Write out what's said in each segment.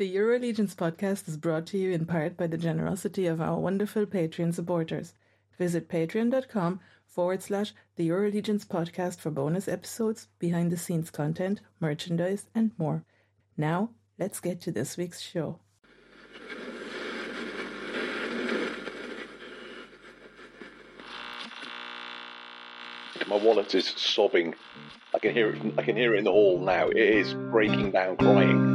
The Euro Legions podcast is brought to you in part by the generosity of our wonderful Patreon supporters. Visit patreon.com forward slash the Euro Legions podcast for bonus episodes, behind the scenes content, merchandise, and more. Now, let's get to this week's show. My wallet is sobbing. I can hear it. I can hear it in the hall now. It is breaking down, crying.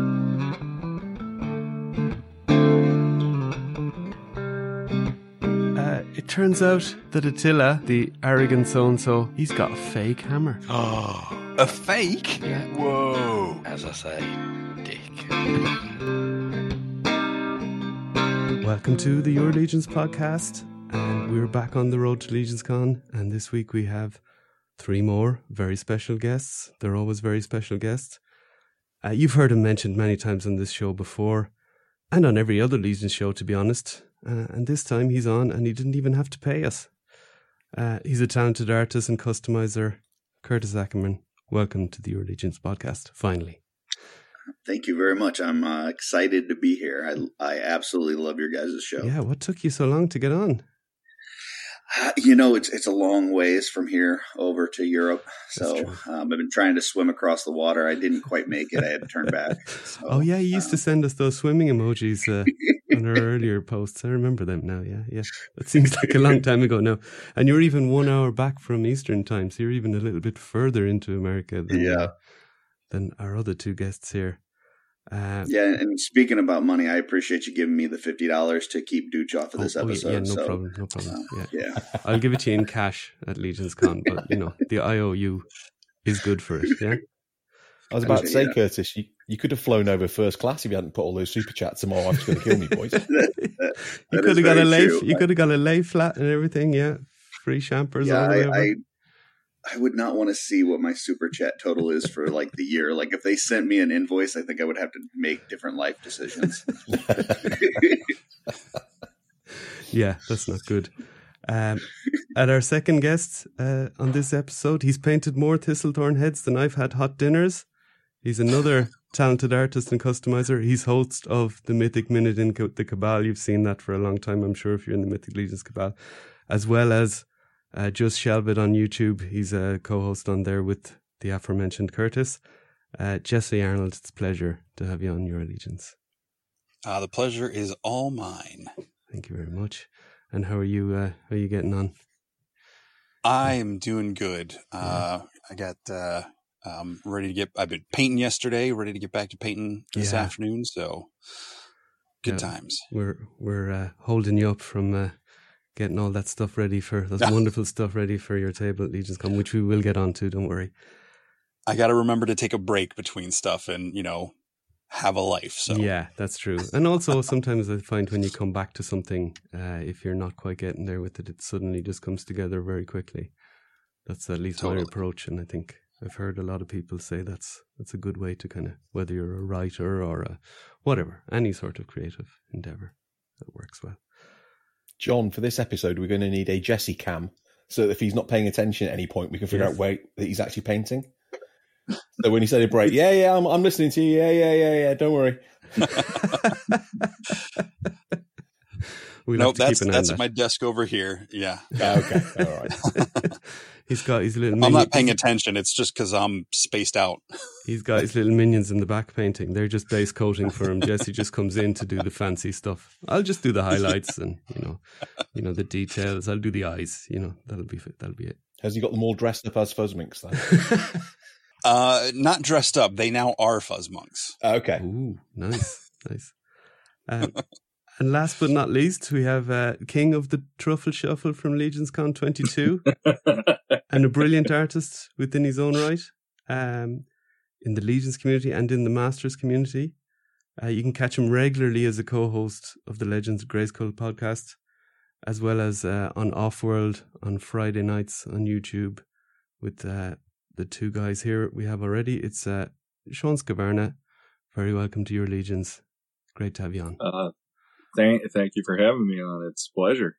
Turns out that Attila, the arrogant so-and-so, he's got a fake hammer. Oh, a fake? Yeah. Whoa. As I say, dick. Welcome to the Euro Legions podcast, and we're back on the road to Legions Con. And this week we have three more very special guests. They're always very special guests. Uh, you've heard him mentioned many times on this show before, and on every other Legions show, to be honest. Uh, and this time he's on, and he didn't even have to pay us. Uh, he's a talented artist and customizer, Curtis Akerman. Welcome to the Euro Legions podcast. Finally. Thank you very much. I'm uh, excited to be here. I I absolutely love your guys' show. Yeah, what took you so long to get on? You know, it's it's a long ways from here over to Europe. So um, I've been trying to swim across the water. I didn't quite make it. I had to turn back. So, oh yeah, you used um, to send us those swimming emojis uh, on our earlier posts. I remember them now. Yeah, yeah. It seems like a long time ago now. And you're even one hour back from Eastern time, so you're even a little bit further into America than Yeah. uh, than our other two guests here. Uh, Yeah, and speaking about money, I appreciate you giving me the fifty dollars to keep Dooch off of this oh, oh, yeah, episode. yeah, no so, problem, no problem. uh, Yeah. yeah, I'll give it to you in cash at Legions Con, but you know the IOU is good for it. Yeah. I was about to say, Yeah. Curtis, you, you could have flown over first class if you hadn't put all those super chats. And my wife's going to kill me, boys. You could have got a lay. true. You could have got a lay flat and everything. Yeah, free champers. yeah, all I. I I would not want to see what my super chat total is for like the year. Like if they sent me an invoice, I think I would have to make different life decisions. Yeah, that's not good. Um, at our second guest uh, on this episode, he's painted more Thistlethorn heads than I've had hot dinners. He's another talented artist and customizer. He's host of the Mythic Minute in the Cabal. You've seen that for a long time, I'm sure, if you're in the Mythic Legions Cabal, as well as uh, Just on YouTube. He's a co-host on there with the aforementioned Curtis. Uh, Jesse Arnold, it's a pleasure to have you on Euro Legions. Uh, the pleasure is all mine. Thank you very much. And how are you? Uh, how are you getting on? I am doing good. Uh, I got uh, um, ready to get. I've been painting yesterday. Ready to get back to painting this Yeah. afternoon. So good Yeah. times. We're we're uh, holding you up from uh, getting all that stuff ready for that wonderful stuff ready for your table at Legions Con, which we will get on to. Don't worry. I got to remember to take a break between stuff and you know have a life. So Yeah, that's true. And also sometimes I find when you come back to something, uh, if you're not quite getting there with it, it suddenly just comes together very quickly. That's at least my approach, and I think I've heard a lot of people say that's that's a good way to kind of whether you're a writer or a whatever any sort of creative endeavor that works well. John, for this episode, we're going to need a Jesse cam. So if he's not paying attention at any point, we can figure Yes. out where that he's actually painting. So when you say a break, yeah, yeah, I'm, I'm listening to you. Yeah, yeah, yeah, yeah. Don't worry. We'll nope, that's keep an that's at my desk over here. Yeah, Ah, okay, all right. he's got his little. I'm minion- not paying attention. It's just because I'm spaced out. He's got his little minions in the back painting. They're just base coating for him. Jesse just comes in to do the fancy stuff. I'll just do the highlights and you know, you know the details. I'll do the eyes. You know that'll be fit. That'll be it. Has he got them all dressed up as fuzz Fuzzminks then? Uh, not dressed up. They now are fuzz monks. Okay. Ooh, nice, nice. Um, and last but not least, we have uh, King of the Truffle Shuffle from Legions Con 22 and a brilliant artist within his own right um, in the Legions community and in the Masters community. Uh, you can catch him regularly as a co host of the Legends of Grayskull podcast, as well as uh, on Offworld on Friday nights on YouTube with uh, the two guys here we have already. It's uh, Shawn Skvarna. Very welcome to Euro Legions. Great to have you on. Thank, thank you for having me on. It's a pleasure.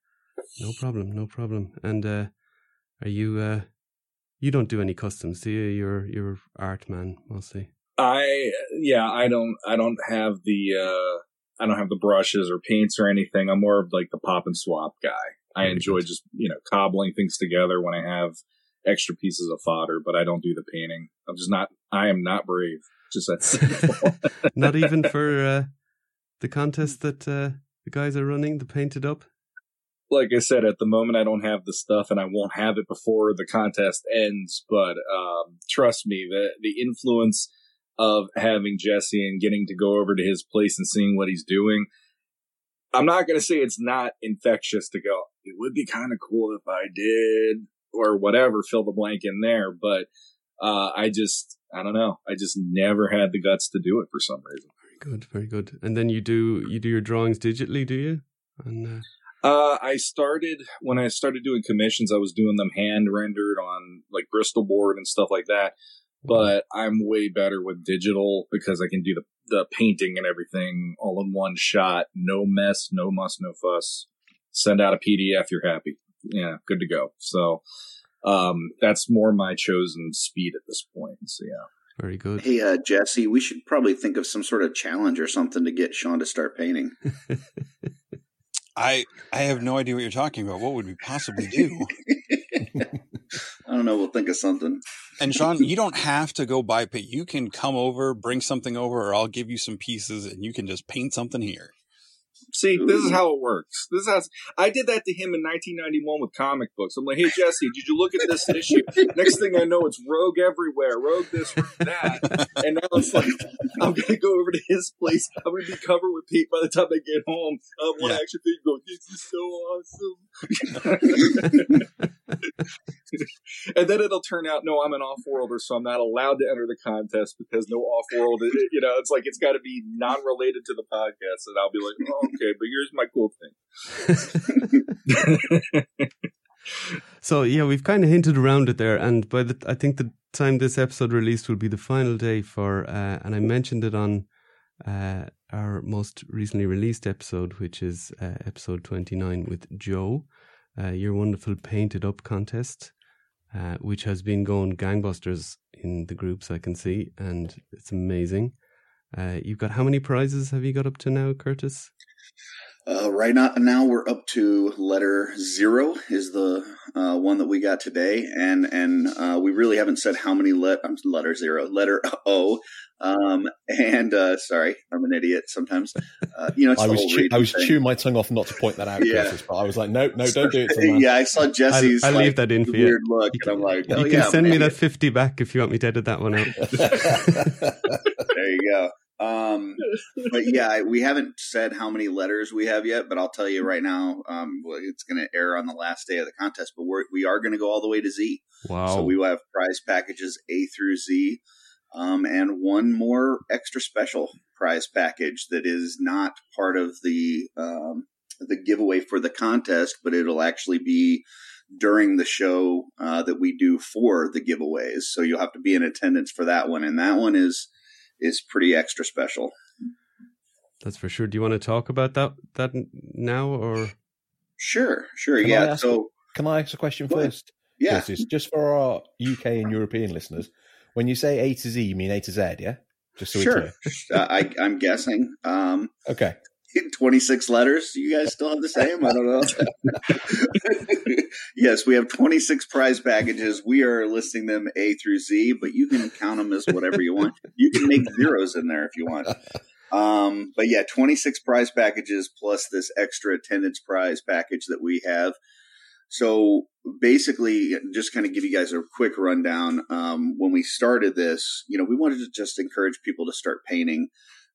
No problem, no problem. And uh, are you? Uh, you don't do any customs, do you? You're you're art man mostly. I yeah, I don't I don't have the uh I don't have the brushes or paints or anything. I'm more of like the pop and swap guy. I enjoy just, you know, cobbling things together when I have extra pieces of fodder, but I don't do the painting. I'm just not I am not brave. Just that simple. Not even for uh, the contest that uh, the guys are running, the painted up. like I said, at the moment I don't have the stuff and I won't have it before the contest ends, but um, trust me, the the influence of having Jesse and getting to go over to his place and seeing what he's doing. I'm not going to say it's not infectious to go, it would be kind of cool if I did or whatever, fill the blank in there, but uh, I just, I don't know. I just never had the guts to do it for some reason. Good, very good. And then you do you do your drawings digitally, do you? And uh, Uh, I started when I started doing commissions. I was doing them hand rendered on like Bristol board and stuff like that. But I'm way better with digital because I can do the the painting and everything all in one shot. No mess, no muss, no fuss. Send out a PDF. You're happy. Yeah, good to go. So, um, that's more my chosen speed at this point. So yeah. Very good. Hey, uh, Jesse, we should probably think of some sort of challenge or something to get Shawn to start painting. I I have no idea what you're talking about. What would we possibly do? I don't know. We'll think of something. And Shawn, you don't have to go buy paint. You can come over, bring something over, or I'll give you some pieces, and you can just paint something here. See, this is how it works. This is how I did that to him in 1991 with comic books. I'm like, hey Jesse, did you look at this issue? Next thing I know, it's Rogue everywhere, Rogue this, Rogue that, and now it's like I'm gonna go over to his place. I'm gonna be covered with paint by the time I get home. I want to Yeah. actually think, go, this is so awesome. and then it'll turn out, no, I'm an off-worlder, so I'm not allowed to enter the contest because no off-world. You know, it's like it's got to be non-related to the podcast, and I'll be like, oh, okay, but here's my cool thing. So yeah, we've kind of hinted around it there, and by the I think the time this episode released will be the final day for, uh, and I mentioned it on uh, our most recently released episode, which is uh, episode twenty nine with Joe, uh, your wonderful painted up contest, uh, which has been going gangbusters in the groups I can see, and it's amazing. Uh, you've got how many prizes have you got up to now, Curtis? Uh, right now, now we're up to letter zero is the uh, one that we got today, and and uh, we really haven't said how many let um, letter zero, letter O, um, and uh, sorry, I'm an idiot sometimes. Uh, you know, I was chew- I was thing. chewing my tongue off not to point that out, Yeah. Curtis, but I was like, no, no, don't do it. To the yeah, I saw Jesse's. I'll like, leave that in for you. weird look, You and I'm like, oh, you yeah, can send I'm me that fifty back if you want me to edit that one out. there you go. Um, but yeah, we haven't said how many letters we have yet, but I'll tell you right now, um, it's going to air on the last day of the contest, but we're, we are going to go all the way to Z. Wow. So we will have prize packages A through Z, um, and one more extra special prize package that is not part of the um, the giveaway for the contest, but it'll actually be during the show uh, that we do for the giveaways. So you'll have to be in attendance for that one, and that one is is pretty extra special. That's for sure. Do you want to talk about that that now or Sure, sure, Can yeah. ask So Can I ask a question Go first? yeah, Curtis? just for our UK and European listeners. When you say A to Z, you mean A to Z, yeah? Just so we're sure. clear. uh, I, I'm guessing. Um, Okay. 26 letters. You guys still have the same? I don't know. yes, we have 26 prize packages. We are listing them A through Z, but you can count them as whatever you want. You can make zeros in there if you want. Um, but yeah, 26 prize packages plus this extra attendance prize package that we have. So basically, just kind of give you guys a quick rundown. Um, when we started this, you know, we wanted to just encourage people to start painting.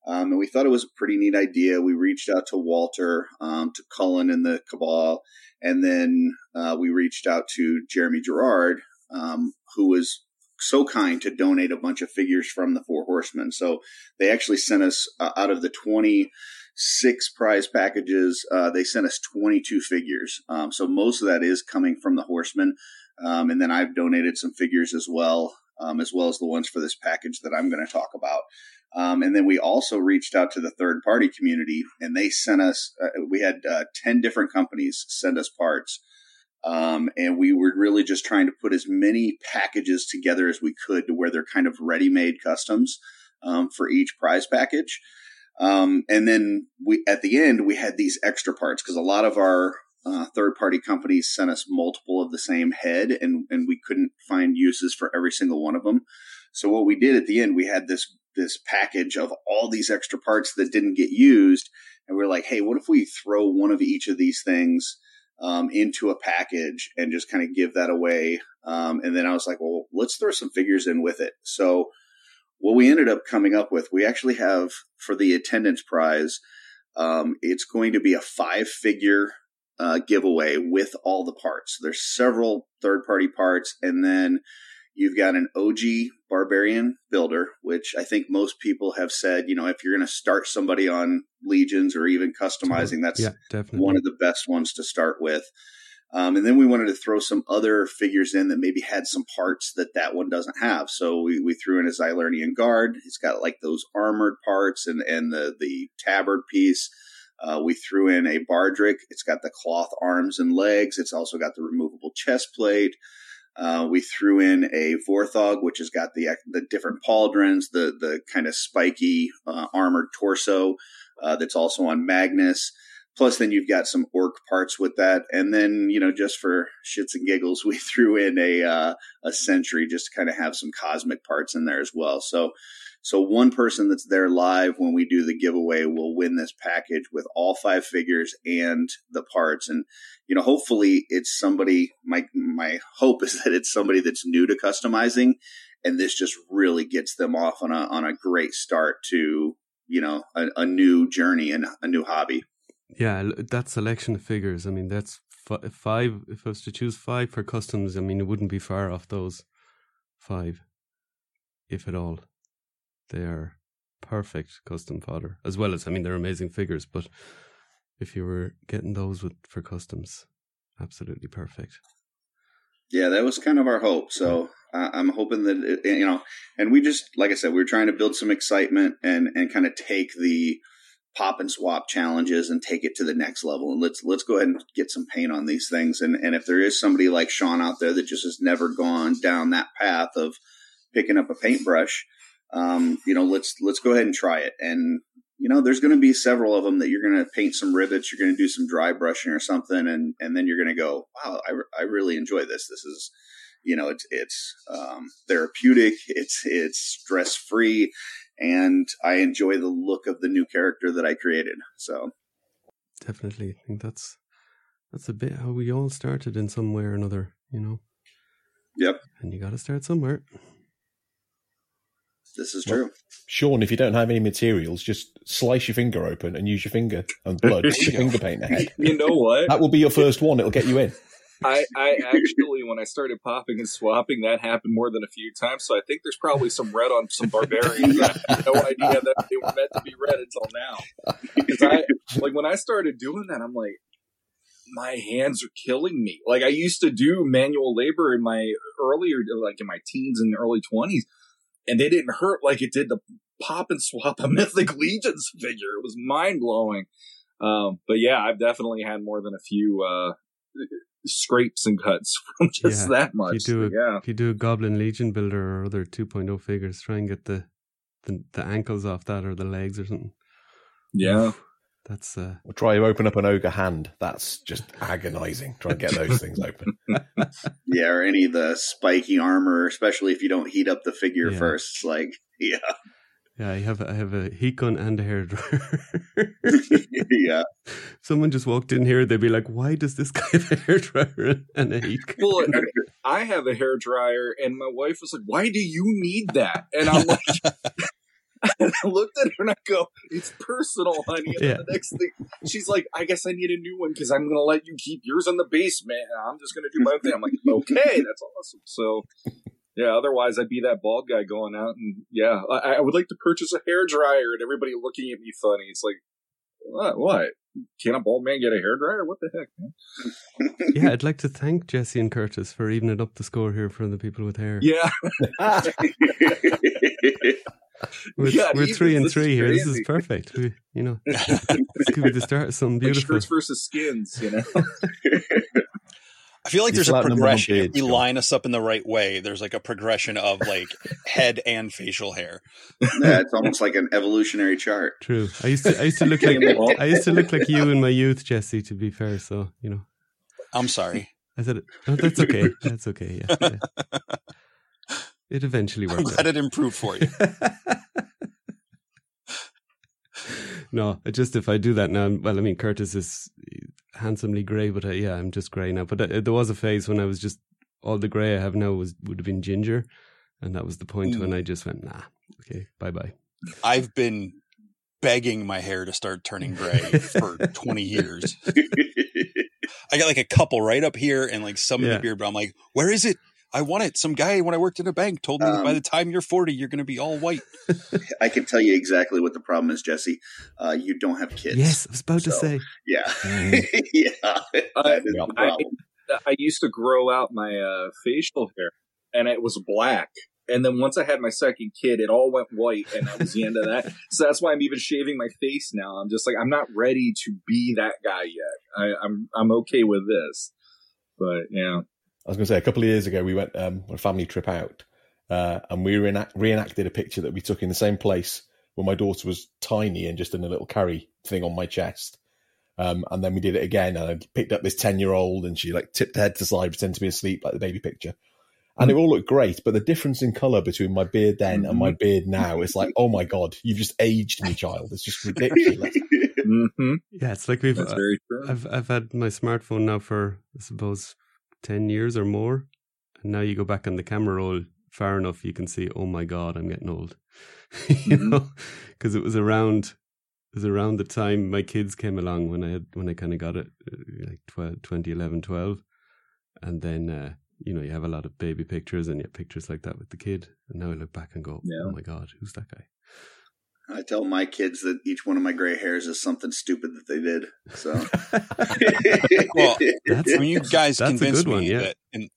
Um, and we thought it was a pretty neat idea. We reached out to Walter, um, to Cullen and the Cabal, and then uh, we reached out to Jeremy Gerard, um, who was so kind to donate a bunch of figures from the Four Horsemen. So they actually sent us uh, out of the 26 prize packages, uh, they sent us 22 figures. Um, so most of that is coming from the Horsemen. Um, and then I've donated some figures as well, um, as well as the ones for this package that I'm going to talk about. Um, and then we also reached out to the third party community and they sent us, uh, we had uh, 10 different companies send us parts. Um, and we were really just trying to put as many packages together as we could to where they're kind of ready made customs. um, for each prize package. Um, and then we at the end we had these extra parts because a lot of our uh, third party companies sent us multiple of the same head, and and we couldn't find uses for every single one of them. So what we did at the end, we had this this package of all these extra parts that didn't get used, and we are like, hey, what if we throw one of each of these things um, into a package and just kind of give that away? Um, and then I was like, well, let's throw some figures in with it. So what we ended up coming up with, we actually have for the attendance prize, um, it's going to be a five figure uh, giveaway with all the parts. There's several third party parts, and then you've got an OG barbarian builder, which I think most people have said, you know, if you're going to start somebody on legions or even customizing, that's yeah, definitely. one of the best ones to start with. Um, and then we wanted to throw some other figures in that maybe had some parts that that one doesn't have. So we, we threw in a Xylernian guard. It's got like those armored parts and, and the, the tabard piece. Uh, we threw in a Bardric. It's got the cloth arms and legs. It's also got the removable chest plate. Uh, we threw in a Vorthog, which has got the the different pauldrons, the the kind of spiky uh, armored torso uh, that's also on Magnus. Plus, then you've got some orc parts with that, and then you know, just for shits and giggles, we threw in a uh, a sentry just to kind of have some cosmic parts in there as well. So, so one person that's there live when we do the giveaway will win this package with all five figures and the parts. And you know, hopefully, it's somebody. My my hope is that it's somebody that's new to customizing, and this just really gets them off on a on a great start to you know a, a new journey and a new hobby. Yeah, that selection of figures. I mean, that's f- five. If I was to choose five for customs, I mean, it wouldn't be far off those five, if at all. They are perfect custom fodder, as well as I mean, they're amazing figures. But if you were getting those with for customs, absolutely perfect. Yeah, that was kind of our hope. So uh, I'm hoping that it, you know, and we just like I said, we were trying to build some excitement and and kind of take the pop and swap challenges and take it to the next level. And let's let's go ahead and get some paint on these things. And and if there is somebody like Shawn out there that just has never gone down that path of picking up a paintbrush, um, you know, let's let's go ahead and try it. And you know, there's going to be several of them that you're going to paint some rivets, you're going to do some dry brushing or something, and and then you're going to go, wow, I, I really enjoy this. This is you know it's it's um, therapeutic it's it's stress free and I enjoy the look of the new character that I created. So definitely, I think that's that's a bit how we all started in some way or another, you know. Yep. And you got to start somewhere. This is true. Well, Shawn, if you don't have any materials, just slice your finger open and use your finger and blood to finger paint ahead. You know what? That will be your first one. It'll get you in. I, I actually, when I started popping and swapping, that happened more than a few times. So I think there's probably some red on some barbarians. I had no idea that they were meant to be red until now. Because I, like, when I started doing that, I'm like, my hands are killing me. Like, I used to do manual labor in my earlier, like in my teens and early 20s, and they didn't hurt like it did to pop and swap a Mythic Legions figure. It was mind blowing. Um, but yeah, I've definitely had more than a few, uh, scrapes and cuts from just yeah. that much. If you do a, yeah. if you do a Goblin Legion builder or other 2.0 figures, try and get the, the, the ankles off that or the legs or something. Yeah. That's uh we'll try to open up an ogre hand. That's just agonizing. Try and get those things open. yeah, or any of the spiky armor, especially if you don't heat up the figure yeah. first. It's like, yeah. Yeah, I have I have a heat gun and a hair dryer. yeah. Someone just walked in here, they'd be like, "Why does this guy have a hair dryer and a heat gun?" Well, I have a hair dryer, and my wife was like, "Why do you need that?" And I'm like. I looked at her and I go, "It's personal, honey." And yeah. the next thing, she's like, "I guess I need a new one because I'm going to let you keep yours in the basement. I'm just going to do my thing." I'm like, "Okay, that's awesome." So yeah, otherwise I'd be that bald guy going out and yeah, I, I would like to purchase a hair dryer and everybody looking at me funny. It's like, what? What? Can a bald man get a hair dryer? What the heck, man? yeah, I'd like to thank Jesse and Curtis for evening up the score here for the people with hair. Yeah. we're, God, we're three and three here. This is perfect. We, you know, this could be the start of something beautiful. Like shirts versus skins, you know. I feel like You there's a flatten them progression. If beards, we line us up in the right way, there's like a progression of like head and facial hair. Yeah, it's almost like an evolutionary chart. True. I used to I used to look like I used to look like you in my youth, Jesse. To be fair, so you know, I'm sorry. I said, oh, "That's okay. That's okay." Yeah, yeah. It eventually I'm worked. glad it improved for you. no, just if I do that now, well, I mean, Curtis is handsomely grey, but uh, yeah, I'm just grey now. But uh, there was a phase when I was just all the grey I have now was would have been ginger, and that was the point when I just went, nah, okay, bye bye. I've been begging my hair to start turning gray for 20 years. I got like a couple right up here and like some in the beard, but I'm like, where is it? I want it. Some guy when I worked in a bank told me that by Um, the time you're 40, you're going to be all white. I can tell you exactly what the problem is, Jesse. Uh, you don't have kids. Yes, I was about to say. Yeah. Mm. yeah. That is Yeah. the problem. I used to grow out my uh, facial hair, and it was black. And then once I had my second kid, it all went white, and that was the end of that. So that's why I'm even shaving my face now. I'm just like I'm not ready to be that guy yet. I, I'm I'm okay with this, but yeah. I was going to say a couple of years ago we went um, on a family trip out, uh, and we reenact- reenacted a picture that we took in the same place when my daughter was tiny and just in a little carry thing on my chest. Um, and then we did it again, and I picked up this ten year old, and she like tipped her head to the side, pretended to be asleep, like the baby picture. And it all looked great, but the difference in color between my beard then and my beard now is like, oh my god, you've just aged me, child. It's just ridiculous. hmm Yeah, it's like we've. That's uh, very true. I've I've had my smartphone now for I suppose ten years or more, and now you go back on the camera roll far enough, you can see. Oh my god, I'm getting old. you Mhm. know, because it was around. It was around the time my kids came along when I had when I kind of got it, uh, like 12, 2011, 12. and then uh, you know you have a lot of baby pictures and you have pictures like that with the kid, and now I look back and go, Yeah. oh my god, who's that guy? I tell my kids that each one of my gray hairs is something stupid that they did. So Well, That's I mean, you guys That's convinced good one, me yeah. that and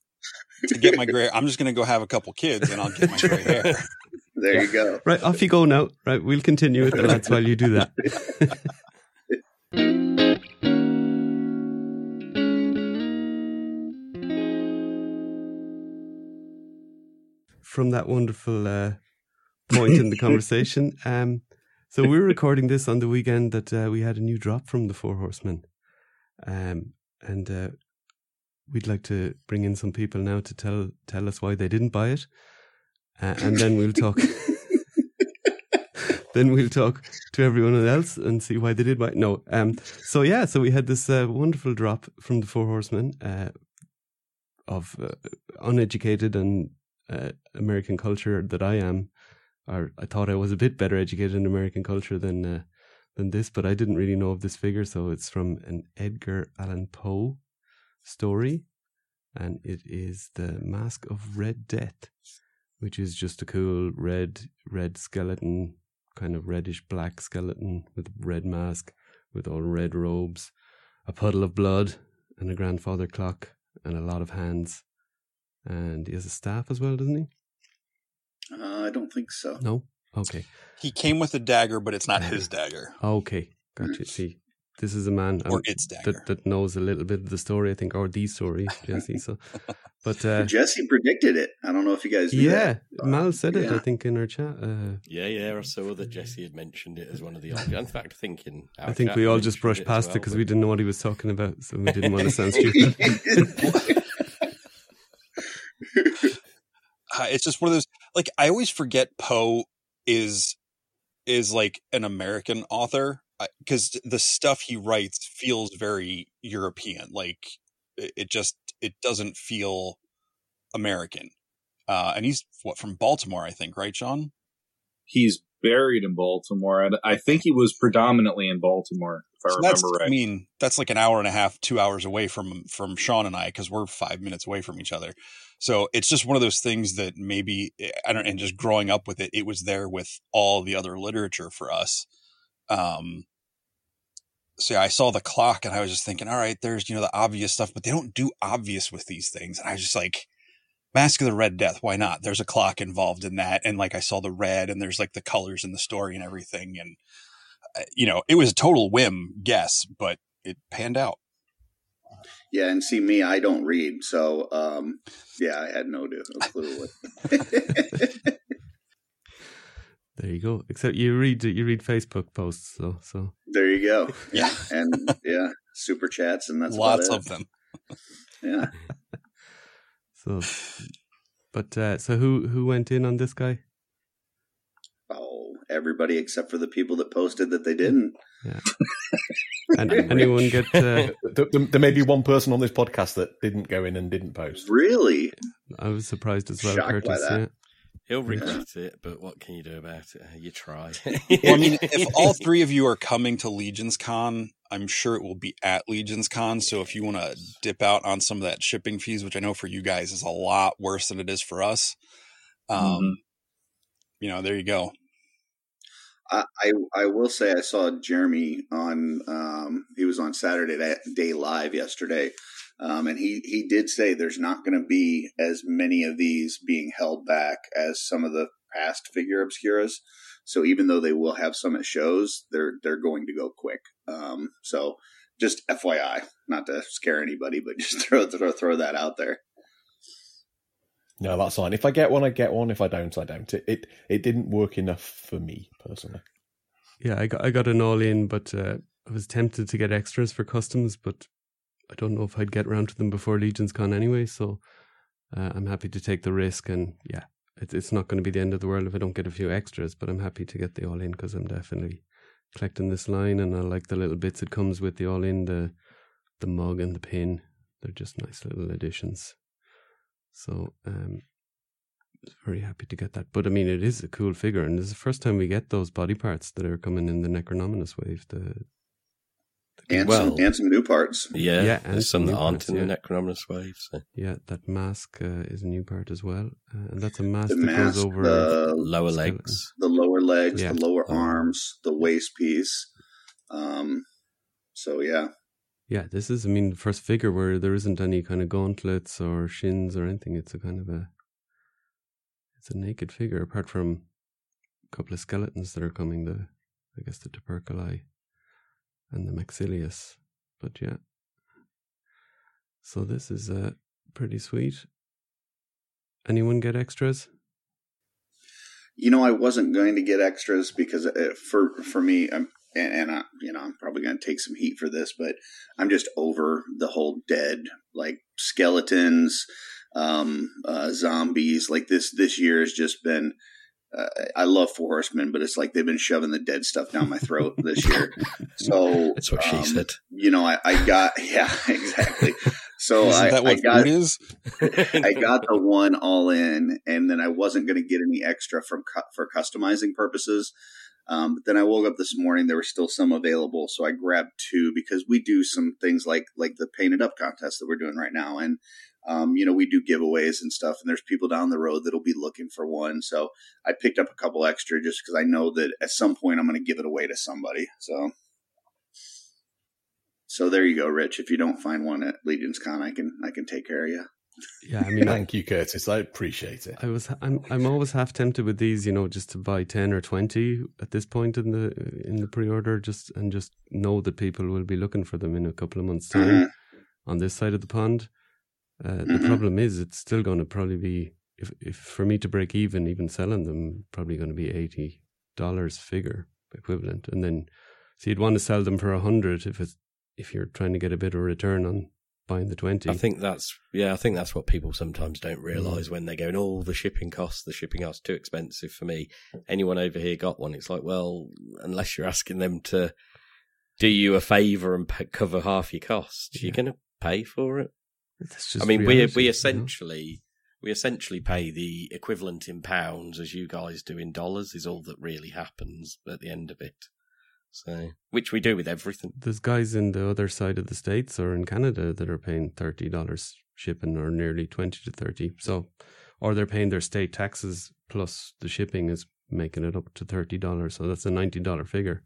to get my gray, I'm just going to go have a couple kids and I'll get my gray hair. there you go. Right, off you go now. Right, we'll continue with the lads while you do that. From that wonderful uh, point in the conversation, um, so we were recording this on the weekend that uh, we had a new drop from the Four Horsemen, um, and uh, we'd like to bring in some people now to tell tell us why they didn't buy it, uh, and then we'll talk. then we'll talk to everyone else and see why they did buy. It. No, um. So yeah, so we had this uh, wonderful drop from the Four Horsemen uh, of uh, uneducated and uh, American culture that I am, or I thought I was a bit better educated in American culture than uh, than this, but I didn't really know of this figure. So it's from an Edgar Allan Poe story, and it is the Mask of Red Death, which is just a cool red red skeleton, kind of reddish black skeleton with a red mask, with all red robes, a puddle of blood, and a grandfather clock, and a lot of hands. And he has a staff as well, doesn't he? Uh, I don't think so. No. Okay. He came with a dagger, but it's not his dagger Okay. Gotcha. See, this is a man or um, its dagger. that that knows a little bit of the story, I think, or the story, Jesse. So, but uh, Jesse predicted it. I don't know if you guys. Knew yeah, that. Mal said it. I think in our chat. Uh, Yeah, yeah. I saw that Jesse had mentioned it as one of the options. In fact, thinking I think we all just brushed past it because we didn't know what he was talking about, so we didn't want to sound stupid. Uh, it's just one of those like I always forget Poe is is like an American author because the stuff he writes feels very European. Like it, it just it doesn't feel American. Uh, and he's what from Baltimore, I think, right, Shawn? He's buried in Baltimore. I think he was predominantly in Baltimore, if I So that's, remember right. I mean, that's like an hour and a half, two hours away from from Shawn and I because we're five minutes away from each other. So it's just one of those things that maybe I don't. And just growing up with it, it was there with all the other literature for us. Um. So yeah, I saw the clock and I was just thinking, all right, there's you know the obvious stuff, but they don't do obvious with these things. And I was just like, Mask of the Red Death, why not? There's a clock involved in that, and like I saw the red, and there's like the colors in the story and everything, and uh, you know, it was a total whim guess, but it panned out. Yeah, and see me, I don't read, so um, yeah, I had no, no clue. What... there you go. Except you read you read Facebook posts, so so there you go. Yeah, and yeah, super chats, and that's lots of them. Yeah. so, but uh, so who who went in on this guy? Oh, everybody except for the people that posted that they didn't. Yeah. and anyone get? Uh, there, there, may be one person on this podcast that didn't go in and didn't post. Really? I was surprised as well, Shocked Curtis. Yeah. He'll regret it, but what can you do about it? You try. well, I mean, if all three of you are coming to Legions Con, I'm sure it will be at Legions Con. So if you want to dip out on some of that shipping fees, which I know for you guys is a lot worse than it is for us, um, mm-hmm. you know, there you go. I, I will say I saw Jeremy on um, he was on Saturday Day Live yesterday, um, and he he did say there's not going to be as many of these being held back as some of the past figure obscuras. So even though they will have some at shows, they're they're going to go quick. Um, so just FYI, not to scare anybody, but just throw throw, throw that out there. No, that's fine. If I get one, I get one. If I don't, I don't. It it, it didn't work enough for me personally. Yeah, I got I got an all in, but uh, I was tempted to get extras for customs, but I don't know if I'd get around to them before Legions Con anyway. So uh, I'm happy to take the risk, and yeah, it's it's not going to be the end of the world if I don't get a few extras. But I'm happy to get the all in because I'm definitely collecting this line, and I like the little bits it comes with the all in the the mug and the pin. They're just nice little additions. So um, I'm very happy to get that. But I mean, it is a cool figure, and it's the first time we get those body parts that are coming in the Necronominus wave. The and, well, some, and some new parts. Yeah, yeah and some that aren't parts, in yeah. the Necronominus wave. So. Yeah, that mask uh, is a new part as well, uh, and that's a mask the that mask, goes over the lower skeleton. legs, the lower legs, yeah. the lower arms, the waist piece. Um, so yeah, yeah, this is, I mean, the first figure where there isn't any kind of gauntlets or shins or anything. It's a kind of a, it's a naked figure apart from a couple of skeletons that are coming. The, I guess the tuberculi and the maxilius. But yeah. So this is uh, pretty sweet. Anyone get extras? You know, I wasn't going to get extras because uh, for for me, I'm and, and I, you know, I'm probably going to take some heat for this, but I'm just over the whole dead, like skeletons, um, uh, zombies. Like this, this year has just been. Uh, I love Four Horsemen, but it's like they've been shoving the dead stuff down my throat this year. So that's what she um, said. You know, I, I got yeah, exactly. So Isn't I, that what I got, is? I got the one all in, and then I wasn't going to get any extra from for customizing purposes. Um, but then I woke up this morning, there were still some available, so I grabbed two because we do some things like like the painted up contest that we're doing right now, and um, you know we do giveaways and stuff, and there's people down the road that'll be looking for one. So I picked up a couple extra just because I know that at some point I'm going to give it away to somebody. So. So there you go, Rich. If you don't find one at Legions Con, I can I can take care of you. Yeah, I mean, thank you, Curtis. I appreciate it. I was, I'm, I'm always half tempted with these, you know, just to buy ten or twenty at this point in the in the pre-order, just and just know that people will be looking for them in a couple of months' time mm-hmm. on this side of the pond. Uh, mm-hmm. The problem is, it's still going to probably be if, if for me to break even, even selling them, probably going to be eighty dollars figure equivalent, and then so you'd want to sell them for a hundred if it's if you're trying to get a bit of return on buying the 20. I think that's, yeah, I think that's what people sometimes don't realize mm. when they're going, oh, the shipping costs, the shipping costs too expensive for me. Anyone over here got one? It's like, well, unless you're asking them to do you a favor and pay, cover half your costs, yeah. you're going to pay for it. I mean, reality, we, we essentially, you we essentially pay the equivalent in pounds as you guys do in dollars is all that really happens at the end of it. So, which we do with everything. There's guys in the other side of the states or in Canada that are paying thirty dollars shipping, or nearly twenty to thirty. So, or they're paying their state taxes plus the shipping is making it up to thirty dollars. So that's a ninety dollar figure.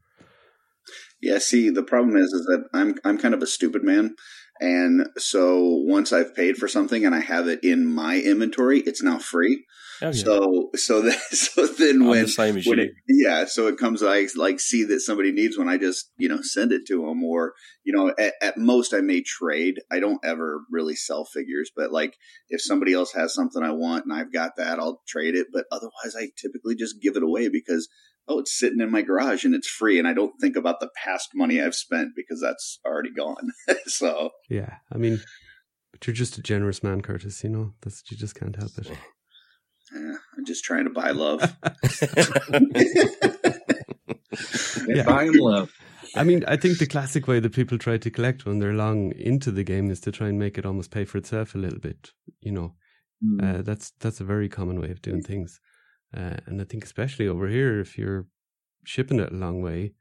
Yeah, see, the problem is, is that I'm I'm kind of a stupid man, And so once I've paid for something and I have it in my inventory, it's now free. Oh, yeah. So so then so then I'm when the when it, yeah, so it comes like like see that somebody needs one, I just you know send it to them, or you know at, at most I may trade. I don't ever really sell figures, but like if somebody else has something I want and I've got that, I'll trade it. But otherwise, I typically just give it away because oh, it's sitting in my garage and it's free, and I don't think about the past money I've spent because that's already gone. so Yeah, I mean, but you're just a generous man, Curtis. You know, that's you just can't help it. yeah, I'm just trying to buy love. Yeah. Buying love. I mean, I think the classic way that people try to collect when they're long into the game is to try and make it almost pay for itself a little bit. You know, Mm. uh, that's that's a very common way of doing things, uh, and I think especially over here, if you're shipping it a long way,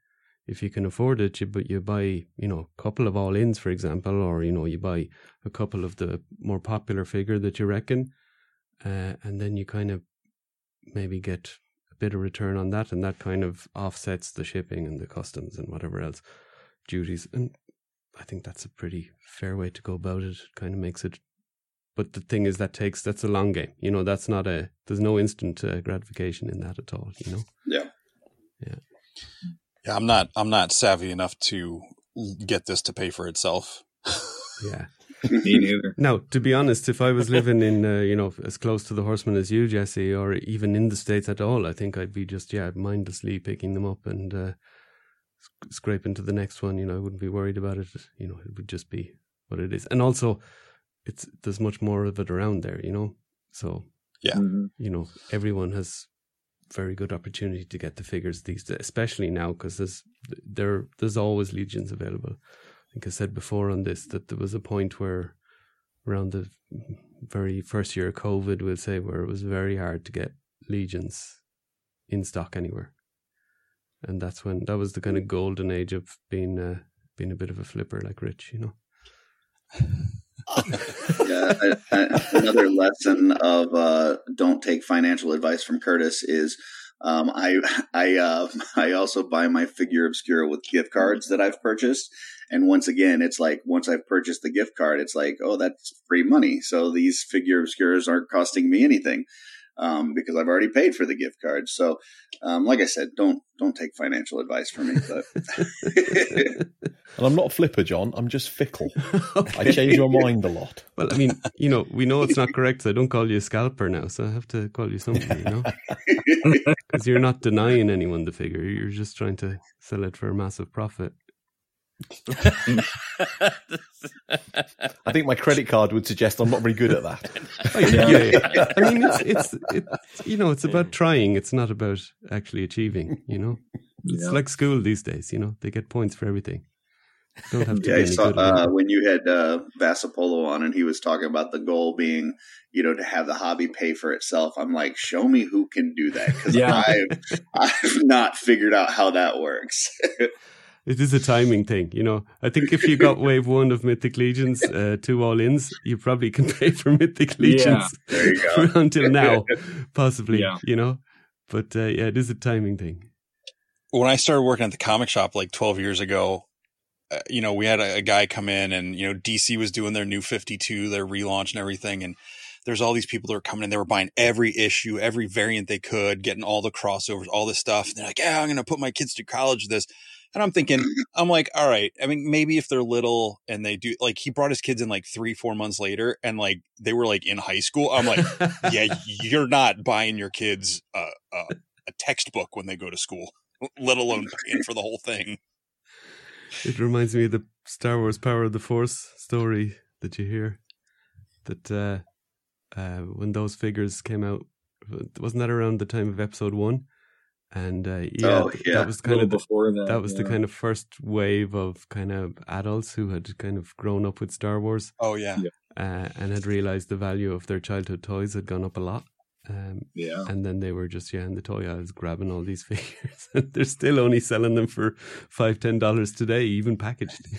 if you can afford it, you but you buy you know a couple of all ins, for example, or you know you buy a couple of the more popular figure that you reckon, uh, and then you kind of maybe get a bit of return on that, and that kind of offsets the shipping and the customs and whatever else duties, and I think that's a pretty fair way to go about it. It kind of makes it but the thing is that takes that's a long game you know that's not a there's no instant uh, gratification in that at all you know yeah. Yeah, I'm not. I'm not savvy enough to get this to pay for itself. yeah Me neither. now to be honest if i was living in uh, you know as close to the horseman as you jesse or even in the states at all i think i'd be just yeah mindlessly picking them up and uh, sc- scraping to the next one you know i wouldn't be worried about it you know it would just be what it is and also it's there's much more of it around there you know so Yeah. Mhm. you know everyone has very good opportunity to get the figures these days, especially now because there's there there's always legions available. I think I said before on this that there was a point where around the very first year of COVID, we'll say, where it was very hard to get legions in stock anywhere, and that's when that was the kind of golden age of being uh, being a bit of a flipper like Rich, you know. yeah, another lesson of uh, don't take financial advice from Curtis is um, I I uh, I also buy my figure obscura with gift cards that I've purchased, and once again, it's like once I've purchased the gift card, it's like oh that's free money, so these figure obscuras aren't costing me anything. Um, because I've already paid for the gift card. So, um, like I said, don't don't take financial advice from me. But And I'm not a flipper, John. I'm just fickle. I change my mind a lot. Well, I mean, you know, we know it's not correct, so I don't call you a scalper now. So I have to call you something, you know, because you're not denying anyone the figure. You're just trying to sell it for a massive profit. I think my credit card would suggest I'm not very good at that. Yeah, yeah, yeah. I mean, it's, it's it's you know, it's about trying. It's not about actually achieving. You know, it's Yeah. like school these days. You know, they get points for everything. Don't have to yeah, be I saw good. uh, when you had uh, Vasapolo on, and he was talking about the goal being, you know, to have the hobby pay for itself. I'm like, show me who can do that because Yeah. I've I've not figured out how that works. It is a timing thing, you know. I think if you got wave one of Mythic Legions, uh, two all ins, you probably can pay for Mythic Legions there you go. until now, possibly, Yeah. you know. But uh, yeah, it is a timing thing. when I started working at the comic shop like 12 years ago, uh, you know, we had a, a guy come in and, you know, DC was doing their new 52, their relaunch and everything. And there's all these people that were coming in. They were buying every issue, every variant they could, getting all the crossovers, all this stuff. And they're like, yeah, I'm going to put my kids through college with this. And I'm thinking, I'm like, all right. I mean, maybe if they're little and they do, like, he brought his kids in like three, four months later and like they were like in high school. I'm like, yeah, you're not buying your kids a, a, a textbook when they go to school, let alone paying for the whole thing. It reminds me of the Star Wars Power of the Force story that you hear. That uh, uh, when those figures came out, wasn't that around the time of Episode One? And uh, yeah, Oh, yeah. that was kind of the, before that. that was the kind of first wave of kind of adults who had kind of grown up with Star Wars Oh yeah. uh, and had realized the value of their childhood toys had gone up a lot. Um, Yeah. and then they were just yeah in the toy aisles grabbing all these figures. and They're still only selling them for five ten dollars today, even packaged.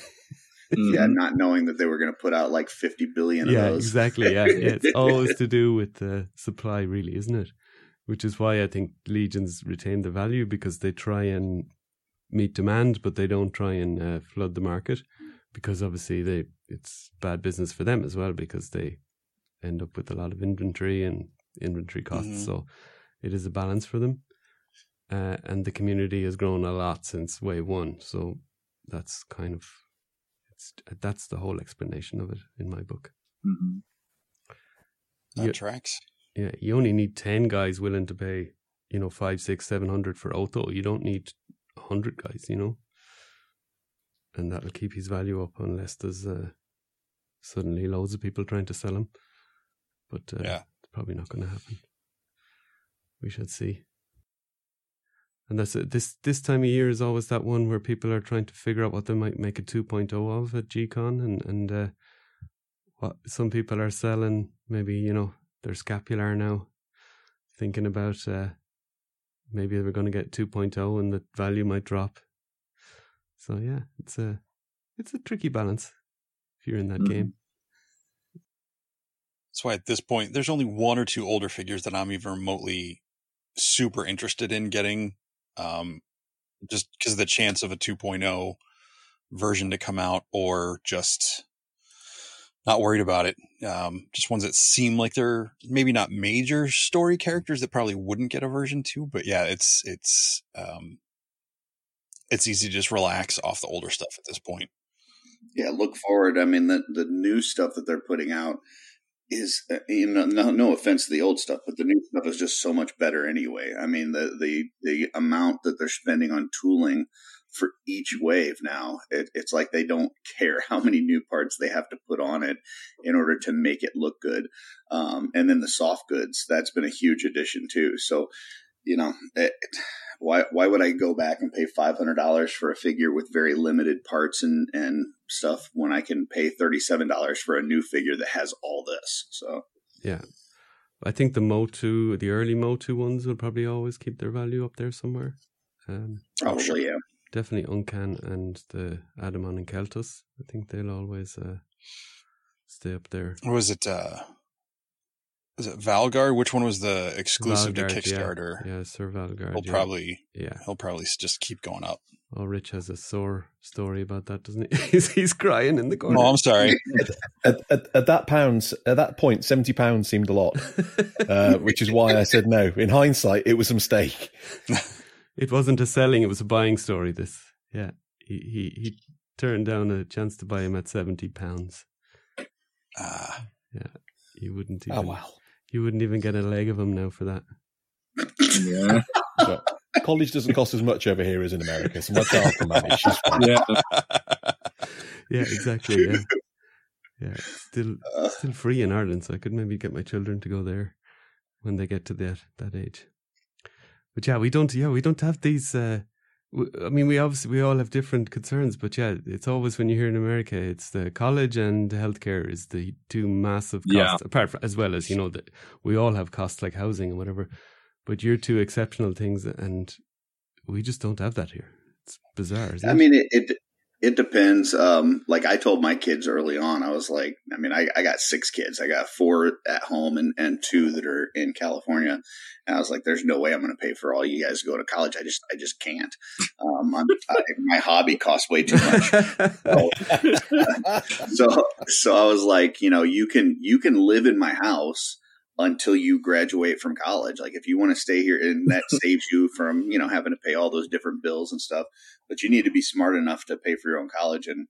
yeah, Mhm. not knowing that they were going to put out like 50 billion of yeah, those. exactly. Yeah, yeah. It's always to do with the supply, really, isn't it? Which is why I think legions retain the value because they try and meet demand, but they don't try and uh, flood the market. because obviously they it's bad business for them as well because they end up with a lot of inventory and inventory costs. Mhm. So it is a balance for them. Uh, and the community has grown a lot since wave one. So that's kind of it's that's the whole explanation of it in my book. Mhm. That Yeah. tracks. Yeah, you only need ten guys willing to pay, you know, five, six, seven hundred for Otho. You don't need a hundred guys, you know, and that'll keep his value up unless there's uh, suddenly loads of people trying to sell him. But uh, Yeah. it's probably not going to happen. We should see. And that's it. this this time of year is always that one where people are trying to figure out what they might make a 2.0 of at GCon, and and uh, what some people are selling. Maybe you know their scapular now, thinking about uh, maybe they're going to get 2.0 and the value might drop. So yeah, it's a it's a tricky balance if you're in that Mhm. game. That's why at this point, there's only one or two older figures that I'm even remotely super interested in getting. Um, just because of the chance of a 2.0 version to come out or just not worried about it. Um, just ones that seem like they're maybe not major story characters that probably wouldn't get a version two, but yeah, it's, it's, um, it's easy to just relax off the older stuff at this point. Yeah, look forward. I mean, the the new stuff that they're putting out is, uh, you know, no, no offense to the old stuff, but the new stuff is just so much better anyway. I mean, the the the amount that they're spending on tooling for each wave now, it, it's like they don't care how many new parts they have to put on it in order to make it look good. Um, and then the soft goods, that's been a huge addition too. So, you know, it, why why would I go back and pay five hundred dollars for a figure with very limited parts and and stuff when I can pay thirty seven dollars for a new figure that has all this? So Yeah. I think the Motu, the early Motu ones will probably always keep their value up there somewhere. Um, probably sure. yeah. Definitely Uncan and the Adamon and Keltus. I think they'll always uh, stay up there. What was it? Uh, was it Valgar? Which one was the exclusive Valgard, to. Kickstarter? Yeah, Sir Valgard. He'll yeah. probably Yeah. he'll probably just keep going up. Oh, Rich has a sore story about that, doesn't he? he's, he's crying in the corner. Oh, I'm sorry. At, at, at that pounds, at that point, seventy pounds seemed a lot, uh, which is why I said no. In hindsight, it was a mistake. It wasn't a selling; it was a buying story. This, yeah, he he he turned down a chance to buy him at seventy pounds. Ah, Yeah. You wouldn't even. Oh wow! You wouldn't even get a leg of him now for that. Yeah. But college doesn't cost as much over here as in America, so my child can manage. She's fine. Yeah. Yeah, exactly. Yeah, yeah. Still, Uh, still free in Ireland, so I could maybe get my children to go there when they get to that that age. But yeah, we don't. Yeah, we don't have these. Uh, w- I mean, we obviously we all have different concerns, but yeah, it's always when you hear in America, it's the college and healthcare is the two massive Yeah. costs. Apart from as well as you know that we all have costs like housing and whatever, but you're two exceptional things, and we just don't have that here. It's bizarre. Isn't I it? mean, it, it it depends. Um, like I told my kids early on, I was like, I mean, I, I got six kids. I got four at home and, and two that are in California. And I was like, there's no way I'm going to pay for all you guys to go to college. I just, I just can't. Um, I'm, I, my hobby costs way too much. so so I was like, you know, you can you can live in my house until you graduate from college. Like if you want to stay here and that saves you from, you know, having to pay all those different bills and stuff. But you need to be smart enough to pay for your own college and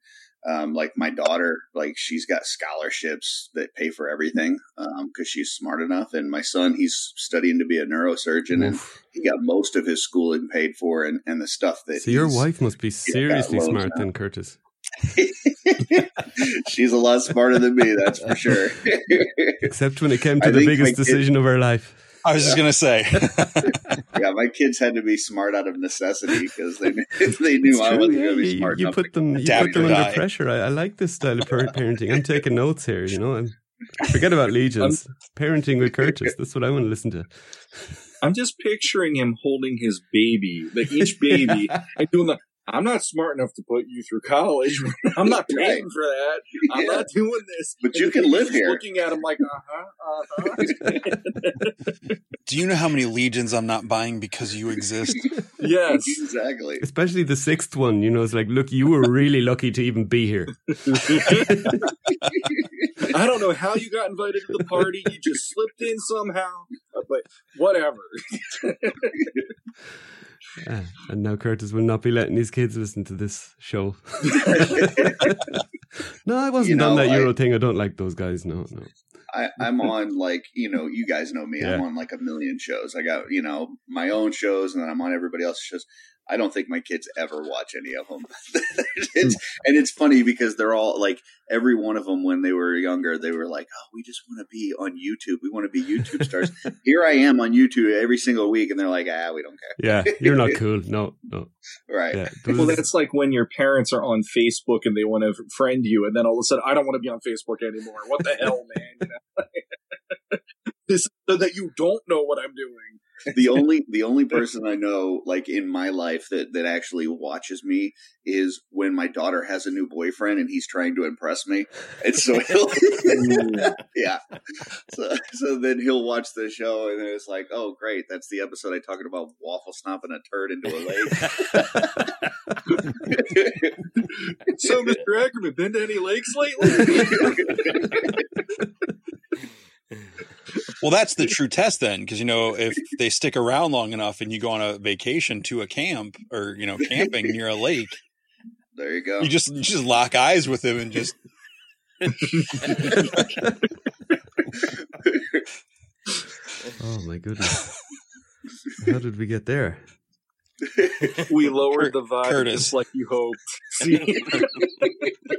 um, like my daughter, like she's got scholarships that pay for everything because she's smart enough. And my son, he's studying to be a neurosurgeon, and he got most of his schooling paid for, and, and the stuff that. So your wife must be seriously smart now. then, Curtis. she's a lot smarter than me, that's for sure. Except when it came to I the biggest my kid- decision of her life. I was just gonna say. yeah, my kids had to be smart out of necessity because they they knew It's I wasn't yeah. going to be You, smart you enough. put them, you put them under die. pressure. I, I like this style of par- parenting. I'm taking notes here. You know, I'm forget about legions. parenting with Curtis. That's what I want to listen to. I'm just picturing him holding his baby, like each baby, and doing the I'm not smart enough to put you through college. I'm not paying for that. I'm Yeah. not doing this. But And you can live here. Looking at him like, uh huh, uh huh. Do you know how many legions I'm not buying because you exist? yes. exactly. Especially the sixth one, you know, it's like, look, you were really lucky to even be here. I don't know how you got invited to the party. You just slipped in somehow, but whatever. And now Curtis will not be letting his kids listen to this show. no, I wasn't You know, on that I- Euro thing. I don't like those guys. No, no. I, I'm on like you know you guys know me. I'm on like a million shows. I got you know my own shows, and then I'm on everybody else's shows. I don't think my kids ever watch any of them. it's, and it's funny because they're all like every one of them when they were younger, they were like, "Oh, we just want to be on YouTube. We want to be YouTube stars." Here I am on YouTube every single week, and they're like, "Ah, we don't care." Yeah, you're not cool. No, no. Right? Yeah, Well, that's like when your parents are on Facebook and they want to friend you, and then all of a sudden, I don't want to be on Facebook anymore. What the hell, man? You know? this so that you don't know what I'm doing. The only the only person I know like in my life that that actually watches me is when my daughter has a new boyfriend and he's trying to impress me, and so he'll mm. yeah, so so then he'll watch the show and then it's like, oh great, that's the episode I talking about waffle stomping a turd into a lake. So, Mr. Akerman, been to any lakes lately? Well, that's the true test then, because you know if they stick around long enough and you go on a vacation to a camp or you know camping near a lake, there you go. you just you just lock eyes with them and just oh my goodness. How did we get there? we lowered Cur- the vibe Curtis. just like you hoped. See?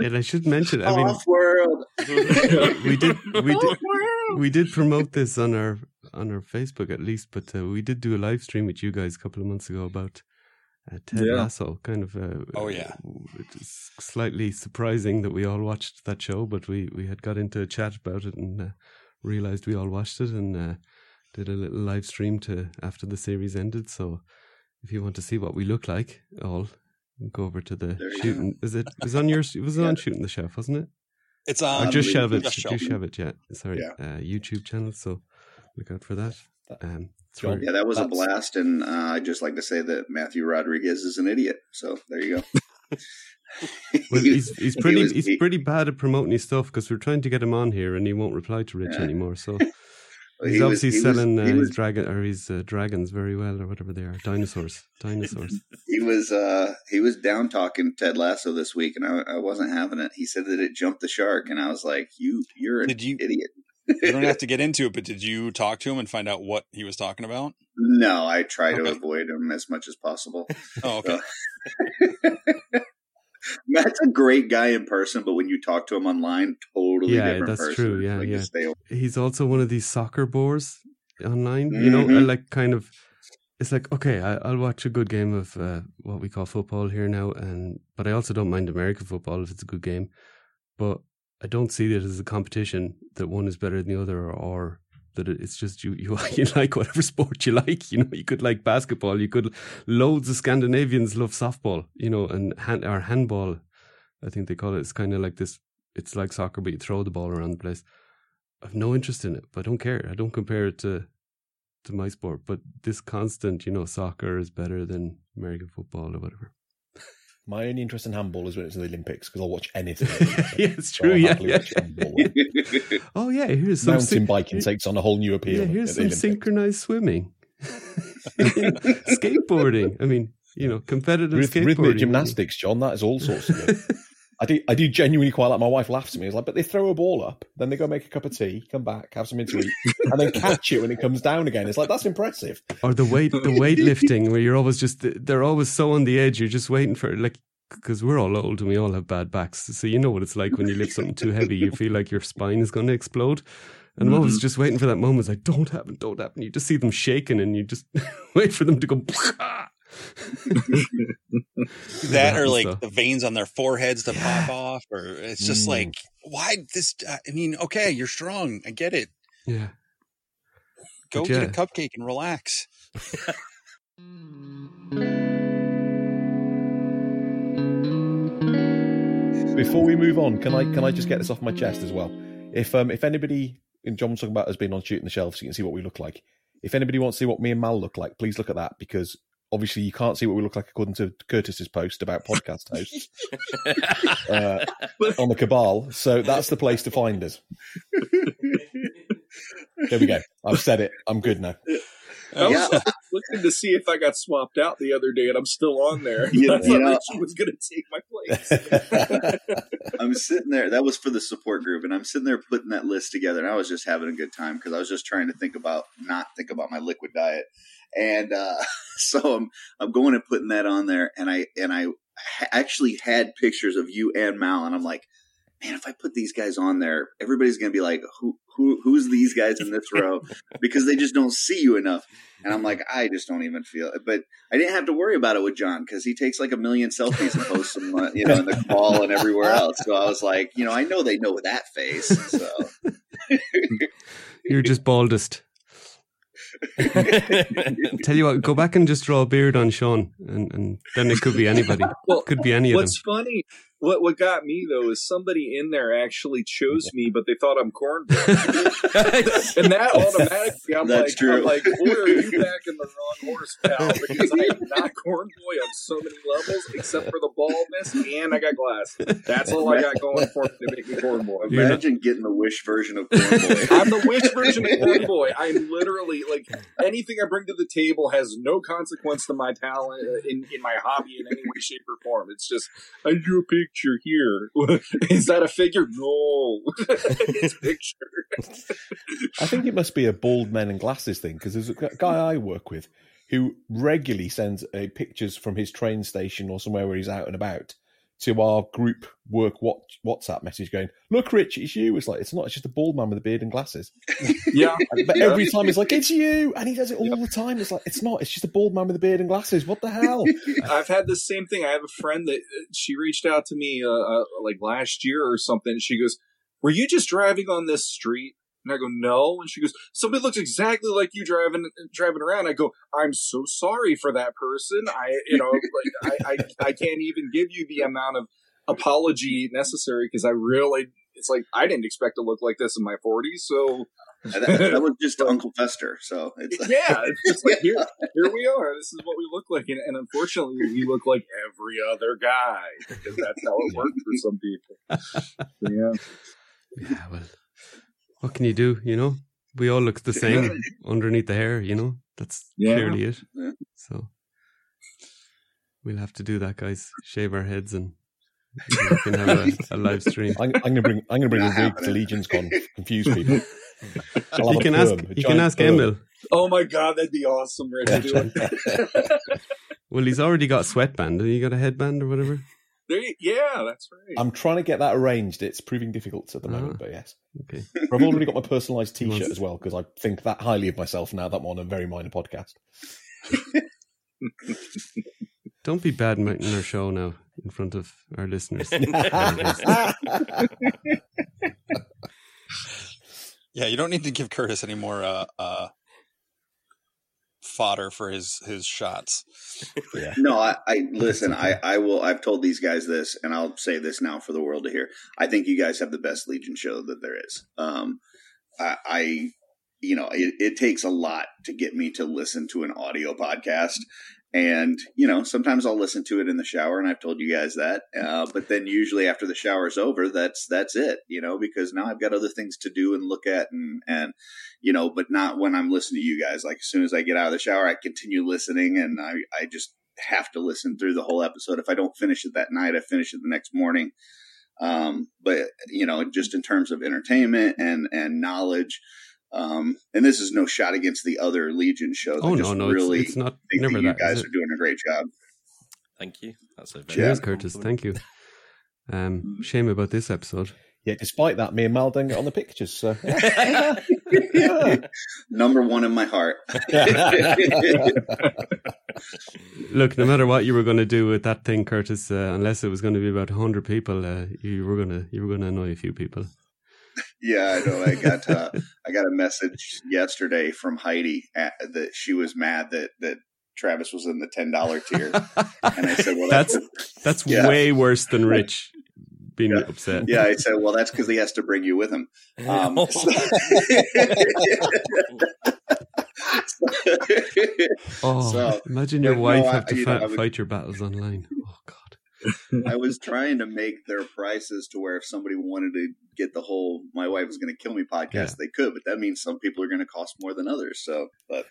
And I should mention, I mean, Off world. we did, we did, we did promote this on our on our Facebook at least, but uh, we did do a live stream with you guys a couple of months ago about uh, Ted Yeah. Lasso. Kind of, uh, Oh, yeah. it is slightly surprising that we all watched that show, but we we had got into a chat about it and uh, realized we all watched it and uh, did a little live stream to after the series ended. So if you want to see what we look like, all go over to the shooting. Is it is on your? It was on shooting the chef, wasn't it? it's on. Um, just the- shove it. Just shove it. Yeah. Sorry. Yeah. Uh, YouTube channel. So look out for that. Um, Yeah, that was a blast, and uh, I'd just like to say that Matthew Rodriguez is an idiot. So there you go. well, he's he's he pretty was- he's he- pretty bad at promoting his stuff because we're trying to get him on here and he won't reply to Rich Yeah. anymore. So he he's was- obviously he was- selling uh, he his was- dragon or his uh, dragons very well or whatever they are. Dinosaurs. Dinosaurs. he was uh he was down talking Ted Lasso this week, and I, I wasn't having it. He said that it jumped the shark, and I was like, "You, you're an Did you- idiot." You don't have to get into it, but did you talk to him and find out what he was talking about? no, I try to avoid him as much as possible. Oh, okay. Matt's a great guy in person, but when you talk to him online, totally Yeah, different that's person. true. Yeah, Like, yeah. just stay away. he's also one of these soccer bores online. You know, I Mhm. like kind of. It's like okay, I, I'll watch a good game of uh, what we call football here now, and but I also don't mind American football if it's a good game, but I don't see it as a competition that one is better than the other, or, or that it- it's just you you you like whatever sport you like. You know, you could like basketball, you could. Loads of Scandinavians love softball, you know, and hand or handball. I think they call it. It's kind of like this. It's like soccer, but you throw the ball around the place. I've no interest in it, but I don't care. I don't compare it to to my sport. But this constant, you know, soccer is better than American football or whatever. My only interest in handball is when it's in the Olympics because I'll watch anything. yeah, it's So true. Yeah, yeah. Oh yeah, here's some Mountain biking takes on a whole new appeal. Yeah, here's some Olympics. synchronized swimming, skateboarding. I mean, you know, competitive skateboarding. rhythmic gymnastics, John. That is all sorts of good. I do, I do genuinely quite like. My wife laughs at me. It's like, but they throw a ball up, then they go make a cup of tea, come back, have something to eat, and then catch it when it comes down again. It's like that's impressive. or the weight the weightlifting where you're always just they're always so on the edge you're just waiting for like because we're all old and we all have bad backs so you know what it's like when you lift something too heavy you feel like your spine is going to explode and I'm always mm-hmm. just waiting for that moment it's like don't happen don't happen you just see them shaking and you just wait for them to go that or like stuff. the veins on their foreheads to yeah. pop off, or it's just mm. like, why this? Uh, I mean, okay, you're strong. I get it. Yeah. Go but get yeah. a cupcake and relax. Before we move on, can I can I just get this off my chest as well? If um if anybody and John was talking about us being on shooting the shelves, so you can see what we look like. If anybody wants to see what me and Mal look like, please look at that because obviously you can't see what we look like according to Curtis's post about podcast hosts uh, on the Cabal. So that's the place to find us. There we go. I've said it. I'm good now. I was Yeah. looking to see if I got swapped out the other day, and I'm still on there. You- I thought you know- Richie was going to take my place. I'm sitting there. That was for the support group, and I'm sitting there putting that list together, and I was just having a good time because I was just trying to think about not think about my liquid diet, and uh, so I'm I'm going and putting that on there, and I and I ha- actually had pictures of you and Mal, and I'm like, man, if I put these guys on there, everybody's gonna be like, who who who's these guys in this row because they just don't see you enough. And I'm like, I just don't even feel it. But I didn't have to worry about it with John because he takes like a million selfies and posts them, uh, you know, in the call and everywhere else. So I was like, you know, I know they know that face. So You're just baldest. Tell you what, go back and just draw a beard on Shawn, and, and then it could be anybody. Well, Could be any of them. What's funny, what what got me though is somebody in there actually chose me, but they thought I'm cornball, and that automatically I'm That's like, true. I'm like, boy, are you back in the wrong horse, pal? Because I am not corn boy on so many levels, except for the baldness, and I got glasses. That's all I got going for me to make me corn boy. You're imagine getting the wish version of Corn Boy. I'm the wish version of Corn Boy. I'm literally like anything I bring to the table has no consequence to my talent uh, in, in my hobby in any way, shape, or form. It's just I drew a picture here. Is that a figure? No, it's a picture. I think it must be a bald men and glasses thing because there's a guy I work with who regularly sends uh, pictures from his train station or somewhere where he's out and about to our group work what, WhatsApp message going, "Look, Rich, it's you." It's like it's not. It's just a bald man with a beard and glasses. Yeah, But Yeah. every time it's like, "It's you," and he does it all the time. It's like it's not. It's just a bald man with a beard and glasses. What the hell? I've had the same thing. I have a friend that uh, she reached out to me uh, uh, like last year or something. She goes, "Were you just driving on this street?" And I go, "No." And she goes, "Somebody looks exactly like you driving driving around." I go, "I'm so sorry for that person. I, you know, like I, I, I can't even give you the amount of apology necessary because I really." It's like I didn't expect to look like this in my 40s, so that, that was just Uncle Fester. So it's yeah, it's just like here, here we are. This is what we look like, and, and unfortunately, we look like every other guy because that's how it works for some people. So, yeah, Yeah, well, what can you do? You know, we all look the same underneath the hair. You know, that's Yeah. clearly it. Yeah. So we'll have to do that, guys. Shave our heads and we can have a, a live stream. I'm, I'm gonna bring. I'm gonna bring a Not wig happening. to Legions Con. Confuse people. I'll have You can ask. You can ask. Emil. Oh my god, that'd be awesome, Rich. to do it. Well, he's already got a sweatband. Have you got a headband or whatever? There you- yeah, that's right. I'm trying to get that arranged. It's proving difficult at the Ah. moment, but yes. Okay. I've already got my personalised T-shirt as well because I think that highly of myself now that I'm on a very minor podcast. Don't be bad mouthing our show now in front of our listeners. Yeah, you don't need to give Curtis any more uh, uh, fodder for his his shots. yeah. No, I, I listen. I, I will. I've told these guys this, and I'll say this now for the world to hear. I think you guys have the best Legion show that there is. Um, I, I you know, it, it takes a lot to get me to listen to an audio podcast, and you know, sometimes I'll listen to it in the shower, and I've told you guys that. Uh, but then usually after the shower's over, that's that's it. You know, because now I've got other things to do and look at, and and you know, but not when I'm listening to you guys. Like as soon as I get out of the shower, I continue listening, and I I just have to listen through the whole episode. If I don't finish it that night, I finish it the next morning. Um, but you know, just in terms of entertainment and and knowledge, um, and this is no shot against the other Legion shows. oh I no, just no, really it's, it's not. think Never that you that. guys are doing a great job. Thank you. That's a very Cheers, Yeah. Curtis. Thank you. Um, shame about this episode. Yeah, despite that, me and Mal don't get on the pictures. So Number one in my heart. Look, no matter what you were going to do with that thing, Curtis, uh, unless it was going to be about hundred people, uh, you were gonna you were gonna annoy a few people. Yeah, I know. I got uh, I got a message yesterday from Heidi at, that she was mad that that Travis was in the ten dollar tier, and I said, "Well, That's that's that's Yeah. way worse than Rich Being Yeah. upset. Yeah, I said, well, that's because he has to bring you with him. Um, Oh, So, imagine your but no, wife have to you fi- know, would- fight your battles online. Oh God. I was trying to make their prices to where if somebody wanted to get the whole "my wife is going to kill me" podcast, Yeah. they could, but that means some people are going to cost more than others. So, but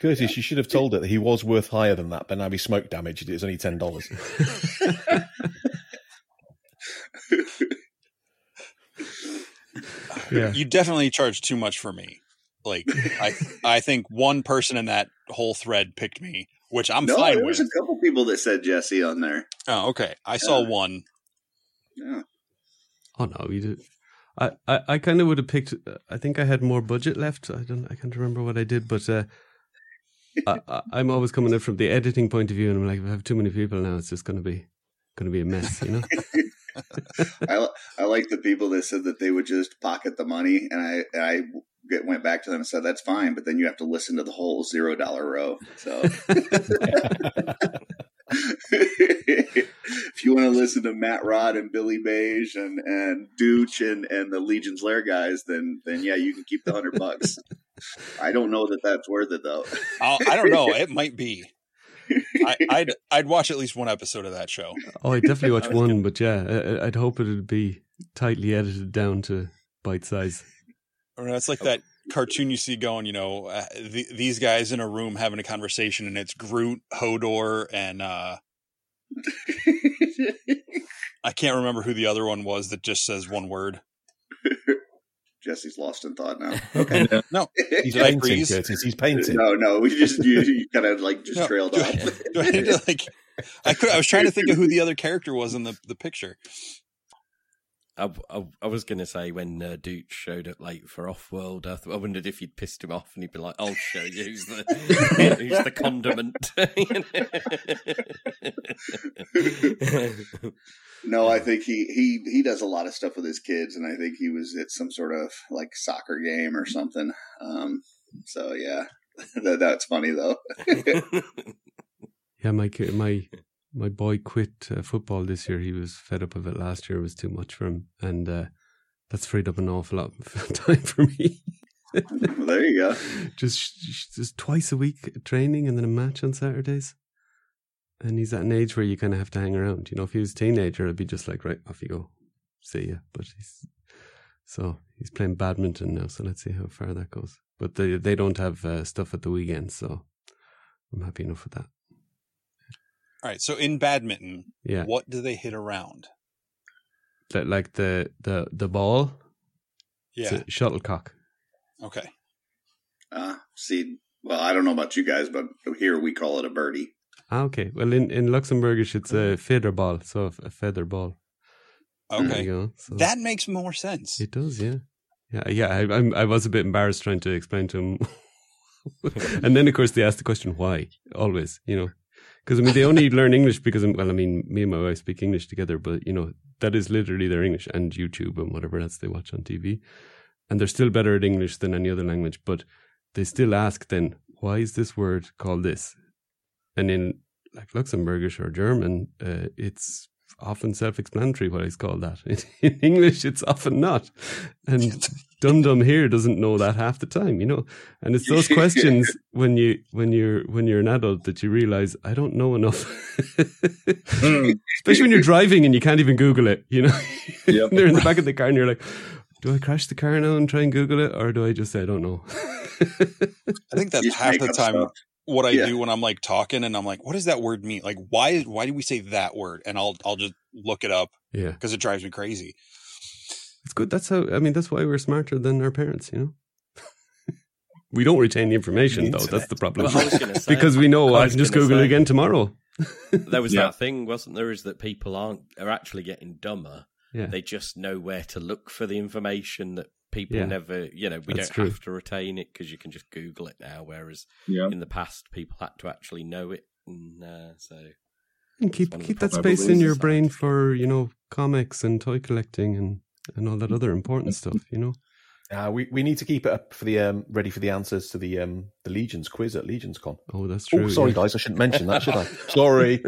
Curtis, you should have told it that he was worth higher than that, but now he's smoke damaged. It's only ten dollars. Yeah. You definitely charge too much for me. Like I I think one person in that whole thread picked me, which I'm no, fine there with. was a couple people that said Jesse on there. Oh, okay. I saw Yeah. one. Yeah, Oh no, we did. I, I, I kind of would have picked. I think I had more budget left. I don't. I can't remember what I did, but uh, I, I, I'm always coming in from the editing point of view, and I'm like, if I have too many people now, it's just going to be going to be a mess, you know. I I like the people that said that they would just pocket the money, and I and I get, went back to them and said that's fine, but then you have to listen to the whole zero dollar row. So. if you want to listen to Matt Rod and Billy Beige and and Dooch and and the Legion's Lair guys, then then yeah, you can keep the hundred bucks. I don't know that that's worth it though. I'll, I don't know. It might be. I, I'd I'd watch at least one episode of that show. Oh, I definitely watch one, but yeah, I, I'd hope it'd be tightly edited down to bite size. Or it's like that cartoon you see going, you know, uh, the, these guys in a room having a conversation, and it's Groot, Hodor, and uh, I can't remember who the other one was that just says one word. Jesse's lost in thought now. Okay. Yeah. No, He's Did painting, freeze? Curtis. He's painting. no, no, we just you, you kind of like just No, trailed do off. I, do I need to like? I could. I was trying to think of who the other character was in the the picture. I, I, I was going to say when uh, Dooch showed up late for Offworld, I, th- I wondered if you'd pissed him off and he'd be like, "I'll show you who's the who's the condiment." No, I think he he he does a lot of stuff with his kids, and I think he was at some sort of like soccer game or something. Um, so yeah, that, that's funny though. Yeah, my my my boy quit uh, football this year. He was fed up of it last year. It was too much for him, and uh, that's freed up an awful lot of time for me. well, there you go. just just twice a week training and then a match on Saturdays. And he's at an age where you kind of have to hang around. You know, if he was a teenager, I'd be just like, right, off you go, see ya. But he's so he's playing badminton now, so let's see how far that goes. But they they don't have uh, stuff at the weekend, so I'm happy enough with that. All right. So in badminton, Yeah, what do they hit around? Li- like the the the ball, it's Yeah. a shuttlecock. Okay. Uh, see, well, I don't know about you guys, but here we call it a birdie. Ah, okay. Well, in in Luxembourgish, it's a feather ball, so a feather ball. Okay. go. So. That makes more sense. It does, yeah, yeah, yeah. I, I'm, I was a bit embarrassed trying to explain to him, and then of course they asked the question why. Always, you know, because I mean they only learn English because well, I mean me and my wife speak English together, but you know that is literally their English and YouTube and whatever else they watch on TV, and they're still better at English than any other language, but they still ask then why is this word called this, and in like Luxembourgish or German, uh, it's often self-explanatory why it's called that. In, in English, it's often not, and Dum Dum here doesn't know that half the time, you know. And it's those questions when you when you're when you're an adult that you realize I don't know enough, especially when you're driving and you can't even Google it. You know, Yep. they're in the back of the car and you're like, do I crash the car now and try and Google it, or do I just say I don't know? I think that's half the time stuff. What I Yeah. do when I'm like talking and I'm like, what does that word mean? Like, why why do we say that word? And I'll I'll just look it up yeah, because it drives me crazy. it's good. That's how. I mean, that's why we're smarter than our parents. You know. We don't retain the information, The though. That's the problem. Well, I was say- because we know uh, I I, can just gonna Google it again tomorrow. there was Yeah. that thing, wasn't there? Is that people aren't are actually getting dumber. Yeah. They just know where to look for the information that people Yeah. never, you know, we That's don't true. have to retain it because you can just Google it now. Whereas Yeah. in the past, people had to actually know it, and uh, so And keep one of the keep that space in your brain society. for you know comics and toy collecting and and all that other important stuff. You know. Uh, we we need to keep it up for the um, ready for the answers to the um, the Legions quiz at Legions Con. Oh, that's true. oh, sorry yeah. guys, I shouldn't mention that, should I? sorry.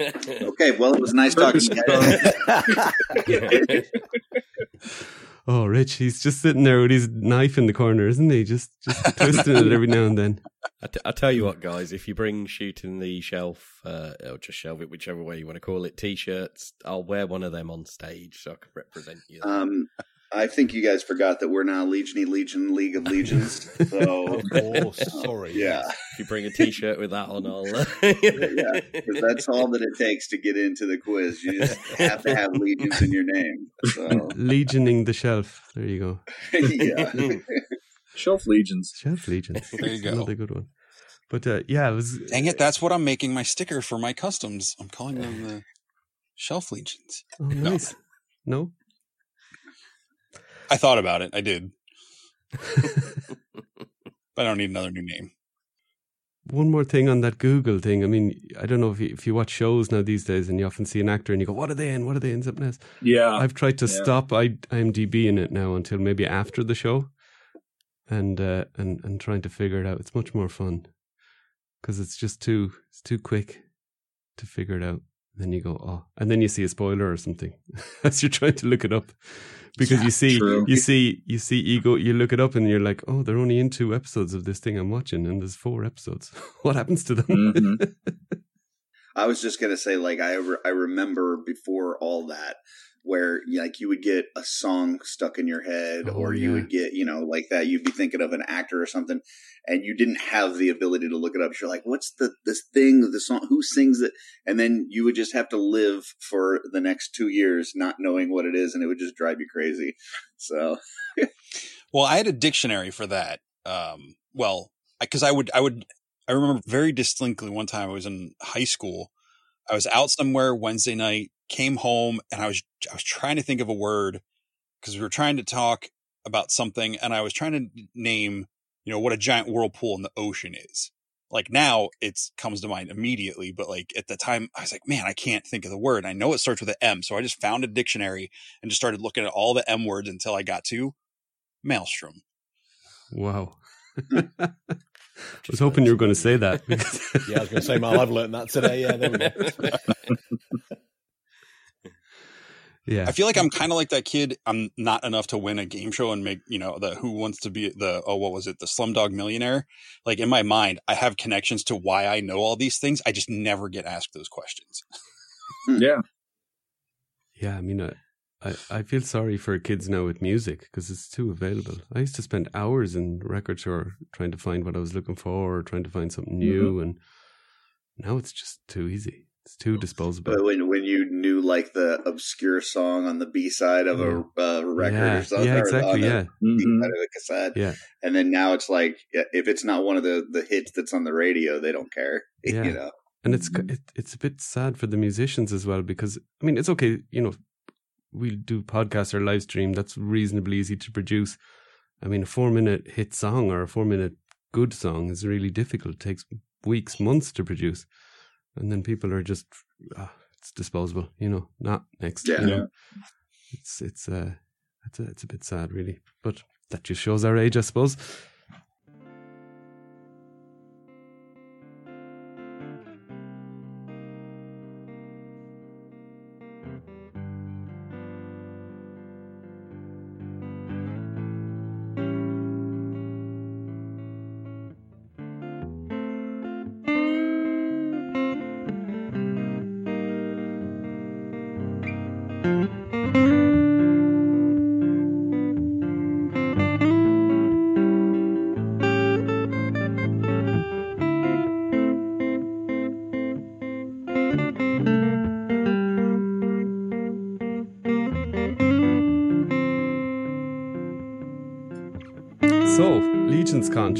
Okay, well, it was nice talking to you guys. Oh, Rich, he's just sitting there with his knife in the corner, isn't he? Just just twisting it every now and then. I, t- I tell you what, guys, if you bring shooting the shelf, uh, or just shelf it, whichever way you want to call it, t-shirts, I'll wear one of them on stage so I can represent you. Um, I think you guys forgot that we're now Legiony Legion League of Legions. So, Oh, sorry. yeah, if you bring a t-shirt with that on, I'll. Uh, yeah, because that's all that it takes to get into the quiz. You just have to have legions in your name. So, Legioning the shelf. There you go. yeah. Shelf legions. Shelf Legions. There you go. Another good one. But uh, yeah, it was. Dang it, that's what I'm making my sticker for my customs. I'm calling them the Shelf Legions. Oh, nice. No? I thought about it. I did. but I don't need another new name. One more thing on that Google thing. I mean, I don't know if you, if you watch shows now these days and you often see an actor and you go, what are they in? What are they in? Something else. Yeah. I've tried to yeah. stop I, IMDb in it now until maybe after the show, and uh, and and trying to figure it out. It's much more fun because it's just too it's too quick to figure it out. Then you go oh, and then you see a spoiler or something as you're trying to look it up because you see true. you see you see ego you look it up and you're like oh they're only in two episodes of this thing I'm watching and there's four episodes. what happens to them? Mhm. I was just gonna say, like I re- I remember before all that, where like you would get a song stuck in your head, Oh, or you yeah. would get you know like that. You'd be thinking of an actor or something, and you didn't have the ability to look it up. You're like, what's the this thing? The song? Who sings it? And then you would just have to live for the next two years not knowing what it is, and it would just drive you crazy. So Well, I had a dictionary for that. Um, well, because I would, I would, I remember very distinctly one time I was in high school. I was out somewhere Wednesday night, came home, and I was, I was trying to think of a word because we were trying to talk about something, and I was trying to name, you know, what a giant whirlpool in the ocean is. Like now, it comes to mind immediately, but like at the time, I was like, man, I can't think of the word. I know it starts with an M, so I just found a dictionary and just started looking at all the M words until I got to maelstrom. wow. I was hoping you were going to say that. Yeah, I was going to say, Mal, I've learned that today. Yeah, there we go. yeah. I feel like I'm kind of like that kid. I'm not enough to win a game show and make, you know, the who wants to be the, oh, what was it? The Slumdog Millionaire. Like in my mind, I have connections to why I know all these things. I just never get asked those questions. Hmm. Yeah. Yeah, I mean, I, I, I feel sorry for kids now with music because it's too available. I used to spend hours in record store trying to find what I was looking for or trying to find something mm-hmm. new, and now it's just too easy. It's too disposable. but when when you knew like the obscure song on the B side of a uh, record yeah, or something, yeah, exactly. Yeah, B Mhm. of a cassette, yeah, and then now it's like if it's not one of the the hits that's on the radio, they don't care. Yeah. you know. and it's it, it's a bit sad for the musicians as well because I mean it's okay, you know, we do podcasts or live stream. That's reasonably easy to produce. I mean, a four minute hit song or a four minute good song is really difficult. It takes weeks, months to produce, and then people are just ah, it's disposable. You know, not next. Yeah. you know? It's it's uh it's a, it's a bit sad, really, but that just shows our age, I suppose.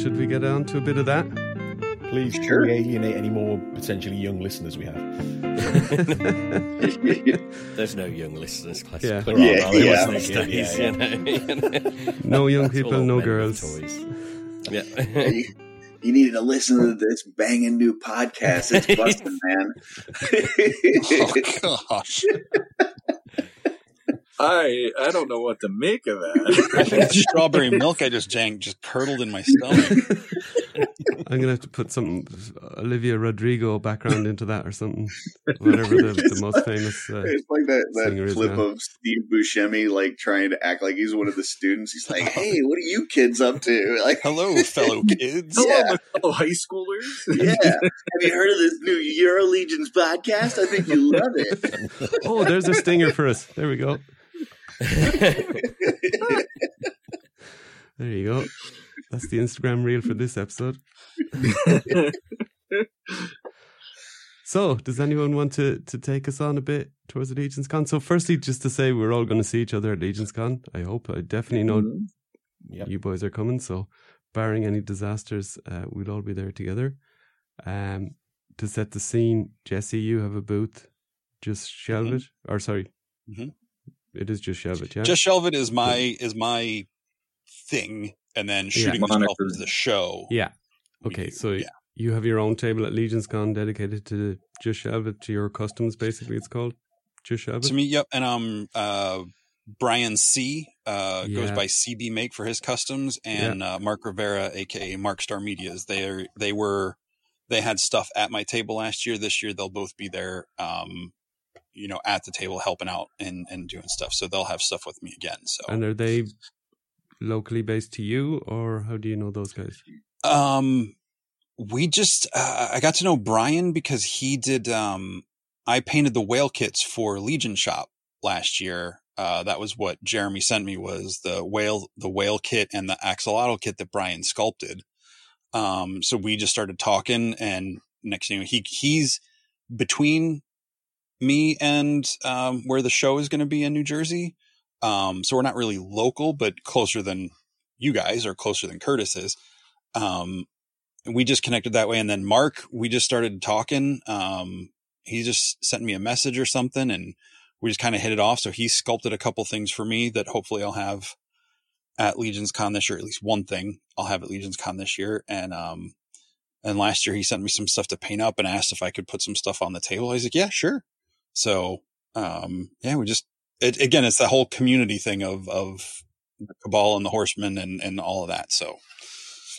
Should we get on to a bit of that? Please, Sure. sure. we alienate any more potentially young listeners we have? There's no young listeners. Class. Yeah. There Yeah, are, there yeah. was these days, Yeah, you know. No young people, no girls. Toys. Yeah. you, you needed to listen to this banging new podcast. It's busting, man. Oh gosh. I I don't know what to make of that. I think that. the strawberry milk I just drank just curdled in my stomach. I'm gonna have to put some Olivia Rodrigo background into that or something. Whatever the, the most famous. Uh, It's like that, singer that is clip of Steve Buscemi like trying to act like he's one of the students. He's like, "Hey, what are you kids up to?" Like, Hello, fellow kids. Hello, Yeah. my fellow high schoolers. yeah, have you heard of this new Euro Legions podcast? I think you love it. oh, there's a stinger for us. There we go. There you go. That's the Instagram reel for this episode. So, does anyone want to, to take us on a bit towards the Legions Con? So, firstly, just to say we're all going to see each other at Legions Con. I hope. I definitely know Yep. you boys are coming. So, barring any disasters, uh, we'll all be there together. Um, to set the scene, Jesse, you have a booth. Just shelve Mhm. it, or sorry, Mhm. It is just shelve it. Yeah, Just shelve it is my is my thing, and then shooting the shelf is the show. yeah. Okay, do, so yeah. you have your own table at Legions Con dedicated to just shelve it to your customs. Basically, it's called just shelve it. to me, yep. And um, uh, Brian C uh, goes by CB Make for his customs, and uh, Mark Rivera, aka Mark Star Media's. They are they were they had stuff at my table last year. This year they'll both be there. Um, you know, at the table helping out and and doing stuff. So they'll have stuff with me again. So And are they locally based to you, or how do you know those guys? Um, we just uh, I got to know Brian because he did. Um, I painted the whale kits for Legion Shop last year. Uh, that was what Jeremy sent me was the whale the whale kit and the axolotl kit that Brian sculpted. Um, so we just started talking, and next thing you know, he he's between me and um, where the show is going to be in New Jersey. Um, so we're not really local, but closer than you guys or closer than Curtis is. Um, we just connected that way. And then Mark, we just started talking. Um, he just sent me a message or something and we just kind of hit it off. So he sculpted a couple things for me that hopefully I'll have at Legions Con this year, at least one thing I'll have at Legions Con this year. And, um, and last year he sent me some stuff to paint up and asked if I could put some stuff on the table. I was like, yeah, sure. So, um, yeah, we just, it, again, it's the whole community thing of, of the cabal and the horsemen and, and all of that. So,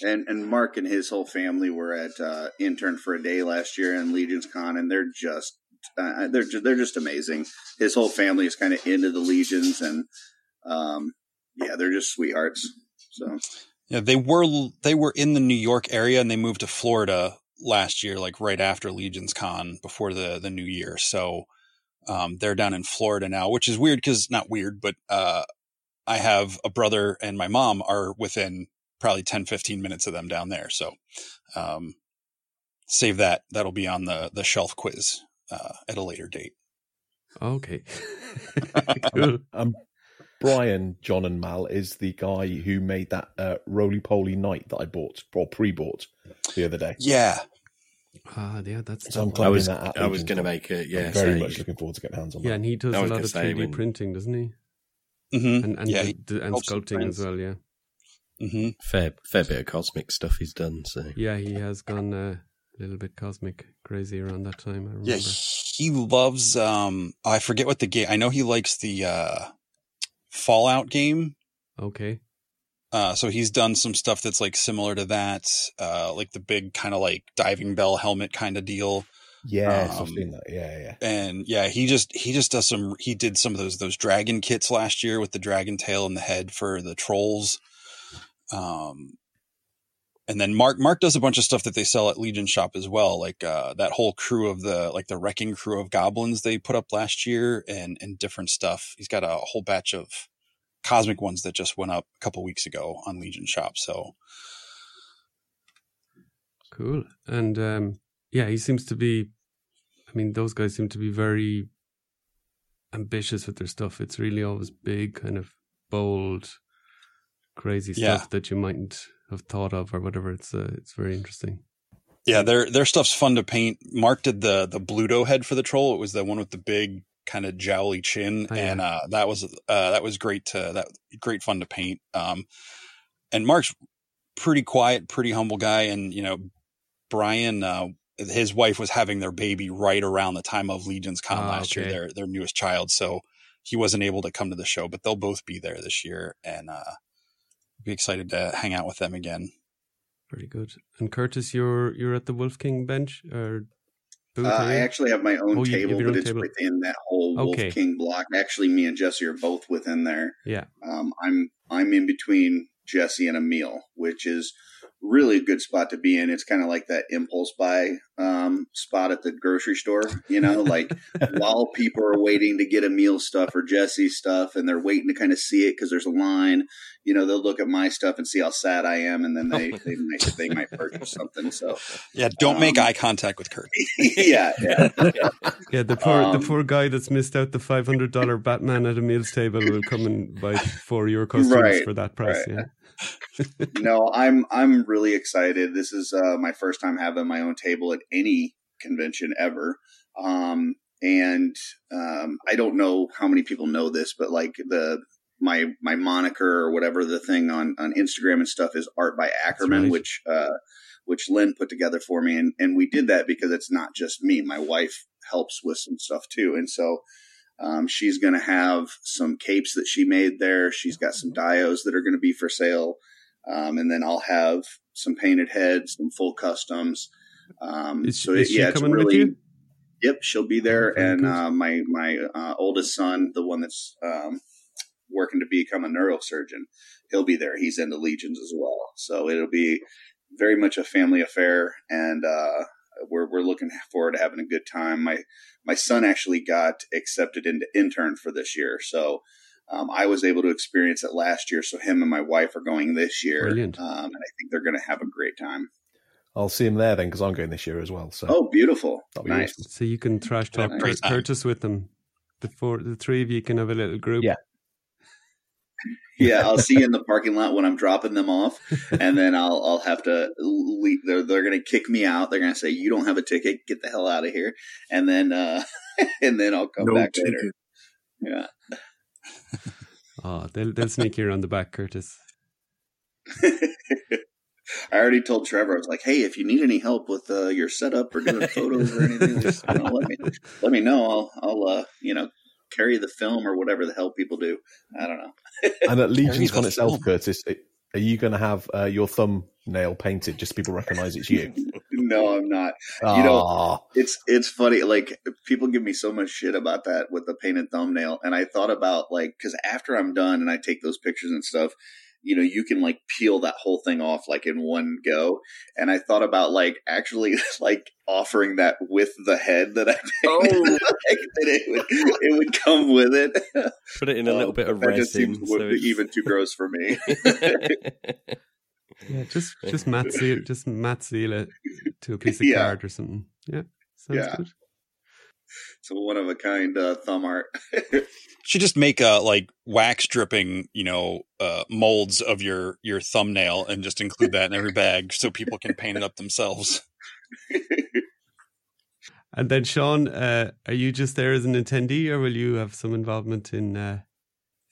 And and Mark and his whole family were at uh, intern for a day last year in Legions Con, and they're just uh, they're they're just amazing. His whole family is kind of into the Legions, and um, yeah, they're just sweethearts. So Yeah, they were they were in the New York area and they moved to Florida last year, like right after Legions Con before the the new year. So um, they're down in Florida now, which is weird because not weird, but uh, I have a brother and my mom are within probably 10, 15 minutes of them down there. So um, save that. That'll be on the the shelf quiz uh, at a later date. Okay, cool. Um, Brian, John, and Mal is the guy who made that uh, roly poly knight that I bought or pre-bought the other day. Yeah, Ah, yeah, that's So I'm that glad I one. was that I was going to make it. Yeah, I'm very so much looking forward to getting hands on yeah, that. and he does a lot of 3D when- printing, doesn't he? hmm And and yeah, the- he the- and sculpting as well. Yeah, hmm fair fair bit of cosmic stuff he's done. So yeah, he has gone uh, a little bit cosmic crazy around that time. I remember. Yeah, he loves. Um, I forget what the game. I know he likes the uh, Fallout game. Okay. Uh, so he's done some stuff that's like similar to that, uh, like the big kind of like diving bell helmet kind of deal. Um, I've seen that. Yeah, yeah. And yeah, he just he just does some. He did some of those those dragon kits last year with the dragon tail and the head for the trolls. Um, and then Mark Mark does a bunch of stuff that they sell at Legion Shop as well, like uh, that whole crew of the like the wrecking crew of goblins they put up last year, and and different stuff. He's got a whole batch of cosmic ones that just went up a couple weeks ago on Legion Shop. So Cool. And um, yeah, he seems to be. I mean, those guys seem to be very ambitious with their stuff. It's really always big, kind of bold, crazy Yeah. stuff that you mightn't have thought of or whatever. It's uh, it's very interesting. yeah, their their stuff's fun to paint. Mark did the the Bluto head for the troll. It was the one with the big kind of jowly chin, Oh, yeah. and uh, that was uh, that was great to that great fun to paint. Um, and Mark's pretty quiet, pretty humble guy, and you know, Brian, uh, his wife was having their baby right around the time of Legions Con Ah, last okay. year, their their newest child, so he wasn't able to come to the show, but they'll both be there this year, and uh, be excited to hang out with them again. Pretty good. And Curtis, you're you're at the Wolf King bench or booth? Uh, I actually have my own Oh, table, but it's table. within that whole Wolf Okay. King block. Actually, me and Jesse are both within there. yeah. Um, I'm I'm in between Jesse and Emil, which is really a good spot to be in. It's kind of like that impulse buy um, spot at the grocery store. You know, like while people are waiting to get Emil stuff or Jesse's stuff, and they're waiting to kind of see it because there's a line. You know, they'll look at my stuff and see how sad I am, and then they they might they might purchase something. So Yeah, don't make Um, eye contact with Kurt. yeah, yeah, yeah. Yeah, the poor the Um, poor guy that's missed out the five hundred dollar Batman at Emil's table will come and buy four of your customers Right, for that price. right. Yeah. no, I'm I'm really excited. This is uh, my first time having my own table at any convention ever. Um, and um, I don't know how many people know this, but like the my my moniker or whatever the thing on on Instagram and stuff is art by Akerman, right. which uh, which Lynn put together for me, and and we did that because it's not just me. My wife helps with some stuff too, and so. Um, she's going to have some capes that she made there. She's got some dios that are going to be for sale. Um, and then I'll have some painted heads, some full customs. Um, Is- so is it- yeah, it's really, you? Yep, she'll be there. And uh, my my uh, oldest son, the one that's um, working to become a neurosurgeon, he'll be there. He's into legions as well. So it'll be very much a family affair, and uh, we're we're looking forward to having a good time. My my son actually got accepted into intern for this year, so. Um, I was able to experience it last year, so him and my wife are going this year, Brilliant. Um, and I think they're going to have a great time. I'll see him there then because I'm going this year as well. So Oh, beautiful! Be Nice. So you can trash talk Have a great Cur- time. Curtis with them. before the three of you can have a little group. Yeah. Yeah, I'll see you in the parking lot when I'm dropping them off, and then I'll I'll have to leave. They're they're gonna kick me out. They're gonna say you don't have a ticket. Get the hell out of here. And then uh, and then I'll come No back ticket. later. Yeah. Oh, they'll they'll sneak you around the back, Curtis. I already told Trevor. I was like, "Hey, if you need any help with uh, your setup or doing photos or anything, just you know, let me let me know. I'll I'll uh, you know carry the film or whatever the hell people do. I don't know. and at Legion's the Con itself, film. Curtis, are you going to have uh, your thumbnail painted just so people recognise it's you? No, I'm not. You know- Ah, It's it's funny. Like people give me so much shit about that with the painted thumbnail, and I thought about like because after I'm done and I take those pictures and stuff, you know, you can like peel that whole thing off like in one go. And I thought about like actually like offering that with the head that I painted, Oh. like, that it would it would come with it. Put it in a little Um, bit of that just resin. seems so would be even too gross for me. Yeah, just just matte seal, just matte seal it to a piece of Yeah. card or something. Yeah, sounds Yeah. good. It's a one of a kind uh, thumb art. Should just make uh like wax dripping, you know, uh molds of your your thumbnail and just include that in every bag so people can paint it up themselves. And then Shawn, uh, are you just there as an attendee, or will you have some involvement in uh,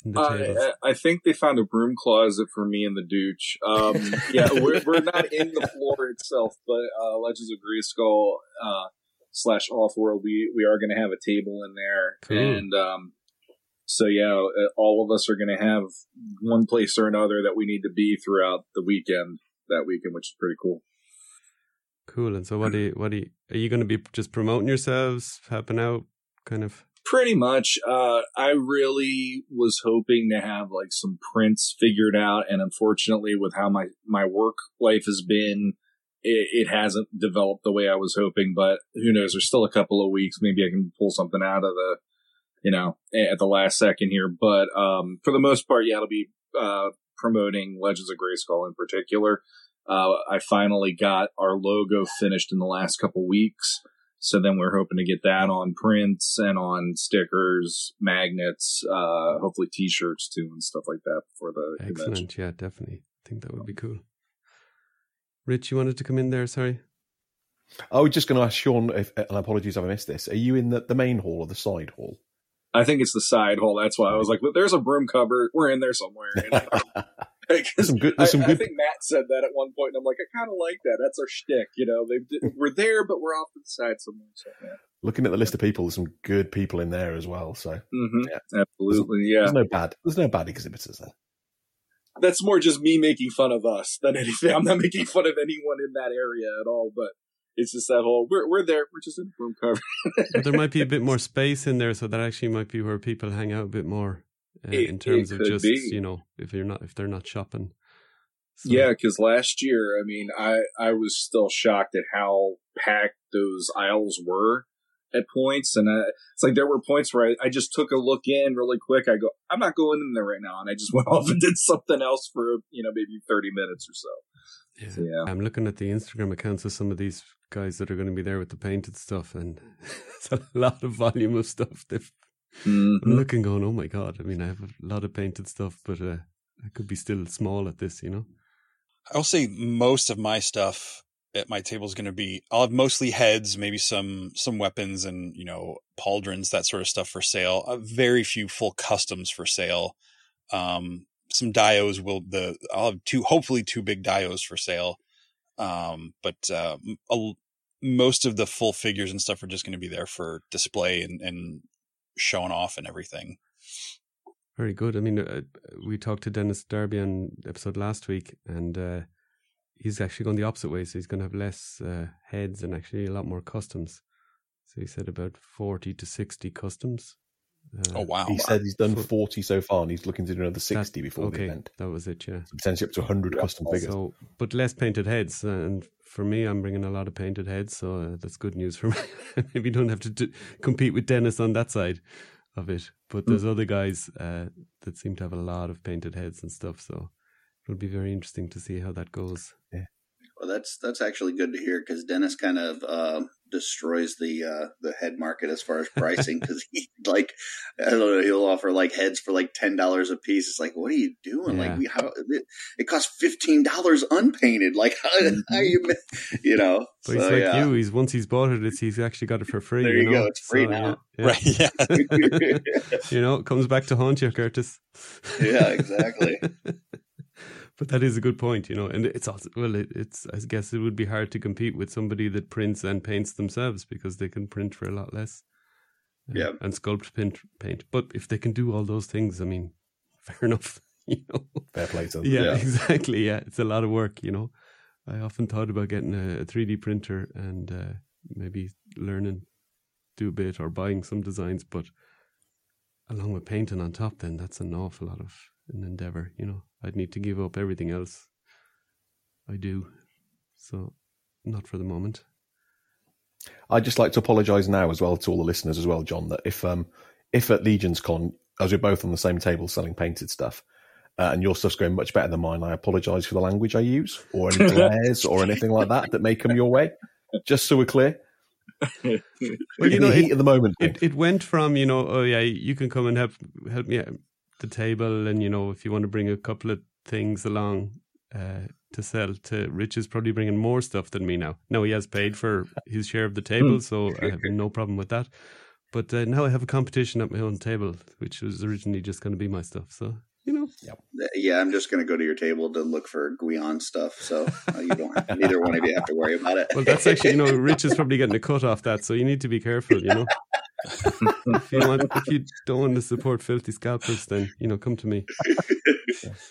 the Uh. I I think they found a broom closet for me and the Dooch. Um, yeah, we're, we're not in the floor itself, but uh, Legends of Grayskull uh, slash Offworld, we we are going to have a table in there, Cool. and um, so yeah, uh, all of us are going to have one place or another that we need to be throughout the weekend that weekend, which is pretty cool. Cool. And so, what do you, what do you, are you going to be just promoting yourselves, helping out, kind of? Pretty much. Uh, I really was hoping to have like some prints figured out, and unfortunately, with how my my work life has been, it, it hasn't developed the way I was hoping. But who knows? There's still a couple of weeks. Maybe I can pull something out of the, you know, at the last second here. But um, for the most part, yeah, it'll be uh, promoting Legends of Grayskull in particular. Uh, I finally got our logo finished in the last couple weeks. So then we're hoping to get that on prints and on stickers, magnets, uh, hopefully t-shirts too and stuff like that for the convention. Excellent. Yeah, definitely. I think that would be cool. Rich, you wanted to come in there? Sorry. I was just going to ask Shawn, if, and apologies if I missed this. Are you in the, the main hall or the side hall? I think it's the side hall. That's why I was like, "But there's a broom cupboard. We're in there somewhere." And There's some good. I, There's some I good. think Matt said that at one point, and I'm like, I kind of like that. That's our shtick, you know. They we're there, but we're off to the side somewhere. So, yeah. Looking at the list of people, there's some good people in there as well. So hmm Yeah. Absolutely, yeah. there's no bad. There's no bad exhibitors there. That's more just me making fun of us than anything. I'm not making fun of anyone in that area at all, but it's just that whole we're we're there. We're just in room cover. but there might be a bit more space in there, so that actually might be where people hang out a bit more uh, It- in terms of just be. you know if you're not if they're not shopping. So- Yeah, because last year, I mean, I I was still shocked at how packed those aisles were at points, and I, it's like there were points where I, I just took a look in really quick. I go, I'm not going in there right now, and I just went off and did something else for you know maybe 30 minutes or so. Yeah. So, yeah. I'm looking at the Instagram accounts of some of these guys that are going to be there with the painted stuff, and it's a lot of volume of stuff. They've, I'm Mhm. looking, going, oh my god! I mean, I have a lot of painted stuff, but uh, I could be still small at this, you know. I'll say most of my stuff at my table is going to be I'll have mostly heads, maybe some some weapons and you know pauldrons, that sort of stuff for sale. Very few full customs for sale. Um, some dios will the I'll have two hopefully two big dios for sale. Um, but uh, a- most of the full figures and stuff are just going to be there for display and, and showing off and everything. Very good. I mean, uh, we talked to Dennis Darby on episode last week, and uh, he's actually going the opposite way. So he's going to have less uh, heads and actually a lot more customs. So he said about forty to sixty customs. Uh, Oh wow! He said he's done 40 so far and he's looking to do another 60 that- before okay, the event. that was it. Yeah. So potentially up to 100 custom figures. So, but less painted heads, uh, and for me, I'm bringing a lot of painted heads, so uh, that's good news for me. Maybe you don't have to d- compete with Dennis on that side of it. But there's other guys uh, that seem to have a lot of painted heads and stuff, so it'll be very interesting to see how that goes. Yeah. Well, that's that's actually good to hear because Dennis kind of uh, destroys the uh, the head market as far as pricing because he like I don't know he'll offer like heads for like ten dollars a piece. It's like what are you doing? Yeah. Like we how it, it costs fifteen dollars unpainted. Like how, how you you know? But so he's like yeah. you. He's once he's bought it, it's, he's actually got it for free. There you you know? go, it's free So, now. Yeah, yeah. Right? Yeah. you know, it comes back to haunt you, Curtis. Yeah, exactly. But that is a good point, you know, and it's also well, it, it's I guess it would be hard to compete with somebody that prints and paints themselves because they can print for a lot less. uh, Yeah. and sculpt, paint, paint. But if they can do all those things, I mean, fair enough, you know. Fair play to them. Yeah, Yeah. exactly. Yeah, it's a lot of work, you know. I often thought about getting a, a 3D printer and uh, maybe learning, do a bit, or buying some designs, but along with painting on top, then that's an awful lot of an endeavor, you know. I'd need to give up everything else I do. So, not for the moment. I'd just like to apologise now as well to all the listeners as well, John, that if um if at Legions Con, as we're both on the same table selling painted stuff, uh, and your stuff's going much better than mine, I apologise for the language I use or any glares or anything like that that may come your way. Just so we're clear. Well, In you know, the heat it, of the moment. it, it went from, you know, oh yeah, you can come and help help me at the table, and, you know, if you want to bring a couple of things along uh, to sell, to Rich is probably bringing more stuff than me now. Now he has paid for his share of the table, so I have no problem with that. But uh, now I have a competition at my own table, which was originally just going to be my stuff. So, you know, Yeah, I'm just going to go to your table to look for Guion stuff, so uh, you don't. Have, neither one of you have to worry about it. well, that's actually, you know, Rich is probably getting a cut off that, so you need to be careful, you know. if you want, if you don't want to support filthy scalpers, then you know, come to me.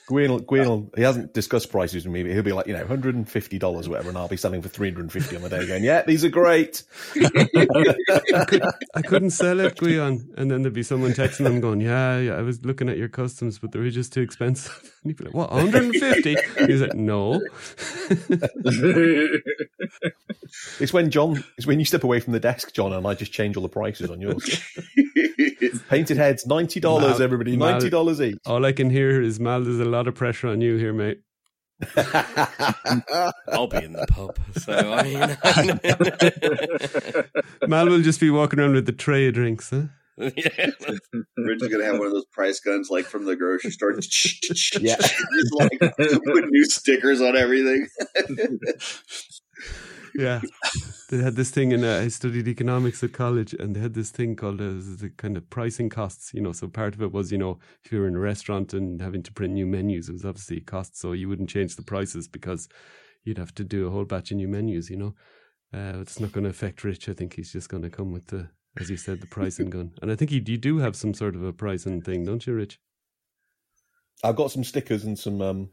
Gwyn, will- Gwyn, he hasn't discussed prices with me, but he'll be like, you know, $150 or whatever, and I'll be selling for 350 on the day going, yeah, these are great. I couldn't sell it, Guion. And then there'd be someone texting them going, yeah, yeah, I was looking at your customs, but they were just too expensive. And he'd be like, what, 150? He's like, no. It's when John, it's when you step away from the desk, John, and I just change all the prices on yours. Painted heads, $90, Mal- everybody, $90 each. All I can hear is, Mal, there's a lot of pressure on you here, mate. I'll be in the pub, so I mean, Mal will just be walking around with the tray of drinks, huh? yeah. Rich is going to have one of those price guns like from the grocery store. Yeah. Just like put new stickers on everything. Yeah. They had this thing in, uh, I studied economics at college, and they had this thing called uh, the kind of pricing costs, you know. So part of it was, you know, if you were in a restaurant and having to print new menus, it was obviously a cost. So you wouldn't change the prices because you'd have to do a whole batch of new menus, you know. Uh, it's not going to affect Rich. I think he's just going to come with the, as you said, the pricing gun. And I think you, you do have some sort of a pricing thing, don't you, Rich? I've got some stickers and some um,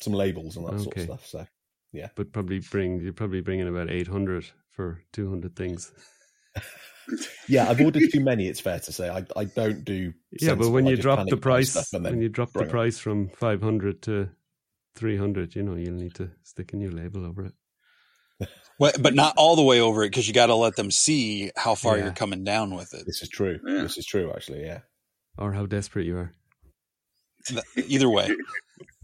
some labels and that sort of stuff. So yeah, But probably bring you're probably bringing about eight hundred for two hundred things. yeah, I've ordered too many. It's fair to say I I don't do. Yeah, but when you drop the price, stuff and then when you drop the price from five hundred to three hundred, you know, you'll need to stick a new label over it. Well, but not all the way over it because you got to let them see how far Yeah. you're coming down with it. This is true. Yeah. This is true. Actually, yeah. Or how desperate you are. Either way,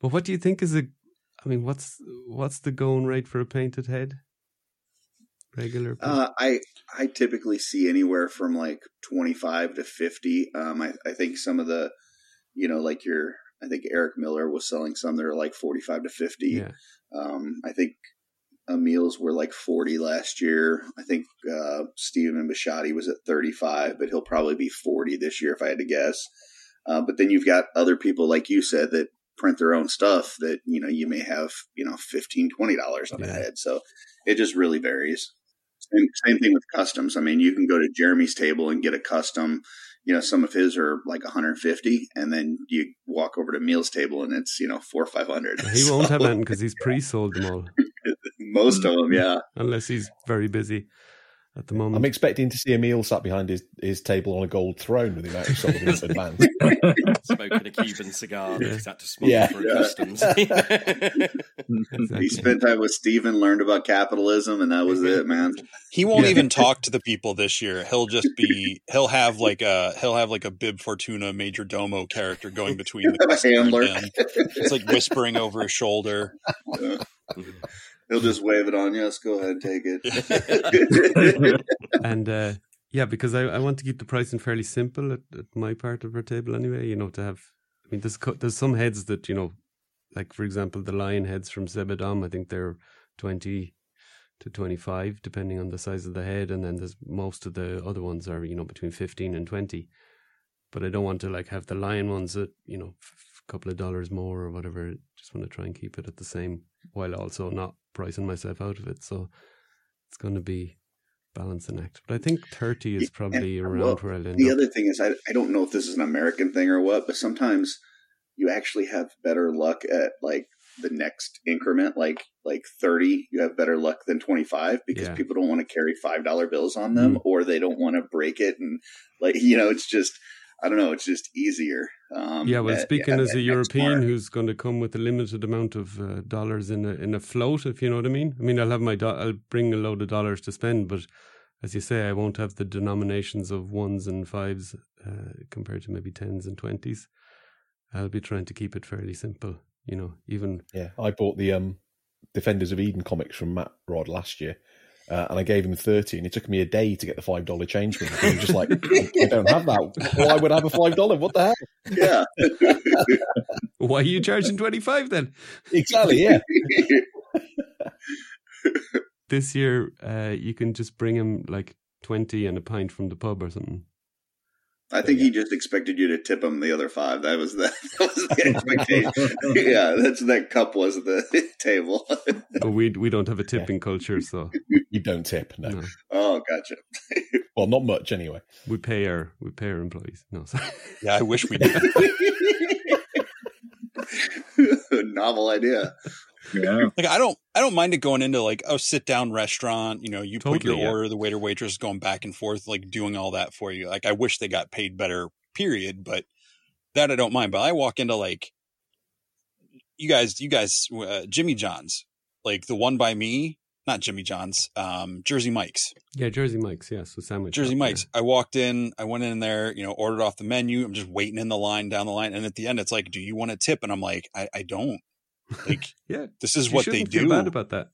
But what do you think is a? I mean, what's what's the going rate for a painted head? Regular. paint? Uh, I I typically see anywhere from like twenty five to fifty. Um, I I think some of the, you know, like your I think Eric Miller was selling some that are like forty five to fifty. yeah, Um, I think Emil's were like 40 last year. I think uh, Steven Bishotti was at 35, but he'll probably be 40 this year if I had to guess. Uh, but then you've got other people, like you said, that print their own stuff that, you know, you may have, you know, $15, $20 on a Yeah. head. So it just really varies. Same, same thing with customs. I mean, you can go to Jeremy's table and get a custom. You know, some of his are like 150, and then you walk over to Emil's table and it's you know four or five hundred. he won't have anything because he's pre-sold them all, most of them. Yeah, unless he's very busy at the moment. I'm expecting to see Emil sat behind his, his table on a gold throne with him out sold in advance. Smoking a Cuban cigar that Yeah. he's had to smuggle Yeah. through Yeah. customs. Exactly. He spent time with Steven, learned about capitalism, and that was it, man. he won't Yeah. even talk to the people this year. He'll just be he'll have like a he'll have like a Bib Fortuna Major Domo character going between the Have a customer and handler. It's like whispering over his shoulder. Mm-hmm. He'll just wave it on. Yes, go ahead, and take it. and uh, yeah, because I, I want to keep the pricing fairly simple at, at my part of our table anyway. You know, to have. I mean, there's there's some heads that you know, like for example, the lion heads from Zebedam. I think they're twenty to twenty five, depending on the size of the head, and then there's most of the other ones are you know between fifteen and twenty. But I don't want to like have the lion ones at you know a couple of dollars more or whatever. Just want to try and keep it at the same while also not pricing myself out of it. So it's going to be balancing act. But I think 30 is probably and, around well, where I'll end the up. other thing is, I, I don't know if this is an American thing or what, but sometimes you actually have better luck at like the next increment, like like thirty. You have better luck than twenty five because Yeah. people don't want to carry five dollar bills on them, Mm. or they don't want to break it, and like you know, it's just I don't know, it's just easier. Um, yeah, well, speaking at- as a next European mark. who's going to come with a limited amount of uh, dollars in a in a float, if you know what I mean. I mean, I'll have my do- I'll bring a load of dollars to spend, but as you say, I won't have the denominations of ones and fives uh, compared to maybe tens and twenties. I'll be trying to keep it fairly simple. You know, even Yeah, I bought the um, Defenders of Eden comics from Matt Rod last year, uh, and I gave him thirty, and it took me a day to get the five dollar change. From him. He was just like, I don't have that. Why would I have a five dollar? What the hell? yeah. why are you charging twenty five then? Exactly. Yeah. This year, uh, you can just bring him like twenty and a pint from the pub or something. I think he just expected you to tip him the other five. That was the, that was the expectation. yeah, that's that cup was at the table. But we we don't have a tipping culture, so You don't tip. No. no. oh, gotcha. Well, not much anyway. we pay our we pay our employees. No, sorry. Yeah, I wish we did. Novel idea. Yeah. Like I don't I don't mind it going into like oh sit down restaurant, you know, you put your yeah. order, the waiter waitress going back and forth, like doing all that for you. Like I wish they got paid better, period. But that I don't mind. But I walk into like you guys, you guys, uh, Jimmy John's, like the one by me, not Jimmy John's, um, Jersey Mike's. Yeah, Jersey Mike's. Yeah, so sandwich. Jersey Mike's. I walked in, I went in there, you know, ordered off the menu. I'm just waiting in the line down the line. And at the end, it's like, do you want a tip? And I'm like, I, I don't. Like, Yeah, this is You what they shouldn't feel do. Bad about that.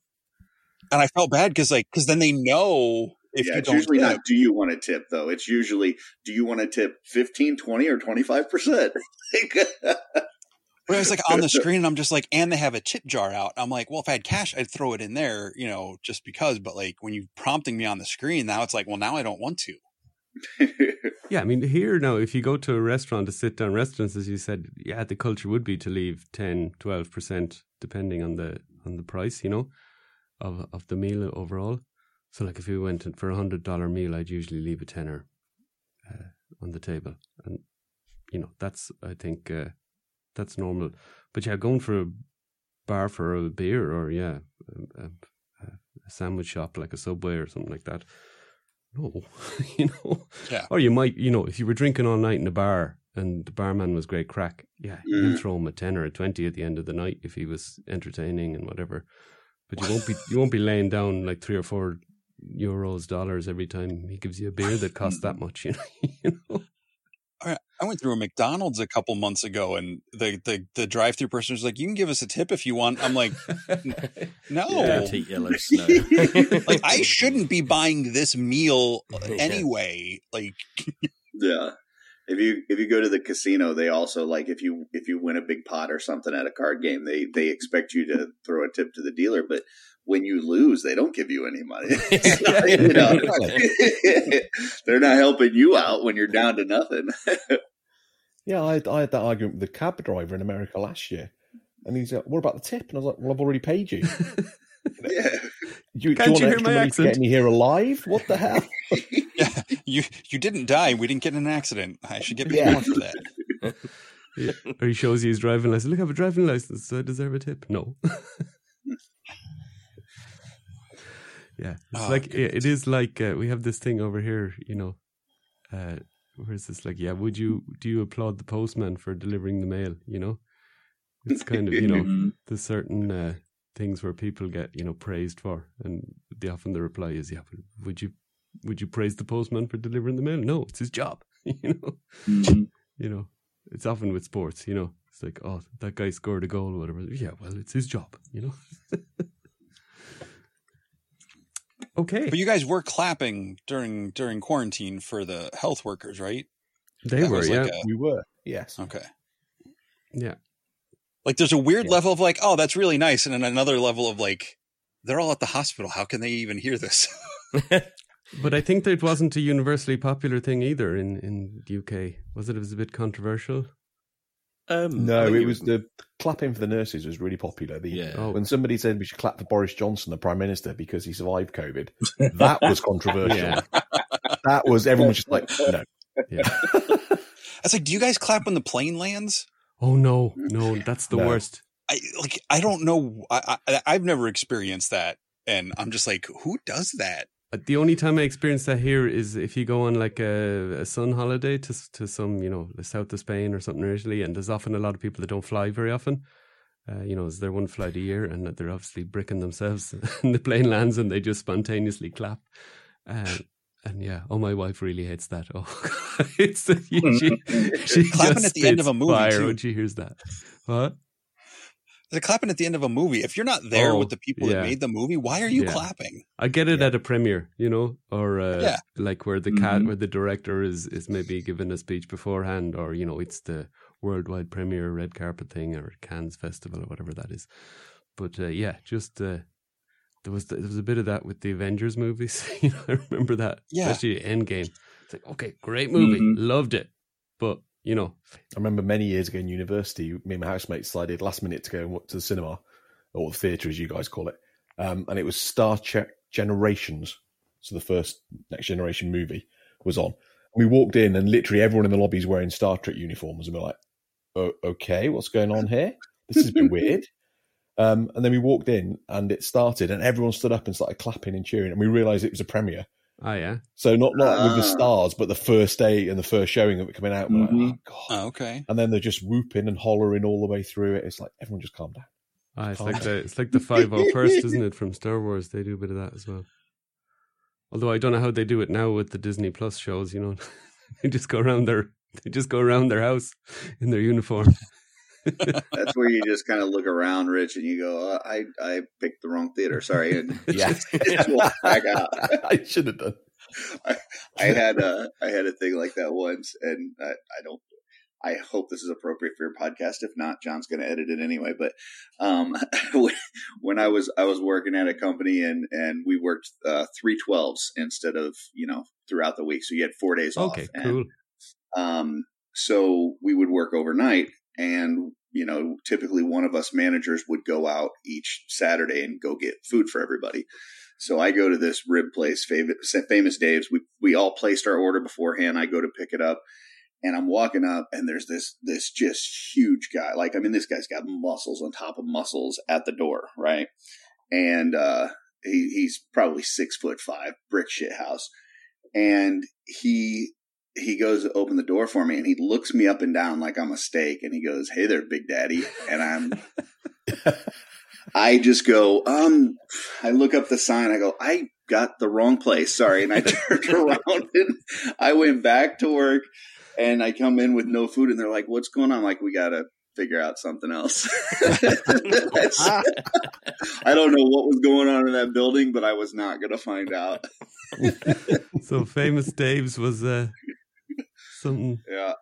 and I felt bad because, like, because then they know if yeah, you it's don't usually tip. not do you want to tip though. It's usually do you want to tip 15, 20 or 25%? But I was like on the screen, and I'm just like, and they have a tip jar out. I'm like, well, if I had cash, I'd throw it in there, you know, just because. But like when you prompting me on the screen, now it's like, well, now I don't want to. Yeah, I mean, here now, if you go to a restaurant, a sit down restaurants, as you said, yeah, the culture would be to leave 10, 12%, depending on the on the price, you know, of of the meal overall. So, like, if we went for a hundred dollar meal, I'd usually leave a tenner uh, on the table, and you know that's I think uh, that's normal. But yeah, going for a bar for a beer or yeah, a, a, a sandwich shop like a Subway or something like that. No, you know. Yeah. Or you might, you know, if you were drinking all night in a bar and the barman was great crack, yeah, you Mm. can throw him a ten or a twenty at the end of the night if he was entertaining and whatever. But you won't be you won't be laying down like three or four euros dollars every time he gives you a beer that costs that much. You know, you know? I I went through a McDonald's a couple months ago, and the the, the drive through person was like, "You can give us a tip if you want." I'm like, "No, Don't yellow snow. like I shouldn't be buying this meal uh, anyway." Like, Yeah. If you if you go to the casino, they also like if you if you win a big pot or something at a card game, they they expect you to throw a tip to the dealer, but when you lose, they don't give you any money. You know? They're not helping you out when you're down to nothing. Yeah, I had, I had that argument with the cab driver in America last year. And he's like, what about the tip? And I was like, well, I've already paid you. yeah. You, Can't do you you hear my extra to accent? get me here alive? What the hell? yeah, you you didn't die. We didn't get in an accident. I should get paid Yeah. more for that. Yeah. Or he shows you his driving license. Look, I have a driving license, so I deserve a tip. No. Yeah, it's Oh, like it, it is like uh, we have this thing over here. You know, uh, where is this? Like, yeah, would you do you applaud the postman for delivering the mail? You know, it's kind of you know the certain uh, things where people get you know praised for, and the often the reply is, yeah, but would you would you praise the postman for delivering the mail? No, it's his job. you know Mhm. you know, it's often with sports, you know, it's like, oh, that guy scored a goal or whatever. Yeah, well, it's his job, you know. okay, But you guys were clapping during during quarantine for the health workers, right? they that were, yeah, like a- we were, yes. Okay. yeah. Like there's a weird Yeah. level of like, oh, that's really nice, and then another level of like, they're all at the hospital. How can they even hear this? But I think that it wasn't a universally popular thing either in in the UK. Was it? It was a bit controversial. Um, No, think it was the clapping for the nurses was really popular. The, Yeah. Oh. When somebody said we should clap for Boris Johnson, the Prime Minister, because he survived COVID, that was controversial. Yeah. That was, everyone was just like, no. Yeah. I was like, do you guys clap when the plane lands? Oh no, no, that's the No. worst. I like, I don't know. I, I I've never experienced that, and I'm just like, who does that? Uh, The only time I experience that here is if you go on like a, a sun holiday to to some you know the south of Spain or something or Italy, and there's often a lot of people that don't fly very often. Uh, you know, is their one flight a year, and they're obviously bricking themselves, and the plane lands, and they just spontaneously clap. Uh, and yeah, oh, my wife really hates that. Oh, it's the, she, she Clapping just at the end of a movie, fire too. when she hears that. What? They're clapping at the end of a movie. If you're not there Oh, with the people yeah. that made the movie, why are you Yeah. clapping? I get it Yeah. at a premiere, you know, or uh, Yeah. like where the cat, Mhm. where the director is is maybe giving a speech beforehand, or you know, it's the worldwide premiere red carpet thing or Cannes festival or whatever that is. But uh, yeah, just uh, there was there was a bit of that with the Avengers movies. you know, I remember that, Yeah. especially Endgame. It's like okay, great movie, Mhm. loved it, but you know, I remember many years ago in university, me and my housemates decided last minute to go and to the cinema, or the theatre as you guys call it. Um, and it was Star Trek Generations. So the first Next Generation movie was on. We walked in and literally everyone in the lobby is wearing Star Trek uniforms. And we're like, oh, okay, what's going on here? This is a bit weird. Um, and then we walked in and it started and everyone stood up and started clapping and cheering. And we realized it was a premiere. Ah yeah, So not, not with the Ah. stars, but the first day and the first showing of it coming out. We're like, oh, God. Oh, okay. And then they're just whooping and hollering all the way through it. It's like, everyone just calm down. ah, it's Oh. like the it's like the five oh first, isn't it, from Star Wars? They do a bit of that as well. Although I don't know how they do it now with the Disney Plus shows. You know, they just go around their they just go around their house in their uniform. That's where you just kind of look around, Rich, and you go, uh, "I I picked the wrong theater. Sorry." And Yeah. just walk back out. I should have done. I had a I had a thing like that once, and I, I don't. I hope this is appropriate for your podcast. If not, John's going to edit it anyway. But um, when I was I was working at a company and and we worked uh, three twelves instead of you know throughout the week, so you had four days off. Okay, And, cool. um, so we would work overnight, and you know, typically one of us managers would go out each Saturday and go get food for everybody. So I go to this rib place, famous, Dave's. We we all placed our order beforehand. I go to pick it up, and I'm walking up, and there's this this just huge guy. Like, I mean, this guy's got muscles on top of muscles at the door, right? And uh, he, he's probably six foot five, brick shit house, and he he goes to open the door for me, and he looks me up and down like I'm a steak, and he goes, "Hey there, Big Daddy," and I'm. I just go, um, I look up the sign. I go, I got the wrong place. Sorry. And I turned around and I went back to work and I come in with no food and they're like, what's going on? I'm like, we got to figure out something else. I don't know what was going on in that building, but I was not going to find out. so famous Dave's was uh, something. Yeah.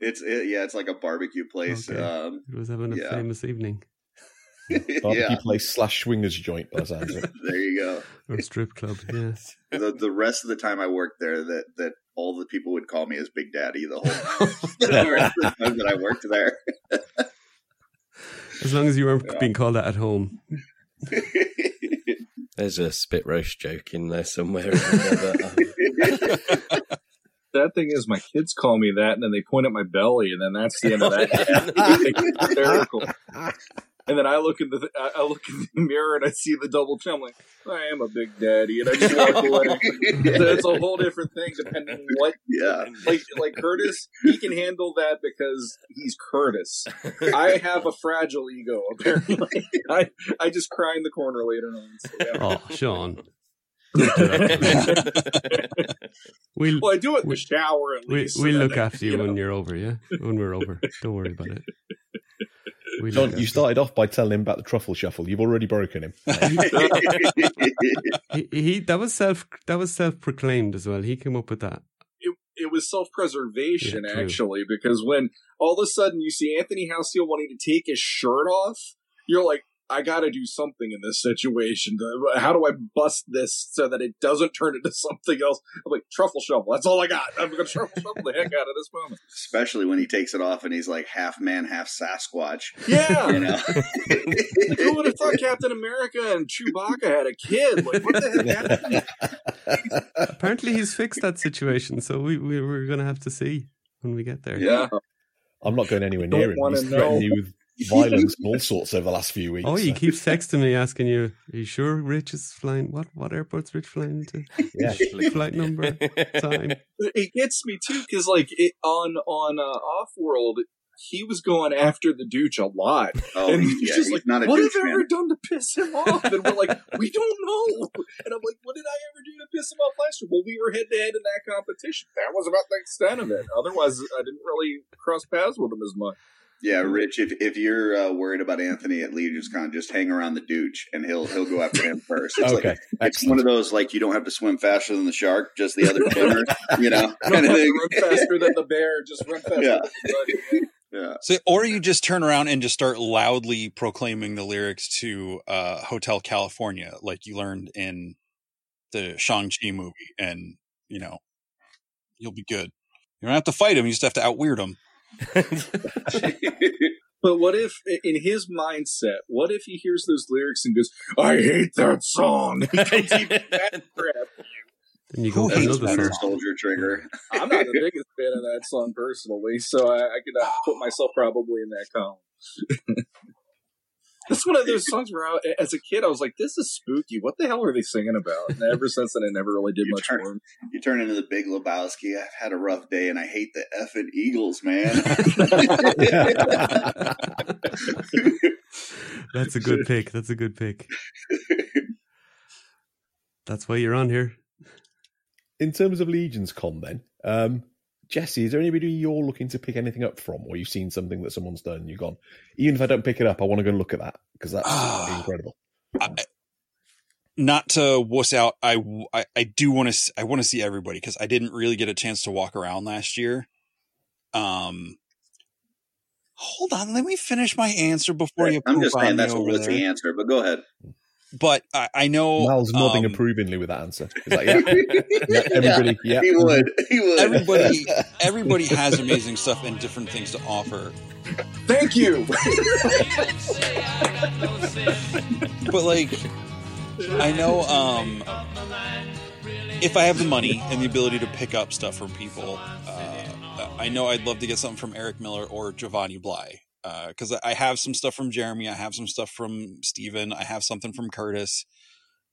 It's it, yeah, it's like a barbecue place. Okay. Um, It was having a yeah. famous evening Barbecue yeah, place slash swingers joint by the sounds of it. there you go. or strip club. Yes. the the rest of the time I worked there, that that all the people would call me as Big Daddy the whole the rest of the time that I worked there. As long as you weren't Yeah. being called that at home. There's a spit roast joke in there somewhere. Isn't that, thing is, my kids call me that, and then they point at my belly, and then that's the end of that. Hysterical. And then I look in the I I look in the mirror and I see the double chin. I'm like, I am a big daddy, and I just walk away. It's a whole different thing, depending on what. yeah, Like like Curtis, he can handle that because he's Curtis. I have a fragile ego. Apparently, I I just cry in the corner later on. So, yeah. Oh, Shawn. We'll Well, I do it in We- the shower at we least. so we that look I- after you, you know. when you're over. Yeah, when we're over. Don't worry about it. We John, you started off by telling him about the truffle shuffle. You've already broken him. He, he that was self that was self proclaimed as well. He came up with that. it, it was self preservation Yeah, actually because when all of a sudden you see Anthony Halcyon wanting to take his shirt off, you're like, I got to do something in this situation. How do I bust this so that it doesn't turn into something else? I'm like truffle shuffle. That's all I got. I'm going to truffle shovel the heck out of this moment. especially when he takes it off and he's like half man, half Sasquatch. Yeah. You know, Who would have thought Captain America and Chewbacca had a kid? Like, what the heck? Happened? Apparently, he's fixed that situation. So we, we we're gonna have to see when we get there. Yeah. I'm not going anywhere Don't near him. wanna He's threatened know. you with violence and all sorts over the last few weeks. Oh, he so- keeps texting me asking you, "Are you sure Rich is flying? What what airport's Rich flying into? Yeah. Flight number, time." it gets me too because like it, on on uh, Offworld he was going after the Dooch a lot oh, and he's, he's yeah, just he's like not a what have douche I ever done to piss him off and we're like we don't know and i'm like what did i ever do to piss him off last year well we were head to head in that competition that was about the extent of it otherwise i didn't really cross paths with him as much Yeah, Rich, if if you're uh, worried about Anthony at Legions Con, just hang around the Dooch and he'll he'll go after him first. It's Okay, like, it's one of those like you don't have to swim faster than the shark, just the other swimmer, you know, kind of thing. run faster than the bear just run faster Yeah. than the. Yeah, So, or you just turn around and just start loudly proclaiming the lyrics to uh, Hotel California, like you learned in the Shang-Chi movie, and, you know, you'll be good. You don't have to fight him, you just have to outweird him. But what if, in his mindset, what if he hears those lyrics and goes, "I hate that song"? He comes even mad crap. Then you Who go for hates another Winter song. Soldier Trigger. I'm not the biggest fan of that song personally, so I, I could uh, put myself probably in that column. That's one of those songs where, I, as a kid, I was like, "This is spooky. What the hell are they singing about?" And ever since then, I never really did You much turn- for him. You turn into the Big Lebowski. I've had a rough day and I hate the effing Eagles, man. That's a good pick. That's a good pick. That's why you're on here. In terms of Legions Con, then, um, Jesse, is there anybody you're looking to pick anything up from, or you've seen something that someone's done and you've gone, even if I don't pick it up, I want to go and look at that because that's Ah. incredible. I, not to wuss out, I, I, I do want to I want to see everybody because I didn't really get a chance to walk around last year. Um, hold on, let me finish my answer before you. I'm just saying that's what was the answer, but go ahead. But I, I know Mal's nodding um, approvingly with that answer. He's like, yeah, yeah, everybody, yeah. He would. He would. everybody everybody has amazing stuff and different things to offer. Thank you. But like, I know um, if I have the money and the ability to pick up stuff from people, uh, I know I'd love to get something from Eric Miller or Giovanni Bly because uh, I have some stuff from Jeremy, I have some stuff from Steven, I have something from Curtis.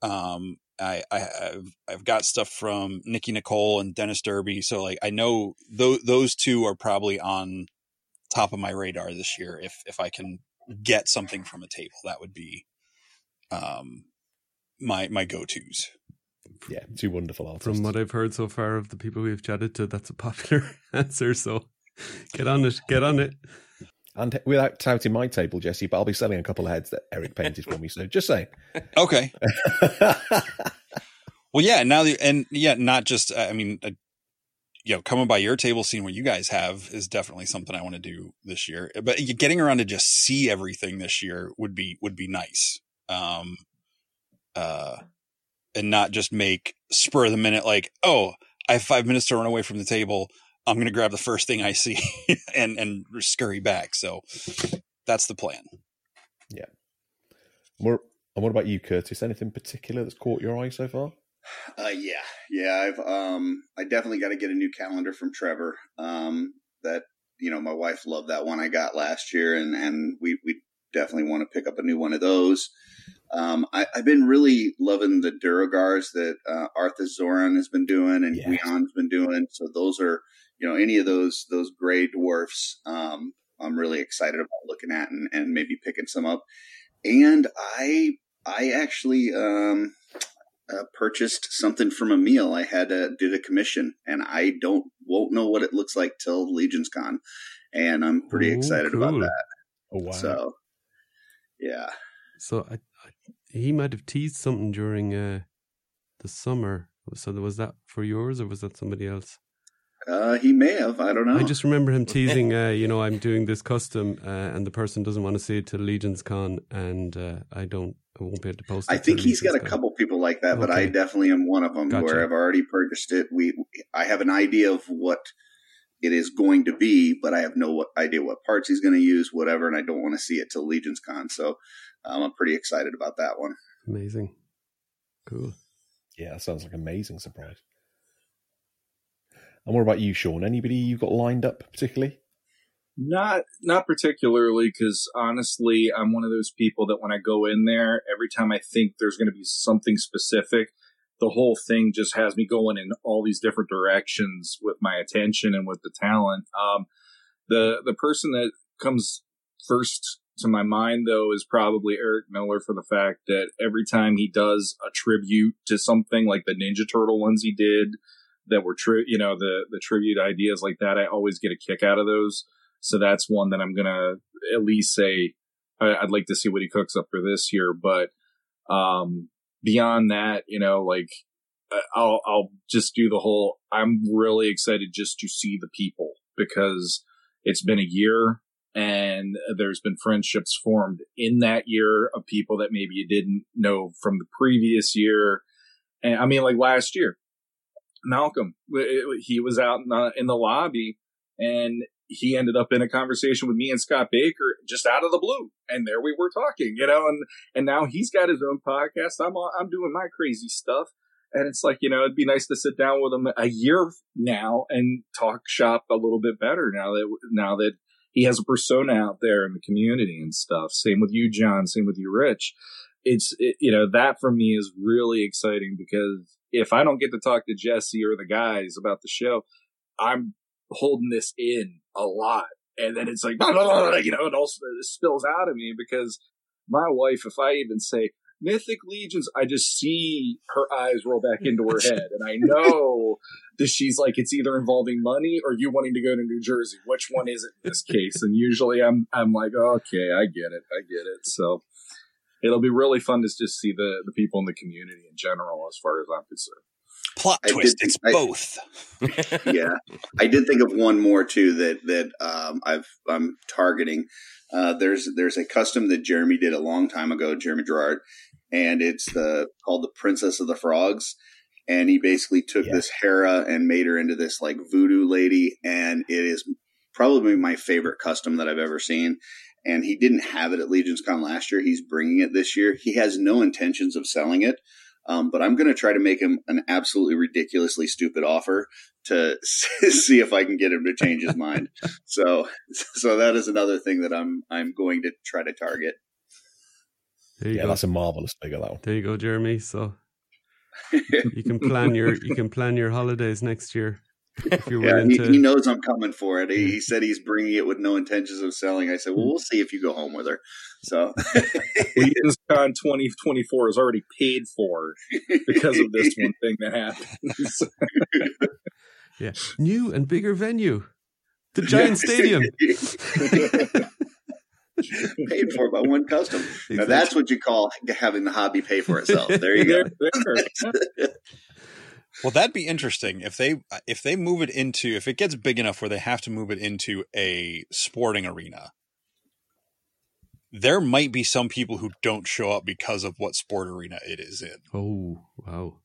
Um, I, I have I've got stuff from Nikki Nicole and Dennis Derby, so like I know those those two are probably on top of my radar this year. If if I can get something from a table, that would be um my my go tos. Yeah, two wonderful artists. From what I've heard so far of the people we've chatted to, that's a popular answer. So get on it, get on it. And without touting my table, Jesse, but I'll be selling a couple of heads that Eric painted for me. So just saying. Okay. well, yeah. Now the and yeah, not just. I mean, uh, you know, coming by your table, seeing what you guys have is definitely something I want to do this year. But getting around to just see everything this year would be would be nice. Um, uh, and not just make spur of the minute like, oh, I have five minutes to run away from the table. I'm going to grab the first thing I see and and scurry back. So that's the plan. Yeah. More. And what about you, Curtis? Anything particular that's caught your eye so far? Uh, yeah, yeah. I've um, I definitely got to get a new calendar from Trevor. Um, that you know, my wife loved that one I got last year, and and we we definitely want to pick up a new one of those. Um, I, have been really loving the Duergars that uh, Arthur Zoran has been doing and yes. Guion's been doing. So those are, you know, any of those those gray dwarfs. Um, I'm really excited about looking at and, and maybe picking some up. And I I actually um, uh, purchased something from Emil. I had a, did a commission, and I don't won't know what it looks like till Legions Con, and I'm pretty Ooh, excited cool. about that. Oh wow! So yeah. So I, I, he might have teased something during uh, the summer. So was that for yours, or was that somebody else? Uh, he may have. I don't know. I just remember him teasing. Uh, you know, I'm doing this custom, uh, and the person doesn't want to see it till Legions Con, and uh, I don't. I won't be able to post. It. I think he's got a couple people like that, okay. but I definitely am one of them gotcha. where I've already purchased it. We, I have an idea of what it is going to be, but I have no idea what parts he's going to use, whatever, and I don't want to see it till Legions Con. So um, I'm pretty excited about that one. Amazing, cool. Yeah, that sounds like an amazing surprise. And what about you, Shawn? Anybody you've got lined up particularly? Not not particularly, because honestly, I'm one of those people that when I go in there, every time I think there's going to be something specific, the whole thing just has me going in all these different directions with my attention and with the talent. Um, the the person that comes first to my mind though is probably Eric Miller for the fact that every time he does a tribute to something like the Ninja Turtle ones he did that were true, you know, the the tribute ideas like that, I always get a kick out of those. So that's one that I'm gonna at least say I, would like to see what he cooks up for this year. But um, beyond that, you know, like I'll I'll just do the whole. I'm really excited just to see the people because it's been a year and there's been friendships formed in that year of people that maybe you didn't know from the previous year. And I mean, like last year, Malcolm, he was out in the, in the lobby and he ended up in a conversation with me and Scott Baker just out of the blue. And there we were talking, you know, and, and now he's got his own podcast. I'm, I'm doing my crazy stuff. And it's like, you know, it'd be nice to sit down with him a year now and talk shop a little bit better now that, now that he has a persona out there in the community and stuff. Same with you, John. Same with you, Rich. It's, it, you know, that for me is really exciting because if I don't get to talk to Jesse or the guys about the show, I'm holding this in a lot. And then it's like, blah, blah, blah, you know, it also spills out of me because my wife, if I even say Mythic Legions, I just see her eyes roll back into her head. And I know that she's like, it's either involving money or you wanting to go to New Jersey. Which one is it in this case? And usually I'm, I'm like, okay, I get it. I get it. So it'll be really fun to just see the, the people in the community in general, as far as I'm concerned. Plot I twist. Did, it's I, both. yeah, I did think of one more too that that um, I've I'm targeting. Uh, there's there's a custom that Jeremy did a long time ago, Jeremy Gerard, and it's the called the Princess of the Frogs. And he basically took yeah. this Hera and made her into this like voodoo lady, and it is probably my favorite custom that I've ever seen. And he didn't have it at Legions Con last year. He's bringing it this year. He has no intentions of selling it. Um, but I'm going to try to make him an absolutely ridiculously stupid offer to see if I can get him to change his mind. So, so that is another thing that I'm I'm going to try to target. There you Yeah, go. that's a marvelous figure. That one. There you go, Jeremy. So you can plan your you can plan your holidays next year if you're Yeah, willing he, to. he knows I'm coming for it. He, he said he's bringing it with no intentions of selling. I said, well, hmm. we'll see if you go home with her. So, Legions Con 2024 is already paid for because of this one thing that happens. Yeah, new and bigger venue, the Giant Stadium. Paid for by one custom. Now that's what you call having the hobby pay for itself. There you go. There- there. Well, that'd be interesting if they if they move it into if it gets big enough where they have to move it into a sporting arena. There might be some people who don't show up because of what sport arena it is in. Oh wow!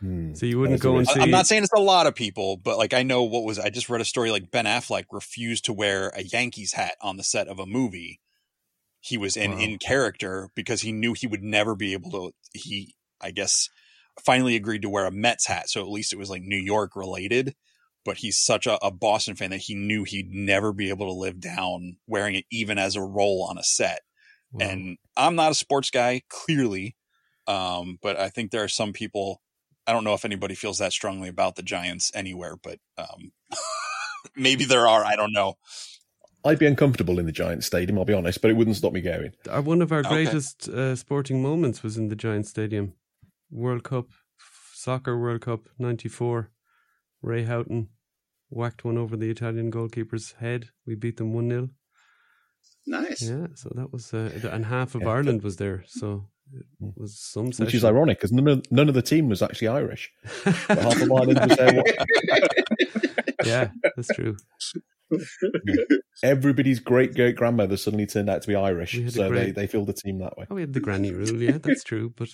Hmm. So you wouldn't That's go and see? I- I'm not saying it's a lot of people, but like I know what was I just read a story like Ben Affleck refused to wear a Yankees hat on the set of a movie he was in Wow. in character because he knew he would never be able to he I guess finally agreed to wear a Mets hat so at least it was like New York related but he's such a, a Boston fan that he knew he'd never be able to live down wearing it even as a role on a set Wow. and I'm not a sports guy, clearly. Um, but I think there are some people. I don't know if anybody feels that strongly about the Giants anywhere, but um, maybe there are. I don't know. I'd be uncomfortable in the Giants Stadium. I'll be honest, but it wouldn't stop me going. One of our Okay. greatest uh, sporting moments was in the Giants Stadium, World Cup, soccer World Cup '94. Ray Houghton whacked one over the Italian goalkeeper's head. We beat them one 0 Nice. Yeah, so that was uh, and half of Yeah, Ireland was there, so it was some. Which is ironic because none of, none of the team was actually Irish. But half of Ireland was there. yeah, that's true. Everybody's great great grandmother suddenly turned out to be Irish, We had a so they, great- they filled the team that way. Oh, we had the granny rule. Yeah, that's true. But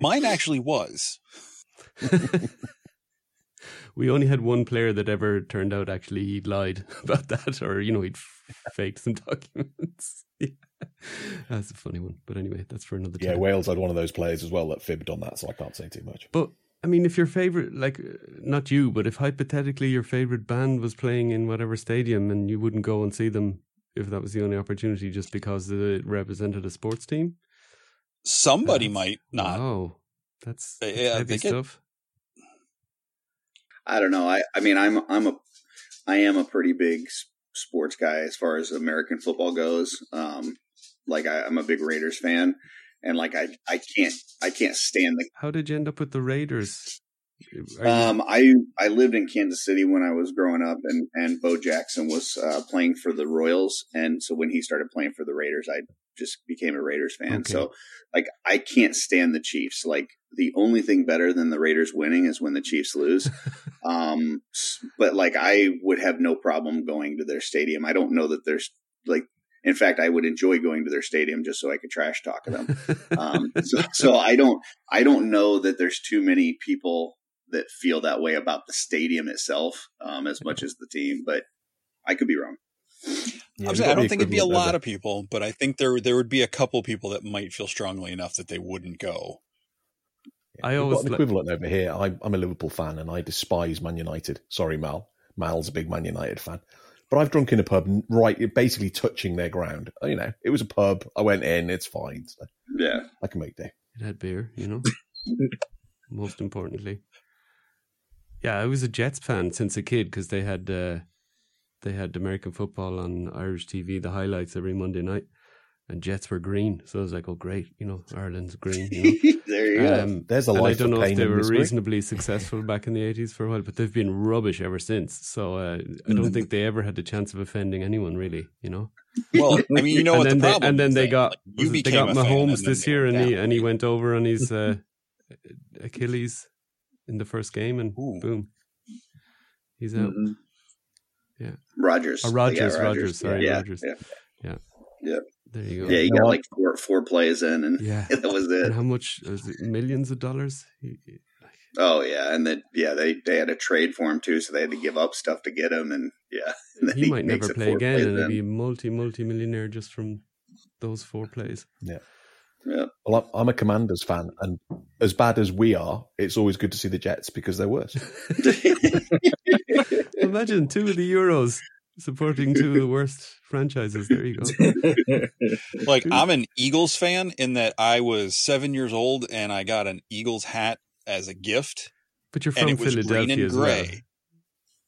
Mine actually was. we only had one player that ever turned out actually he'd lied about that, or you know he'd f- faked some documents. yeah. That's a funny one, but anyway, that's for another Yeah, time. Wales had one of those players as well that fibbed on that, so I can't say too much. But I mean, if your favorite, like, uh, not you, but if hypothetically your favorite band was playing in whatever stadium and you wouldn't go and see them if that was the only opportunity, just because it represented a sports team, Somebody That's- might not. Wow, that's, that's yeah, heavy they get- stuff. I don't know. I, I mean, I'm I'm a I am a pretty big sports guy as far as American football goes. Um, like I, I'm a big Raiders fan, and like I I can't I can't stand the How did you end up with the Raiders? You- Um, I I lived in Kansas City when I was growing up, and and Bo Jackson was uh, playing for the Royals, and so when he started playing for the Raiders, I just became a Raiders fan. Okay. So like I can't stand the Chiefs. Like the only thing better than the Raiders winning is when the Chiefs lose. um, but like I would have no problem going to their stadium. I don't know that there's like. In fact, I would enjoy going to their stadium just so I could trash talk them. Um, so, so I don't, I don't know that there's too many people that feel that way about the stadium itself um, as much as the team, but I could be wrong. Yeah, I'm saying, I don't think it'd be a lot of people, but I think there there would be a couple people that might feel strongly enough that they wouldn't go. I We've always got an li- equivalent over here. I, I'm a Liverpool fan and I despise Man United. Sorry, Mal. Mal's a big Man United fan. But I've drunk in a pub, right, basically touching their ground. You know, it was a pub. I went in. It's fine. So Yeah. I can make do. It had beer, you know. Most importantly, yeah, I was a Jets fan since a kid because they had uh, they had American football on Irish TV, the highlights every Monday night, and Jets were green. So I was like, oh great, you know, Ireland's green. You there you know? go. Um, There's a and I don't know if they were reasonably successful back in the eighties for a while, but they've been rubbish ever since. So uh, I don't think they ever had the chance of offending anyone, really. You know. Well, I mean, you know and what then the they, problem and then they then. got Like, you it- they got Mahomes this year, went and he and he went over on his uh, Achilles in the first game, and Ooh. boom, he's out. Mhm. Rodgers. Oh, Rodgers, Yeah, Rodgers, sorry, yeah, Rodgers. Yeah. There you go. Yeah, he got like four, four plays in, and Yeah. that was it. And how much? Was it millions of dollars? He- he- Oh yeah, and then yeah, they they had a trade for him too, so they had to give up stuff to get him, and yeah, and then He might makes never play again, and he'd be multi multi millionaire just from those four plays. Yeah. Yeah. Well, I'm, I'm a Commanders fan, and as bad as we are, it's always good to see the Jets because they're worse. Imagine two of the Euros supporting two of the worst franchises. There you go. Like I'm an Eagles fan in that I was seven years old and I got an Eagles hat as a gift, But you're and from it was Philadelphia green and as well. gray.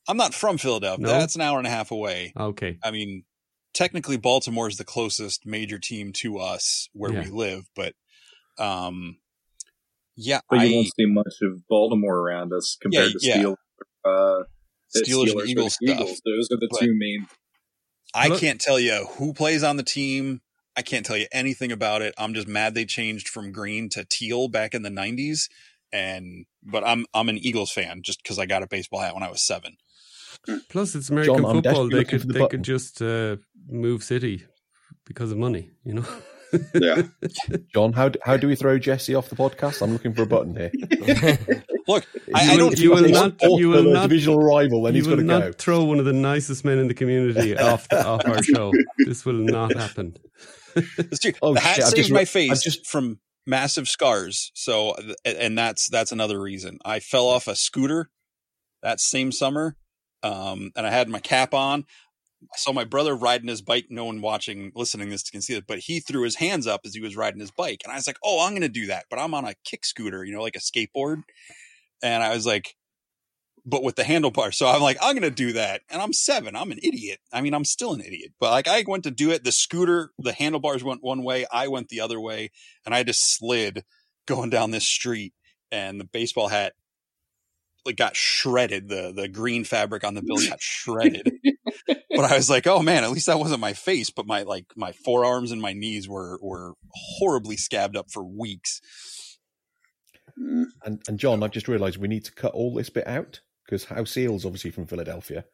I'm not from Philadelphia. No? That's an hour and a half away. Okay. I mean, technically Baltimore is the closest major team to us where Yeah. we live, but um, yeah, But you I won't see much of Baltimore around us compared Yeah, to yeah. Steel. Uh, Steelers, and Eagles stuff. Eagles. Those are the But- two main. I can't tell you who plays on the team. I can't tell you anything about it. I'm just mad they changed from green to teal back in the 90s. And but I'm I'm an Eagles fan just because I got a baseball hat when I was seven. Plus, it's American John, football. They could the they button. could just uh, move city because of money. You know. Yeah. John, how do, how do we throw Jesse off the podcast? I'm looking for a button here. Look, You I, I don't. you will not- he's you will a not- divisional rival, then you he's will to not go. throw one of the nicest men in the community off the, off our show. This will not happen. It's true. Oh, the hat shit, I've just my face I've just- from massive scars. So, and that's that's another reason. I fell off a scooter that same summer, um, and I had my cap on. I saw my brother riding his bike. No one watching, listening this to this can see it, but he threw his hands up as he was riding his bike, and I was like, "Oh, I'm going to do that," but I'm on a kick scooter, you know, like a skateboard, and I was like, but with the handlebar. So I'm like, I'm going to do that. And I'm seven. I'm an idiot. I mean, I'm still an idiot, but like I went to do it. The scooter, the handlebars went one way. I went the other way and I just slid going down this street and the baseball hat like got shredded. The, the green fabric on the bill got shredded, but I was like, oh man, at least that wasn't my face, but my, like my forearms and my knees were, were horribly scabbed up for weeks. Mm. And, and John, I've just realised we need to cut all this bit out because House Seal's obviously from Philadelphia,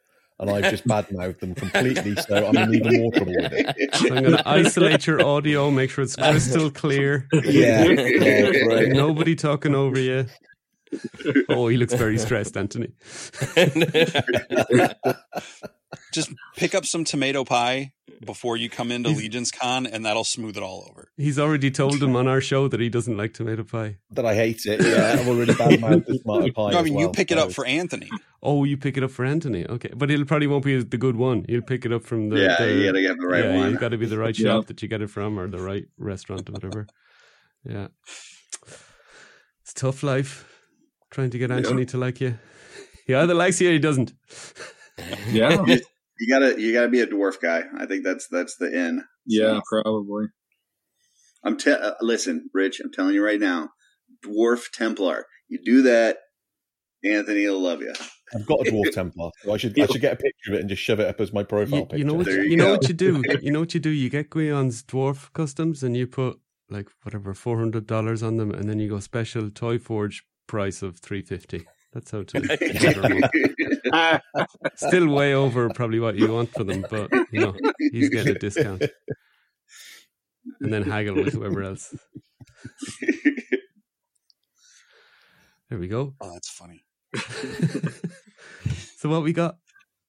and I've just badmouthed them completely, so I'm in even more trouble with it. I'm going to isolate your audio, make sure it's crystal clear. Yeah, yeah, great. Nobody talking over you. Oh, he looks very stressed, Anthony. Just pick up some tomato pie before you come into Legions Con and that'll smooth it all over. He's already told him on our show that he doesn't like tomato pie. That I hate it. Yeah, I've already badmouthed tomato pie. No, I as mean, you well, pick it up for Anthony. Oh, you pick it up for Anthony. Okay. But it probably won't be the good one. You'll pick it up from the. yeah, the, you gotta get the right yeah, one. you got to be the right Yeah. shop that you get it from or the right restaurant or whatever. Yeah. It's tough life trying to get Anthony to like you. He either likes you or he doesn't. Yeah, You gotta you gotta be a dwarf guy. I think that's that's the in. yeah, probably. I'm te- uh, listen, Rich. I'm telling you right now, dwarf Templar. You do that, Anthony will love you. I've got a dwarf Templar, so I should I should get a picture of it and just shove it up as my profile You, picture. you know what There you, you know what you do. You know what you do. You get Guion's dwarf customs and you put like whatever four hundred dollars on them, and then you go special Toy Forge price of three fifty. That's how to. Still way over probably what you want for them, but you know he's getting a discount, and then haggle with whoever else. There we go. Oh, that's funny. so what we got?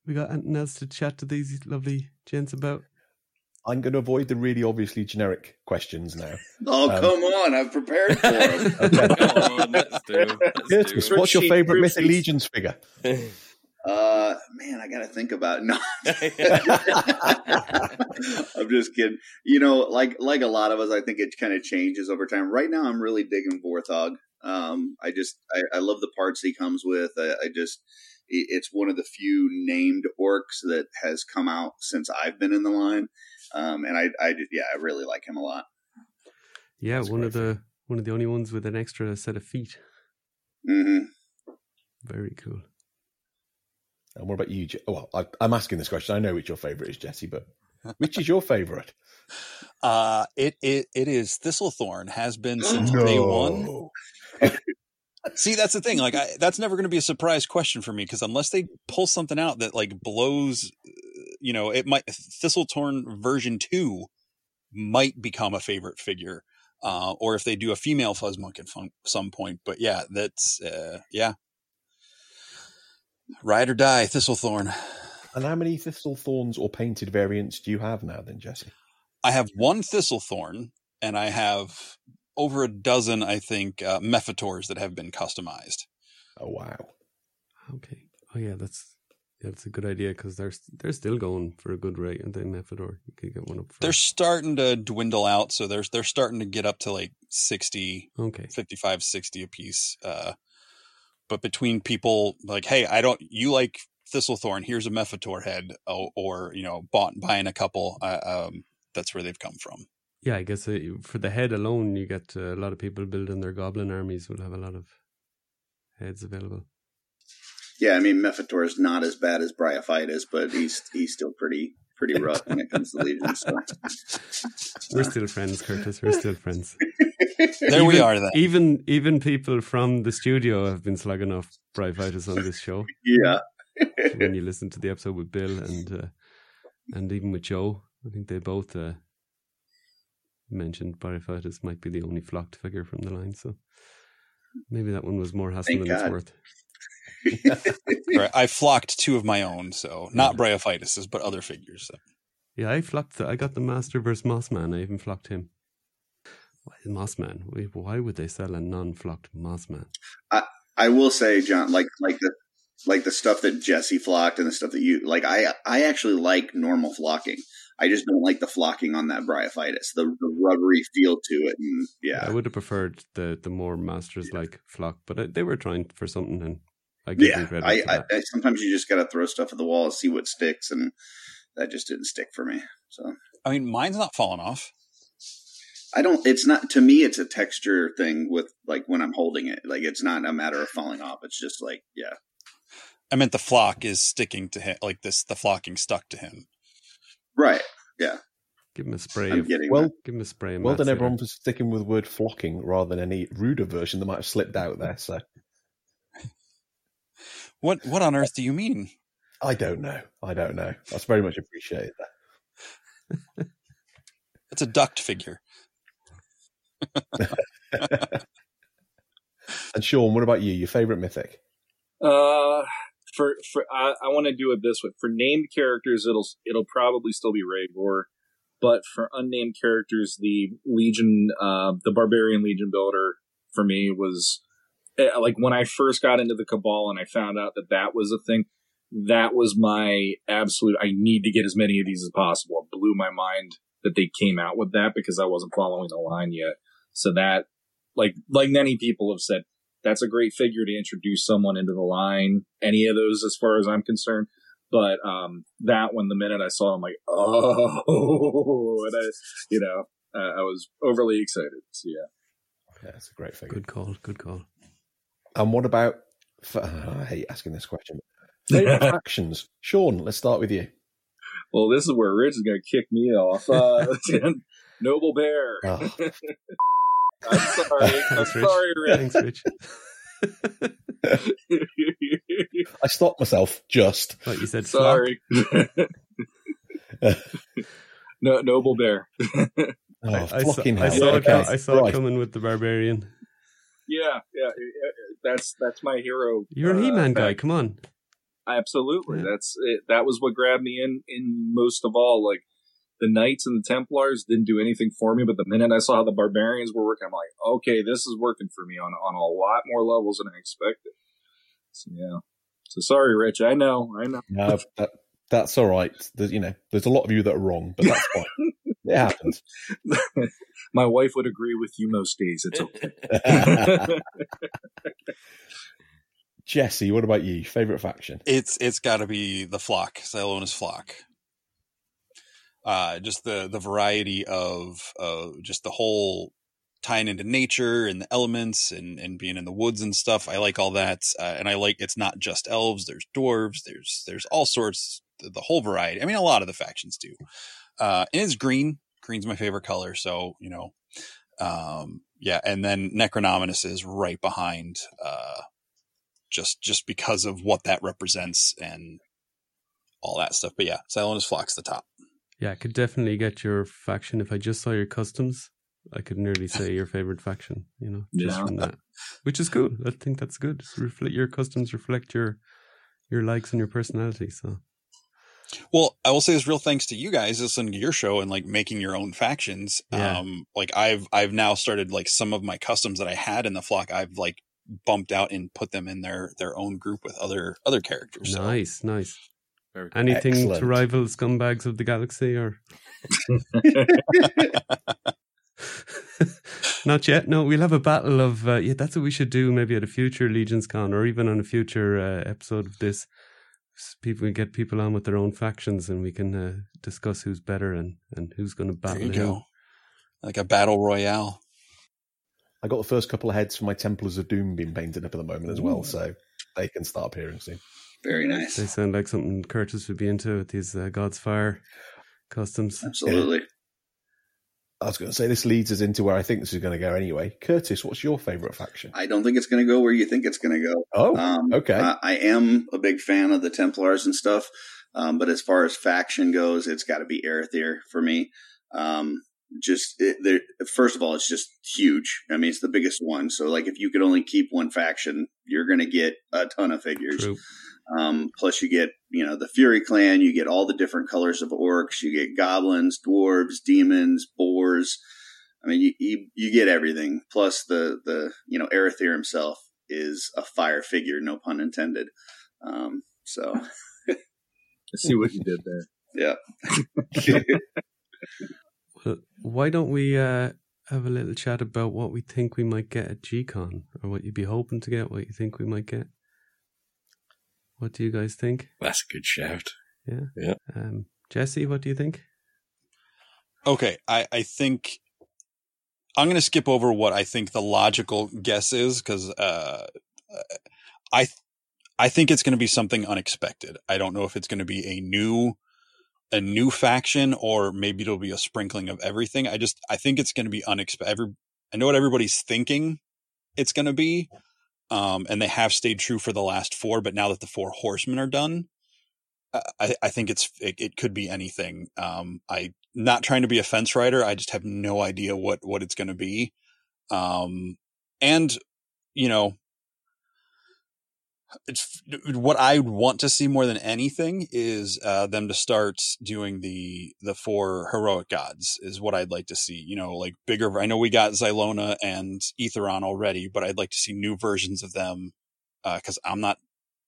We got anything else to chat to these lovely gents about? I'm going to avoid the really obviously generic questions now. oh Um, come on! I've prepared for him. Come on, let's do it. Let's do Curtis, what's your favourite fruit Mythic. Legions figure? Uh, man, I gotta think about it. No, I'm just kidding. You know, like like a lot of us, I think it kind of changes over time. Right now, I'm really digging Vorthog. Um, I just I, I love the parts he comes with. I, I just it- it's one of the few named orcs that has come out since I've been in the line. Um, and I I just, yeah, I really like him a lot. Yeah, That's one of the one of the only ones with an extra set of feet. hmm Very cool. And what about you? Je- Well, I, I'm asking this question. I know which your favourite is, Jesse, but which is your favourite? Uh, it, it, it is Thistlethorn has been since day one. See, that's the thing. Like, I, that's never going to be a surprise question for me because unless they pull something out that like blows, you know, it might Thistlethorn version two might become a favorite figure, uh, or if they do a female Fuzzmonk at fun, some point. But yeah, that's uh, yeah, ride or die, Thistlethorn. And how many Thistlethorns or painted variants do you have now, then, Jesse? I have one Thistlethorn and I have over a dozen, I think, uh, Mephitors that have been customized. Oh wow. Okay. Oh yeah, that's yeah, that's a good idea because they're they're still going for a good rate, and they Mephitor. You could get one up. For. They're starting to dwindle out, so they're they're starting to get up to like 60, okay. 55, 60 a piece. Uh, but between people like, hey, I don't, you like Thistlethorn? Here's a Mephitor head, or, or you know, bought buying a couple. Uh, um, that's where they've come from. Yeah, I guess uh, for the head alone, you get uh, a lot of people building their goblin armies will have a lot of heads available. Yeah, I mean Mephitor is not as bad as Bryophytus, but he's he's still pretty pretty rough when it comes to Legion. So. We're still friends, Curtis. We're still friends. There we are. Then Even even people from the studio have been slugging off Bryophytus on this show. Yeah, when you listen to the episode with Bill and uh, and even with Joe, I think they both uh, mentioned Bryophytus might be the only flocked figure from the line. So maybe that one was more hassle Thank than it's worth. Right, I flocked two of my own, so not Bryophytuses, but other figures. So. Yeah, I flocked. The, I got the Master versus Mossman. I even flocked him. Why Mossman? Why- Why would they sell a non-flocked Mossman? I I will say, John, like like the like the stuff that Jesse flocked and the stuff that you like. I I actually like normal flocking. I just don't like the flocking on that Bryophytus, the, the rubbery feel to it, and yeah, I would have preferred the the more Masters like flock, but uh, they were trying for something, and I give them yeah. credit I, I. I sometimes you just got to throw stuff at the wall, and see what sticks, and that just didn't stick for me. So I mean, mine's not falling off. I don't. It's not to me. It's a texture thing with like when I'm holding it. Like it's not a matter of falling off. It's just like yeah, I meant the flock is sticking to him, like this. The flocking stuck to him. Right. Yeah. Give him a spray. I'm Of, getting Well, that. give him a spray. Of well done Matsura. everyone for sticking with the word flocking rather than any ruder version that might have slipped out there. So What what on earth do you mean? I don't know. I don't know. That's very much appreciated. It's a duct figure. And Sean, what about you? Your favourite mythic? Uh, for for I, I want to do it this way. For named characters, it'll it'll probably still be Rhaegor, but for unnamed characters, the Legion, uh, the Barbarian Legion builder for me was eh, like when I first got into the Cabal and I found out that that was a thing. That was my absolute. I need to get as many of these as possible. It blew my mind that they came out with that because I wasn't following the line yet. So that, like, like many people have said, that's a great figure to introduce someone into the line. Any of those, as far as I'm concerned. But um, that one, the minute I saw, it, I'm like, oh, and I, you know, uh, I was overly excited. So yeah, Yeah, it's a great figure. Good call. Good call. And what about? I hate asking this question. Favorite factions, Sean. Let's start with you. well, this is where Rich is going to kick me off. Uh, Noble Bear. Oh, I'm sorry. I'm Thanks, sorry, Rich. Thanks, Rich. I stopped myself just. Thought you said sorry. no, Noble Bear. Oh, I, I saw, fucking I hell. saw, it, Okay, I saw it coming with the barbarian. Yeah, yeah. That's that's my hero. You're a uh, He-Man guy. Come on. Absolutely. Yeah. That's it. That was what grabbed me in, in most of all. Like the Knights and the Templars didn't do anything for me, but the minute I saw how the Barbarians were working, I'm like, okay, this is working for me on, on a lot more levels than I expected. So, yeah. So sorry, Rich. I know. I know. No, that, that's all right. There's, you know, there's a lot of you that are wrong, but that's fine. it happens. My wife would agree with you most days. It's okay. Jesse, what about you? Favorite faction? It's it's got to be the flock, Xylona's flock. Uh, just the the variety of uh, just the whole tying into nature and the elements and and being in the woods and stuff. I like all that, uh, and I like it's not just elves. There's dwarves. There's there's all sorts. The, whole variety. I mean, a lot of the factions do. Uh, and it's green. Green's my favorite color, so you know. Um, yeah, and then Necronominus is right behind. Uh, just just because of what that represents and all that stuff. But yeah, Xylona's Flock's the top. Yeah, I could definitely get your faction if I just saw your customs. I could nearly say your favorite faction. You know, just Yeah. from that, which is cool. I think that's good. Reflect your customs reflect your your likes and your personality. So Well, I will say this real thanks to you guys listening to your show and like making your own factions. Yeah. Um, like I've, I've now started like some of my customs that I had in the flock, I've like bumped out and put them in their, their own group with other, other characters. So, Nice, nice. Very Anything Excellent. to rival scumbags of the galaxy or not yet? No, we'll have a battle of uh, yeah. That's what we should do. Maybe at a future Legions Con or even on a future uh, episode of this. People we get people on with their own factions and we can uh, discuss who's better and, and who's going to there battle you who. go. Like a battle royale. I got the first couple of heads for my Templars of Doom being painted up at the moment as well, so they can start appearing soon. Very nice. They sound like something Curtis would be into with these uh, God's Fire customs. Absolutely. I was going to say this leads us into where I think this is going to go anyway. Curtis, what's your favourite faction? I don't think it's going to go where you think it's going to go. Oh, Um, okay. I, I am a big fan of the Templars and stuff, um, but as far as faction goes, it's got to be Erethyr for me. Um, just it, first of all, it's just huge. I mean, it's the biggest one. So, like, if you could only keep one faction, you're going to get a ton of figures. True. Um, plus, you get you know the Fury Clan. You get all the different colors of orcs. You get goblins, dwarves, demons, boars. I mean, you you, you get everything. Plus, the the you know Erethyr himself is a fire figure, no pun intended. Um, so I see what you did there. yeah, Well, why don't we uh, have a little chat about what we think we might get at GCon or what you'd be hoping to get, what you think we might get? What do you guys think? That's a good shout. Yeah. Yeah. Um, Jesse, what do you think? Okay, I, I think I'm going to skip over what I think the logical guess is because uh, I I think it's going to be something unexpected. I don't know if it's going to be a new a new faction or maybe it'll be a sprinkling of everything. I just I think it's going to be unexpected. Every, I know what everybody's thinking it's going to be, um, and they have stayed true for the last four. But now that the four horsemen are done, uh, I, I think it's it, it could be anything. Um, I not trying to be a fence rider. I just have no idea what what it's going to be. Um, and you know, it's what I want to see more than anything is uh, them to start doing the the four heroic gods is what I'd like to see. You know, like bigger. I know we got Xylona and Etheron already, but I'd like to see new versions of them because I'm not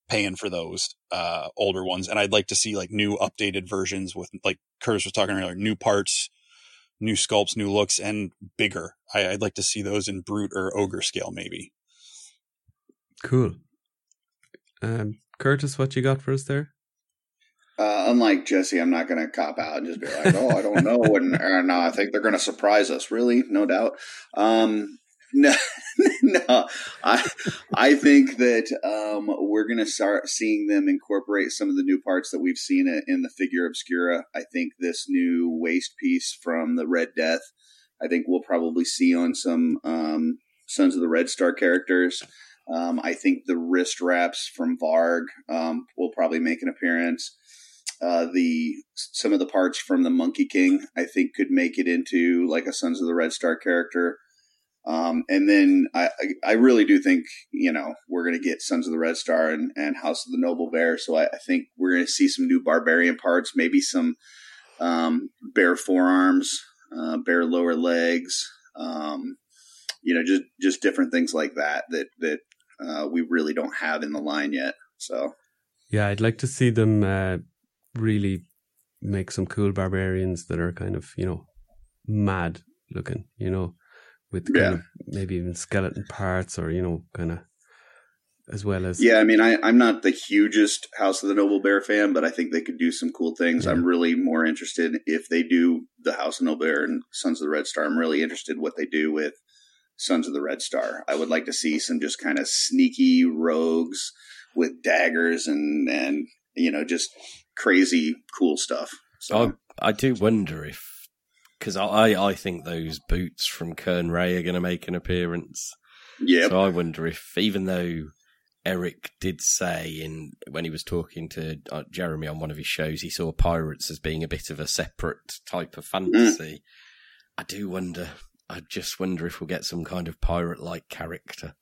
paying for those uh, older ones, and I'd like to see like new updated versions with like Curtis was talking earlier, new parts, new sculpts, new looks, and bigger. I, I'd like to see those in brute or ogre scale, maybe. Cool. Um, Curtis, what you got for us there? uh, unlike Jesse, I'm not going to cop out and just be like, "Oh, I don't know," and, uh, I think they're going to surprise us. Really, no doubt. Um, no, no, I I think that um, we're going to start seeing them incorporate some of the new parts that we've seen in- in the figura obscura. I think this new waist piece from the Red Death, I think we'll probably see on some um, Sons of the Red Star characters. Um, I think the wrist wraps from Varg um, will probably make an appearance. Uh, the some of the parts from the Monkey King, I think, could make it into like a Sons of the Red Star character. Um, and then I, I, really do think you know we're going to get Sons of the Red Star and, and House of the Noble Bear. So I, I think we're going to see some new barbarian parts, maybe some um, bear forearms, uh, bear lower legs. Um, you know, just just different things like that that that uh, we really don't have in the line yet. So Yeah, I'd like to see them uh, really make some cool barbarians that are kind of, you know, mad looking, you know, with kind Yeah. of maybe even skeleton parts or, you know, kind of as well as. Yeah, I mean, I, I'm not the hugest House of the Noble Bear fan, but I think they could do some cool things. Yeah. I'm really more interested if they do the House of Noble Bear and Sons of the Red Star. I'm really interested what they do with Sons of the Red Star. I would like to see some just kind of sneaky rogues with daggers and and you know just crazy cool stuff. So I I do wonder if because I I think those boots from Kern Ray are going to make an appearance. yeah, So I wonder if even though Eric did say in when he was talking to uh, Jeremy on one of his shows, he saw pirates as being a bit of a separate type of fantasy. I do wonder. I just wonder if we'll get some kind of pirate-like character.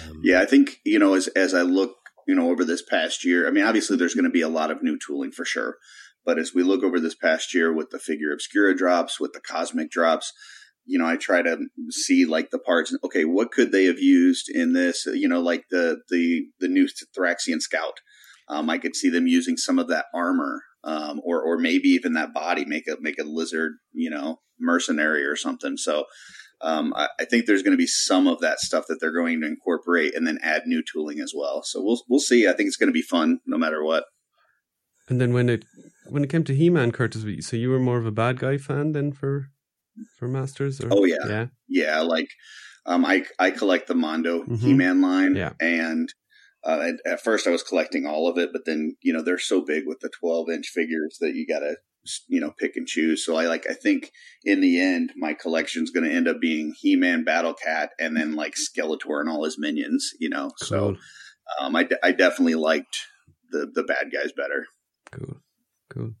Um, Yeah, I think you know as as I look you know, over this past year, I mean, obviously there's going to be a lot of new tooling for sure. But as we look over this past year with the figura obscura drops, with the cosmic drops, you know, I try to see like the parts. Okay, what could they have used in this? You know, like the the the new Thraxian Scout. Um, I could see them using some of that armor, um, or or maybe even that body, make a make a lizard, you know, mercenary or something. So um, I, I, think there's going to be some of that stuff that they're going to incorporate and then add new tooling as well. So we'll we'll see. I think it's going to be fun no matter what. And then when it when it came to He Man, Curtis, so you were more of a bad guy fan than for for Masters? Or? Oh yeah, yeah, yeah. Like um, I I collect the Mondo mm-hmm. He Man line, yeah. and uh, at, at, first I was collecting all of it, but then you know they're so big with the 12 inch figures that you got to you know pick and choose. So I like I think in the end my collection's going to end up being He Man, Battle Cat, and then like Skeletor and all his minions. You know, cool. so um, I I definitely liked the the bad guys better. Cool, cool.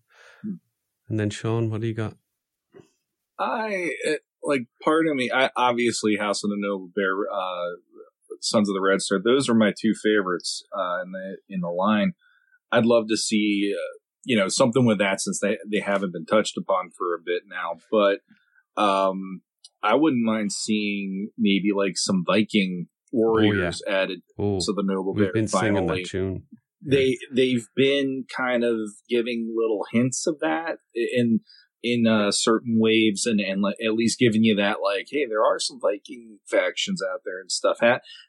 And then Sean, what do you got? I like part of me. I obviously House of the Noble Bear, uh, Sons of the Red Star. Those are my two favorites uh, in the in the line. I'd love to see uh, you know something with that since they they haven't been touched upon for a bit now. But um, I wouldn't mind seeing maybe like some Viking warriors oh, yeah. added oh, to the Noble Bear. We've been finally. singing that tune. They they've been kind of giving little hints of that in in uh, certain waves and and at least giving you that like hey there are some Viking factions out there and stuff.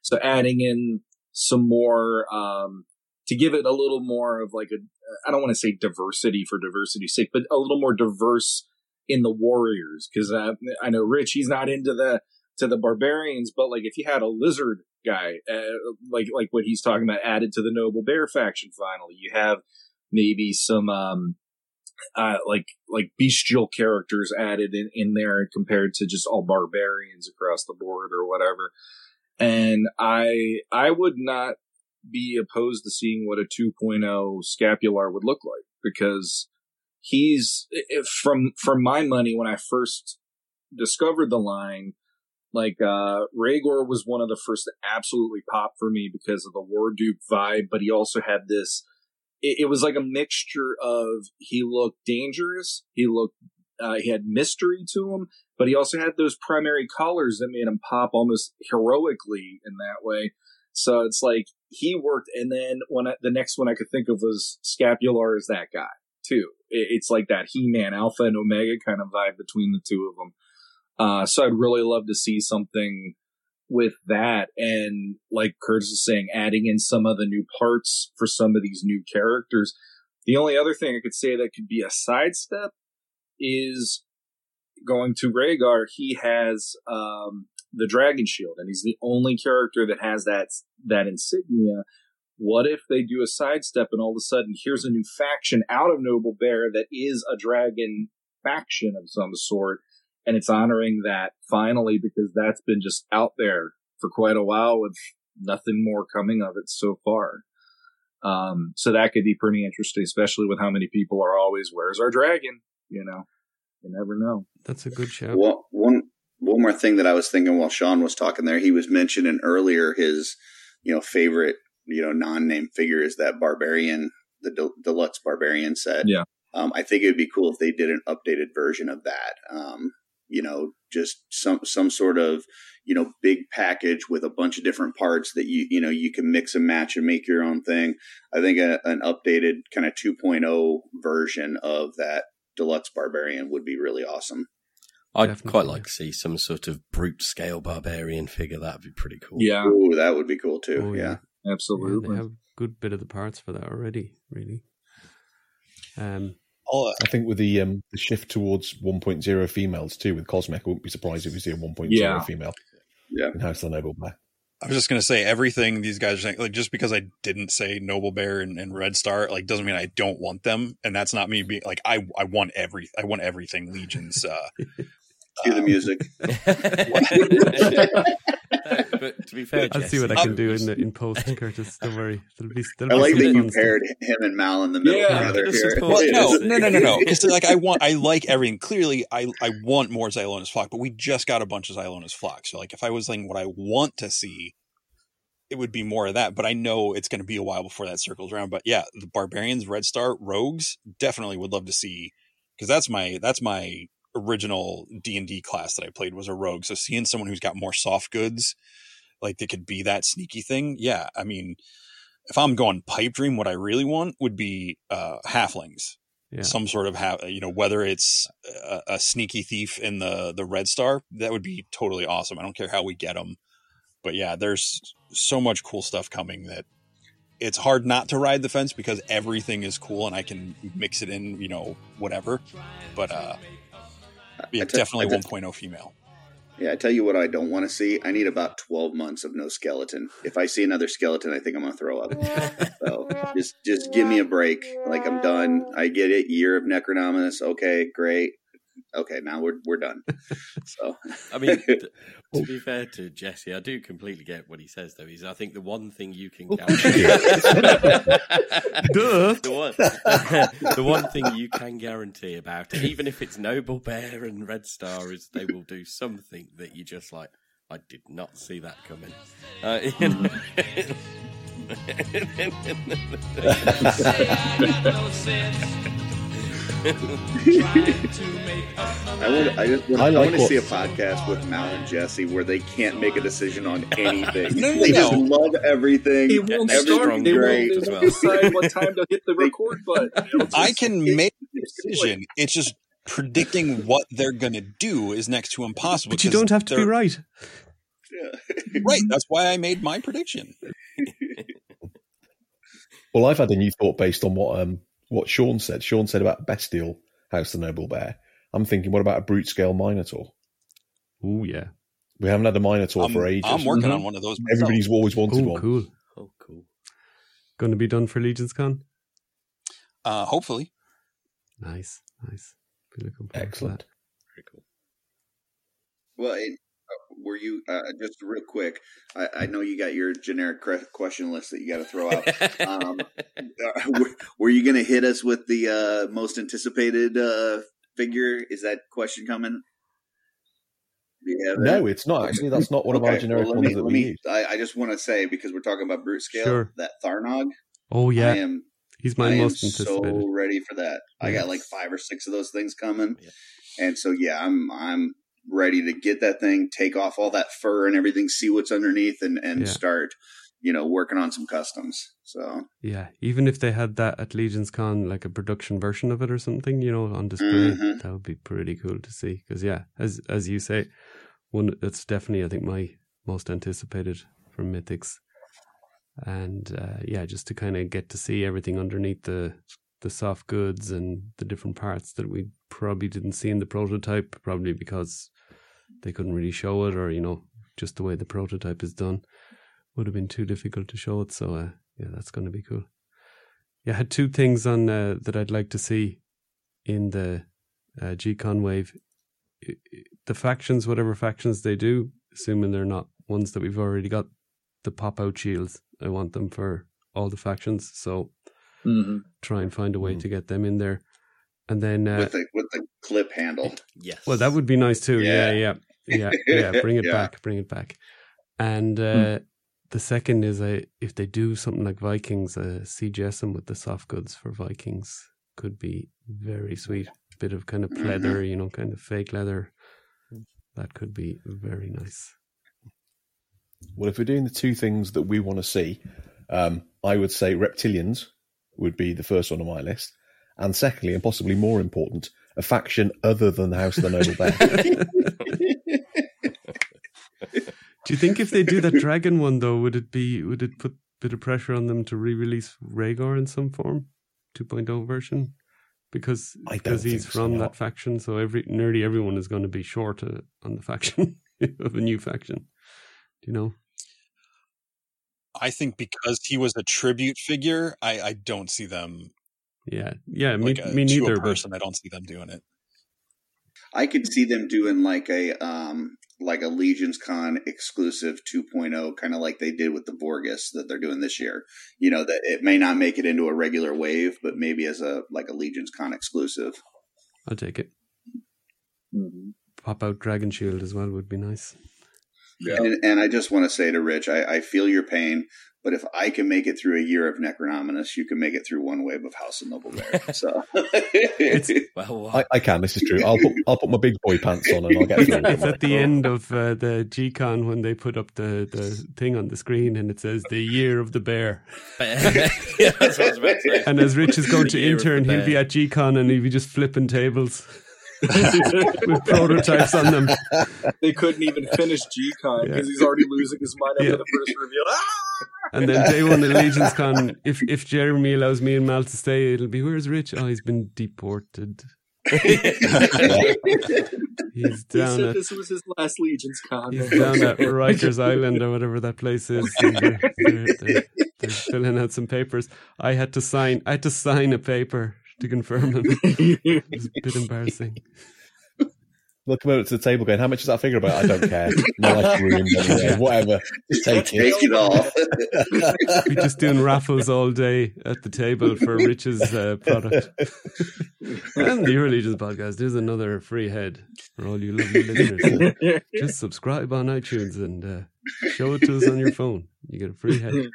So adding in some more um, to give it a little more of like a I don't want to say diversity for diversity's sake, but a little more diverse in the warriors because uh, I know Rich he's not into the to the barbarians, but like if you had a lizard guy, uh, like like what he's talking about, added to the noble bear faction, finally, you have maybe some um, uh, like like bestial characters added in in there compared to just all barbarians across the board or whatever. And I I would not be opposed to seeing what a 2.0 scapular would look like because he's from from my money when I first discovered the line like uh Rhaegor was one of the first to absolutely pop for me because of the War Duke vibe, but he also had this it, it was like a mixture of he looked dangerous, he looked uh, he had mystery to him, but he also had those primary colors that made him pop almost heroically in that way. So it's like he worked, and then when I, the next one I could think of was Scapular is that guy too. It, it's like that He Man Alpha and Omega kind of vibe between the two of them. Uh, so I'd really love to see something with that, and like Curtis is saying, adding in some of the new parts for some of these new characters. The only other thing I could say that could be a sidestep is going to Rhaegar. He has um, the dragon shield, and he's the only character that has that that insignia. What if they do a sidestep and all of a sudden here's a new faction out of Noble Bear that is a dragon faction of some sort, and it's honoring that finally because that's been just out there for quite a while with nothing more coming of it so far. Um, so that could be pretty interesting, especially with how many people are always, "Where's our dragon?" You know, you never know. That's a good show. Well, one one more thing that I was thinking while Sean was talking there, he was mentioning earlier his, you know, favorite, you know, non-name figure is that barbarian, the de- deluxe barbarian set. Yeah. Um, I think it would be cool if they did an updated version of that. Um, you know, just some some sort of you know big package with a bunch of different parts that you you know you can mix and match and make your own thing. I think a, an updated kind of 2.0 version of that deluxe barbarian would be really awesome. I'd Definitely. quite like to see some sort of brute scale barbarian figure. That'd be pretty cool. Yeah, Ooh, that would be cool too. yeah. yeah. absolutely. Yeah, they have a good bit of the parts for that already. Really. Um, uh, I think with the um, the shift towards 1.0 females too, with Cosmic, I wouldn't be surprised if we see a 1.0 yeah. female. Yeah, in House of the Noble Bear. I was just gonna say everything these guys are saying. Like just because I didn't say Noble Bear and, and, Red Star, like doesn't mean I don't want them. And that's not me being like I I want every I want everything Legions. Uh, Cue the music. but to be fair, I'll see what I can do in in post, Curtis. Don't worry. It'll be, I like that you paired him and Mal in the middle yeah, together here. Well, no, no, no, no, no. It's like I want, I like everything. Clearly, I I want more Xylona's flock, but we just got a bunch of Xylona's flock. So, like, if I was like what I want to see, it would be more of that. But I know it's going to be a while before that circles around. But yeah, the barbarians, Red Star, rogues, definitely would love to see because that's my that's my original D and D class that I played was a rogue. So seeing someone who's got more soft goods, like they could be that sneaky thing. Yeah, I mean, if I'm going pipe dream, what I really want would be uh, halflings. Yeah. Some sort of ha- you know, whether it's a, a sneaky thief in the the red star, that would be totally awesome. I don't care how we get them, but yeah, there's so much cool stuff coming that it's hard not to ride the fence because everything is cool and I can mix it in, you know, whatever. But uh, yeah, I definitely I tell- 1.0 female. Yeah, I tell you what, I don't want to see. I need about twelve months of no skeleton. If I see another skeleton, I think I'm gonna throw up. so just just give me a break. Like I'm done. I get it. Year of Necronominus. Okay, great. Okay, now we're we're done. So I mean, t- to be fair to Jesse, I do completely get what he says. Though is, I think the one thing you can guarantee, the one, the one thing you can guarantee about it, even if it's Noble Bear and Red Star, is they will do something that you just like. I did not see that coming. Uh, you know? I want. I just want. I I, like want to what- see a podcast with Mal and Jesse where they can't make a decision on anything. No, no, they no. just love everything. It won't that's start. strong They won't, great they won't decide what time to hit the record button. It'll I just- can make a decision. It's just predicting what they're going to do is next to impossible. But you 'cause don't have to be they're- right. Right. That's why I made my prediction. Well, I've had a new thought based on what um what Sean said. Sean said about bestial House the Noble Bear. I'm thinking, what about a brute scale Minotaur? Oh yeah. We haven't had a Minotaur I'm, for ages. I'm working Mhm. on one of those. myself. Everybody's always wanted Oh one. cool. oh, cool. Going to be done for Legions Con. Uh, hopefully. Nice, nice. Be looking forward to Excellent. Very cool. Well, and, uh, were you uh, just real quick? I, I know you got your generic question list that you got to throw out. um, uh, were, were you going to hit us with the uh, most anticipated uh, figure? Is that question coming? Do you have No, that? it's not. Actually, that's not one of our Okay, generic well, let ones that we me- use. I, I just want to say because we're talking about brute scale. Sure. That Tharnog. Oh yeah, I am. he's I my am most anticipated. so ready for that. I got like five or six of those things coming, Yeah. and so yeah, I'm I'm ready to get that thing, take off all that fur and everything, see what's underneath, and and Yeah. start, you know, working on some customs. So Yeah, even if they had that at Legions Con, like a production version of it or something, you know, on display, Mhm. that would be pretty cool to see. Because yeah, as as you say, one that's definitely I think my most anticipated from Mythics, and uh, yeah, just to kind of get to see everything underneath the the soft goods and the different parts that we probably didn't see in the prototype, probably because they couldn't really show it, or you know, just the way the prototype is done would have been too difficult to show it. So uh, yeah, that's going to be cool. Yeah, I had two things on uh, that I'd like to see in the uh, G-Con wave. The factions, whatever factions they do, assuming they're not ones that we've already got, the pop-out shields. I want them for all the factions. So Mhm. try and find a way Mhm. to get them in there. And then, uh, with the with the clip handle, Yes. well, that would be nice too. Yeah, Yeah. yeah, yeah, yeah. Bring it Yeah. back, bring it back. And uh, the second is uh, if they do something like Vikings, uh, CGS them with the soft goods for Vikings could be very sweet. Bit of kind of leather, you know, kind of fake leather. That could be very nice. Well, if we're doing the two things that we want to see, um, I would say reptilians would be the first one on my list, and secondly, and possibly more important, a faction other than the House of the Noble Bear. Do you think if they do that dragon one though, would it be would it put a bit of pressure on them to re-release Rhaegar in some form, 2.0 version? Because I don't because he's think so, from no. that faction, so every nearly everyone is going to be short uh, on the faction of a new faction. Do you know? I think because he was a tribute figure, I, I don't see them Yeah, yeah. Me, like a, me to neither. a But person. I don't see them doing it. I could see them doing like a um like a Legions Con exclusive 2.0, kind of like they did with the Vorgus that they're doing this year. You know that it may not make it into a regular wave, but maybe as a like a Legions Con exclusive. I'll take it. Mhm. Pop out Dragon Shield as well would be nice. Yeah. And, and I just want to say to Rich, I, I feel your pain, but if I can make it through a year of Necronominus, you can make it through one wave of House of Noble Bear. So Well, I, I can. This is true. I'll put I'll put my big boy pants on and I'll get through. It's at the end of uh, the G-Con when they put up the, the thing on the screen and it says the year of the bear. yeah, that's what I about. And as Rich is going to The year of the intern, he'll be at G-Con and he'll be just flipping tables with prototypes on them. They couldn't even finish G-Con because Yeah. he's already losing his mind after Yeah. the first reveal. Ah! And then day one at Legions Con, if if Jeremy allows me and Mal to stay, it'll be where's Rich? Oh, he's been deported. He's He down said at this was his last Legions Con. he's down at Rikers Island or whatever that place is. They're, they're, they're filling out some papers. I had to sign. I had to sign a paper to confirm him. It was a bit embarrassing. They'll come over to the table going, "How much is that figure about?" I don't care. My life's ruined anyway. Whatever. Just take take it. it all. We're just doing raffles all day at the table for Rich's uh, product. and the Euro Legions podcast. There's another free head for all you lovely listeners. Just subscribe on iTunes and uh, show it to us on your phone. You get a free head.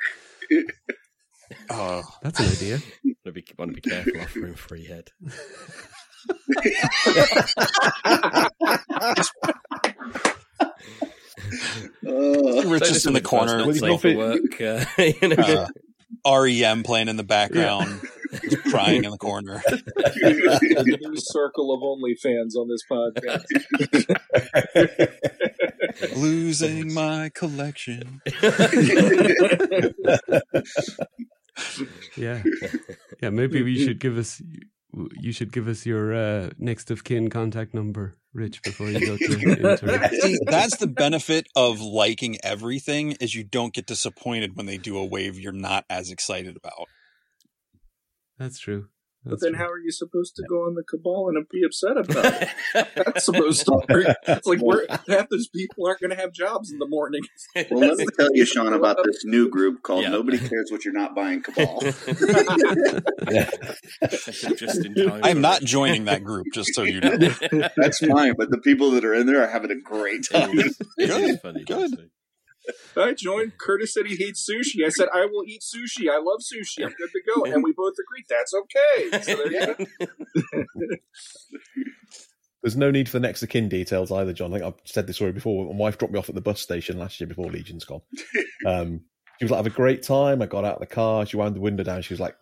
Oh, That's an idea. Want to be, want to be careful offering free head. Oh. Rich is in the corner. Not Will you safe go for fit- work. Uh, you know. uh, REM playing in the background, crying in the corner. the new circle of OnlyFans on this podcast. Losing my collection. Yeah, yeah. Maybe we should give us. You should give us your uh, next of kin contact number, Rich, before you go to intern. See, that's the benefit of liking everything is you don't get disappointed when they do a wave you're not as excited about. That's true. But That's then true. how are you supposed to go on the cabal and be upset about it? That's supposed to work. It's like we're, half those people aren't going to have jobs in the morning. Well, let me tell you, Shawn, about this new group called Yeah. Nobody Cares What You're Not Buying Cabal. Just in. I am not joining that group, just so you know. That's fine, but the people that are in there are having a great time. It is, it is Good, funny. good. That's it. I joined. Curtis said he hates sushi. I said I will eat sushi. I love sushi. I'm good to go. And we both agreed that's okay. So there you go. There's no need for the next of kin details either, John. I think I've said this story before. My wife dropped me off at the bus station last year before Legions Con. Um, she was like, "Have a great time." I got out of the car. She wound the window down. She was like,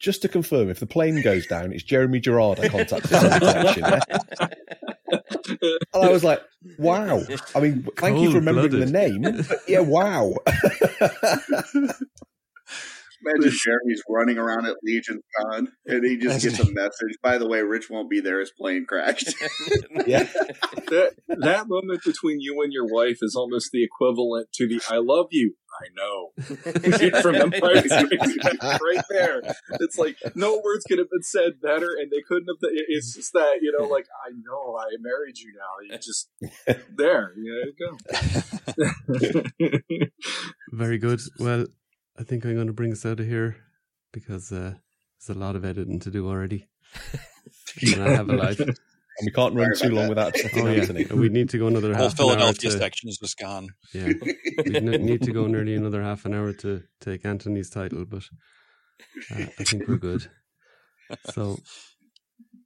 "Just to confirm, if the plane goes down, it's Jeremy Gerard I contacted for protection." Yeah? And I was like, "Wow!" I mean, thank you for remembering the name. Yeah, wow. Imagine Jeremy's running around at Legion Con and he just gets a message. By the way, Rich won't be there. His plane crashed. yeah, That, that moment between you and your wife is almost the equivalent to the "I love you." I know from Empire right there. It's like no words could have been said better, and they couldn't have. It's just that you know, like I know I married you now. You just there. You go. Very good. Well, I think I'm going to bring us out of here because uh, there's a lot of editing to do already. and I have a life. and we can't run too long that. without upsetting Oh yeah, Anthony. we need to go another half an hour Philadelphia to, section is just gone. Yeah, we n- need to go nearly another half an hour to take Anthony's title, but uh, I think we're good. So,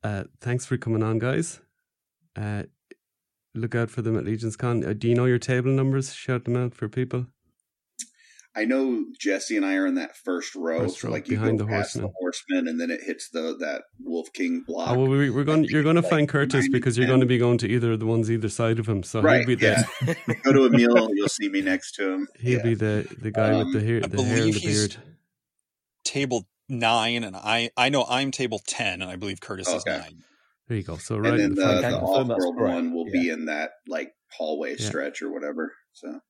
uh, thanks for coming on, guys. Uh, look out for them at Legions Con. Uh, do you know your table numbers? Shout them out for people. I know Jesse and I are in that first row, First so row, like you behind go the past horseman. the horseman, and then it hits the that Wolf King block. Oh well, we, we're going. You're going to Like find Curtis because you're going to be going to either of the ones either side of him. So right? he'll be the Yeah. go to Emil, you'll see me next to him. he'll Yeah. be the the guy with the Um, hair, the hair and the beard. Table nine, and I I know I'm table ten, and I believe Curtis is nine. There you go. So right and in then the the, front. the Can off-world one will be in that like hallway Yeah. stretch or whatever. So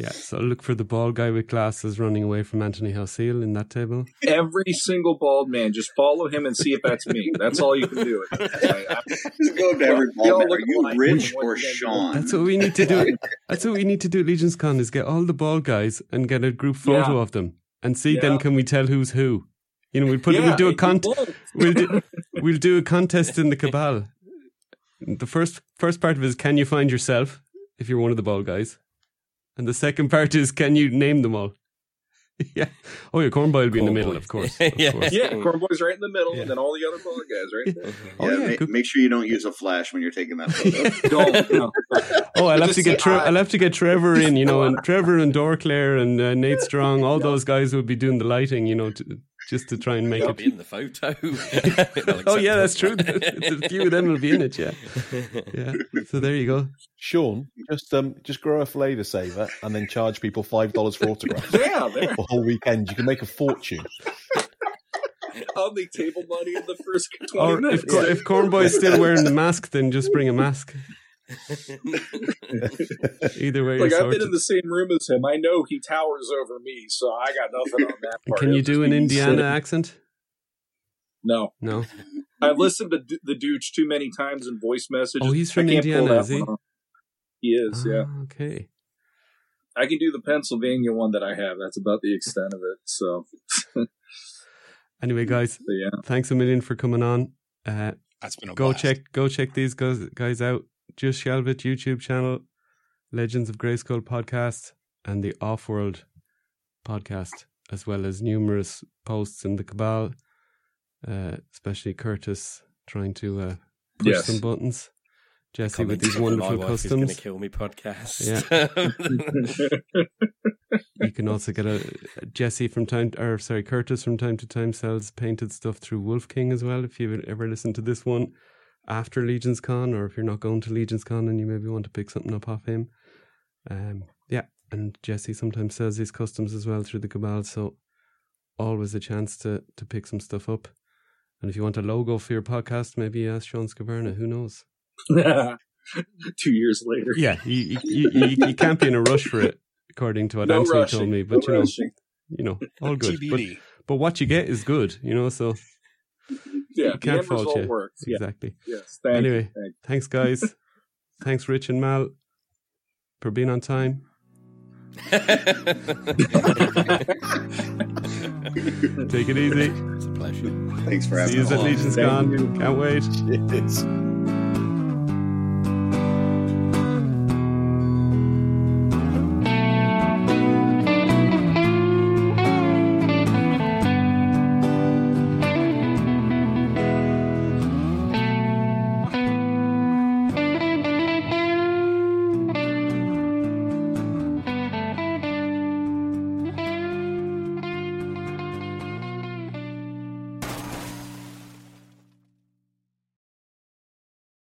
Yeah. So look for the bald guy with glasses running away from Anthony Halseal in that table. Every single bald man, just follow him and see if that's me. That's all you can do. I- I- just go to every Well, y'all ball. Are you. Rich or you? Shawn? That's what we need to do. That's what we need to do at Legions Con is get all the bald guys and get a group photo Yeah. of them and see Yeah. then can we tell who's who. You know, we'll put Yeah, we'll do a you con- we'll do we'll do a contest in the cabal. The first first part of it is can you find yourself if you're one of the bald guys, And the second part is, can you name them all? yeah. Oh, yeah, Cornboy will be in the Cornboy. middle, of course. Of Yeah. course. Yeah, Cornboy's right in the middle, Yeah. and then all the other bald guys right there. Oh, yeah, yeah, ma- make sure you don't use a flash when you're taking that photo. Don't. No. Oh, I'll have to get Tre- I. I'll have to get Trevor in, you know, and Trevor and Dorclair and uh, Nate Strong, all those guys will be doing the lighting, you know, to, just to try and make I'll it. be in the photo. Oh yeah, that's true. a few of them will be in it. Yeah, yeah. So there you go. Shawn, just um, just grow a flavour saver and then charge people five dollars for autographs Yeah, there. for a whole weekend. You can make a fortune. I'll make table money in the first twenty Or if minutes. Cor- if Cornboy is still wearing the mask, then just bring a mask. Either way, like I've been sorted. in the same room as him. I know he towers over me, so I got nothing on that part. Can you do an be Indiana sitting- accent? No, No. I've listened to D- the Dooch too many times in voice messages. Oh, he's from Indiana, that is he? He is, yeah. Ah, okay. I can do the Pennsylvania one that I have. That's about the extent of it. So, Anyway, guys, but yeah. thanks a million for coming on. Uh, That's been a go blast. check go check these guys guys out. Just Shelvit YouTube channel, Legends of Grayskull podcast, and the Offworld podcast, as well as numerous posts in the Cabal, uh, especially Curtis trying to uh, push Yes. some buttons. Jesse with these wonderful My wife is going to customs. kill me podcast. Yeah. You can also get a Jesse from time, or sorry, Curtis from time to time sells painted stuff through Wolf King as well. If you ever listen to this one after Legions Con, or if you're not going to Legions Con and you maybe want to pick something up off him, um, yeah. And Jesse sometimes sells his customs as well through the Cabal, so always a chance to to pick some stuff up. And if you want a logo for your podcast, maybe ask Shawn Skvarna. Who knows? Two years later. Yeah, you you, you, you can't be in a rush for it, according to what no Anthony rushing. told me. no But you know, rushing. you know, all good. But But what you get is good, you know. So Yeah, you can't end fault result you. works. Yeah. Exactly. Yes. Thank Anyway. you. Thanks, guys. Thanks, Rich and Mal, for being on time. Take it easy. it's a pleasure. Thanks for See having you us. at on. Legion's Thank Con. you. Can't wait. It's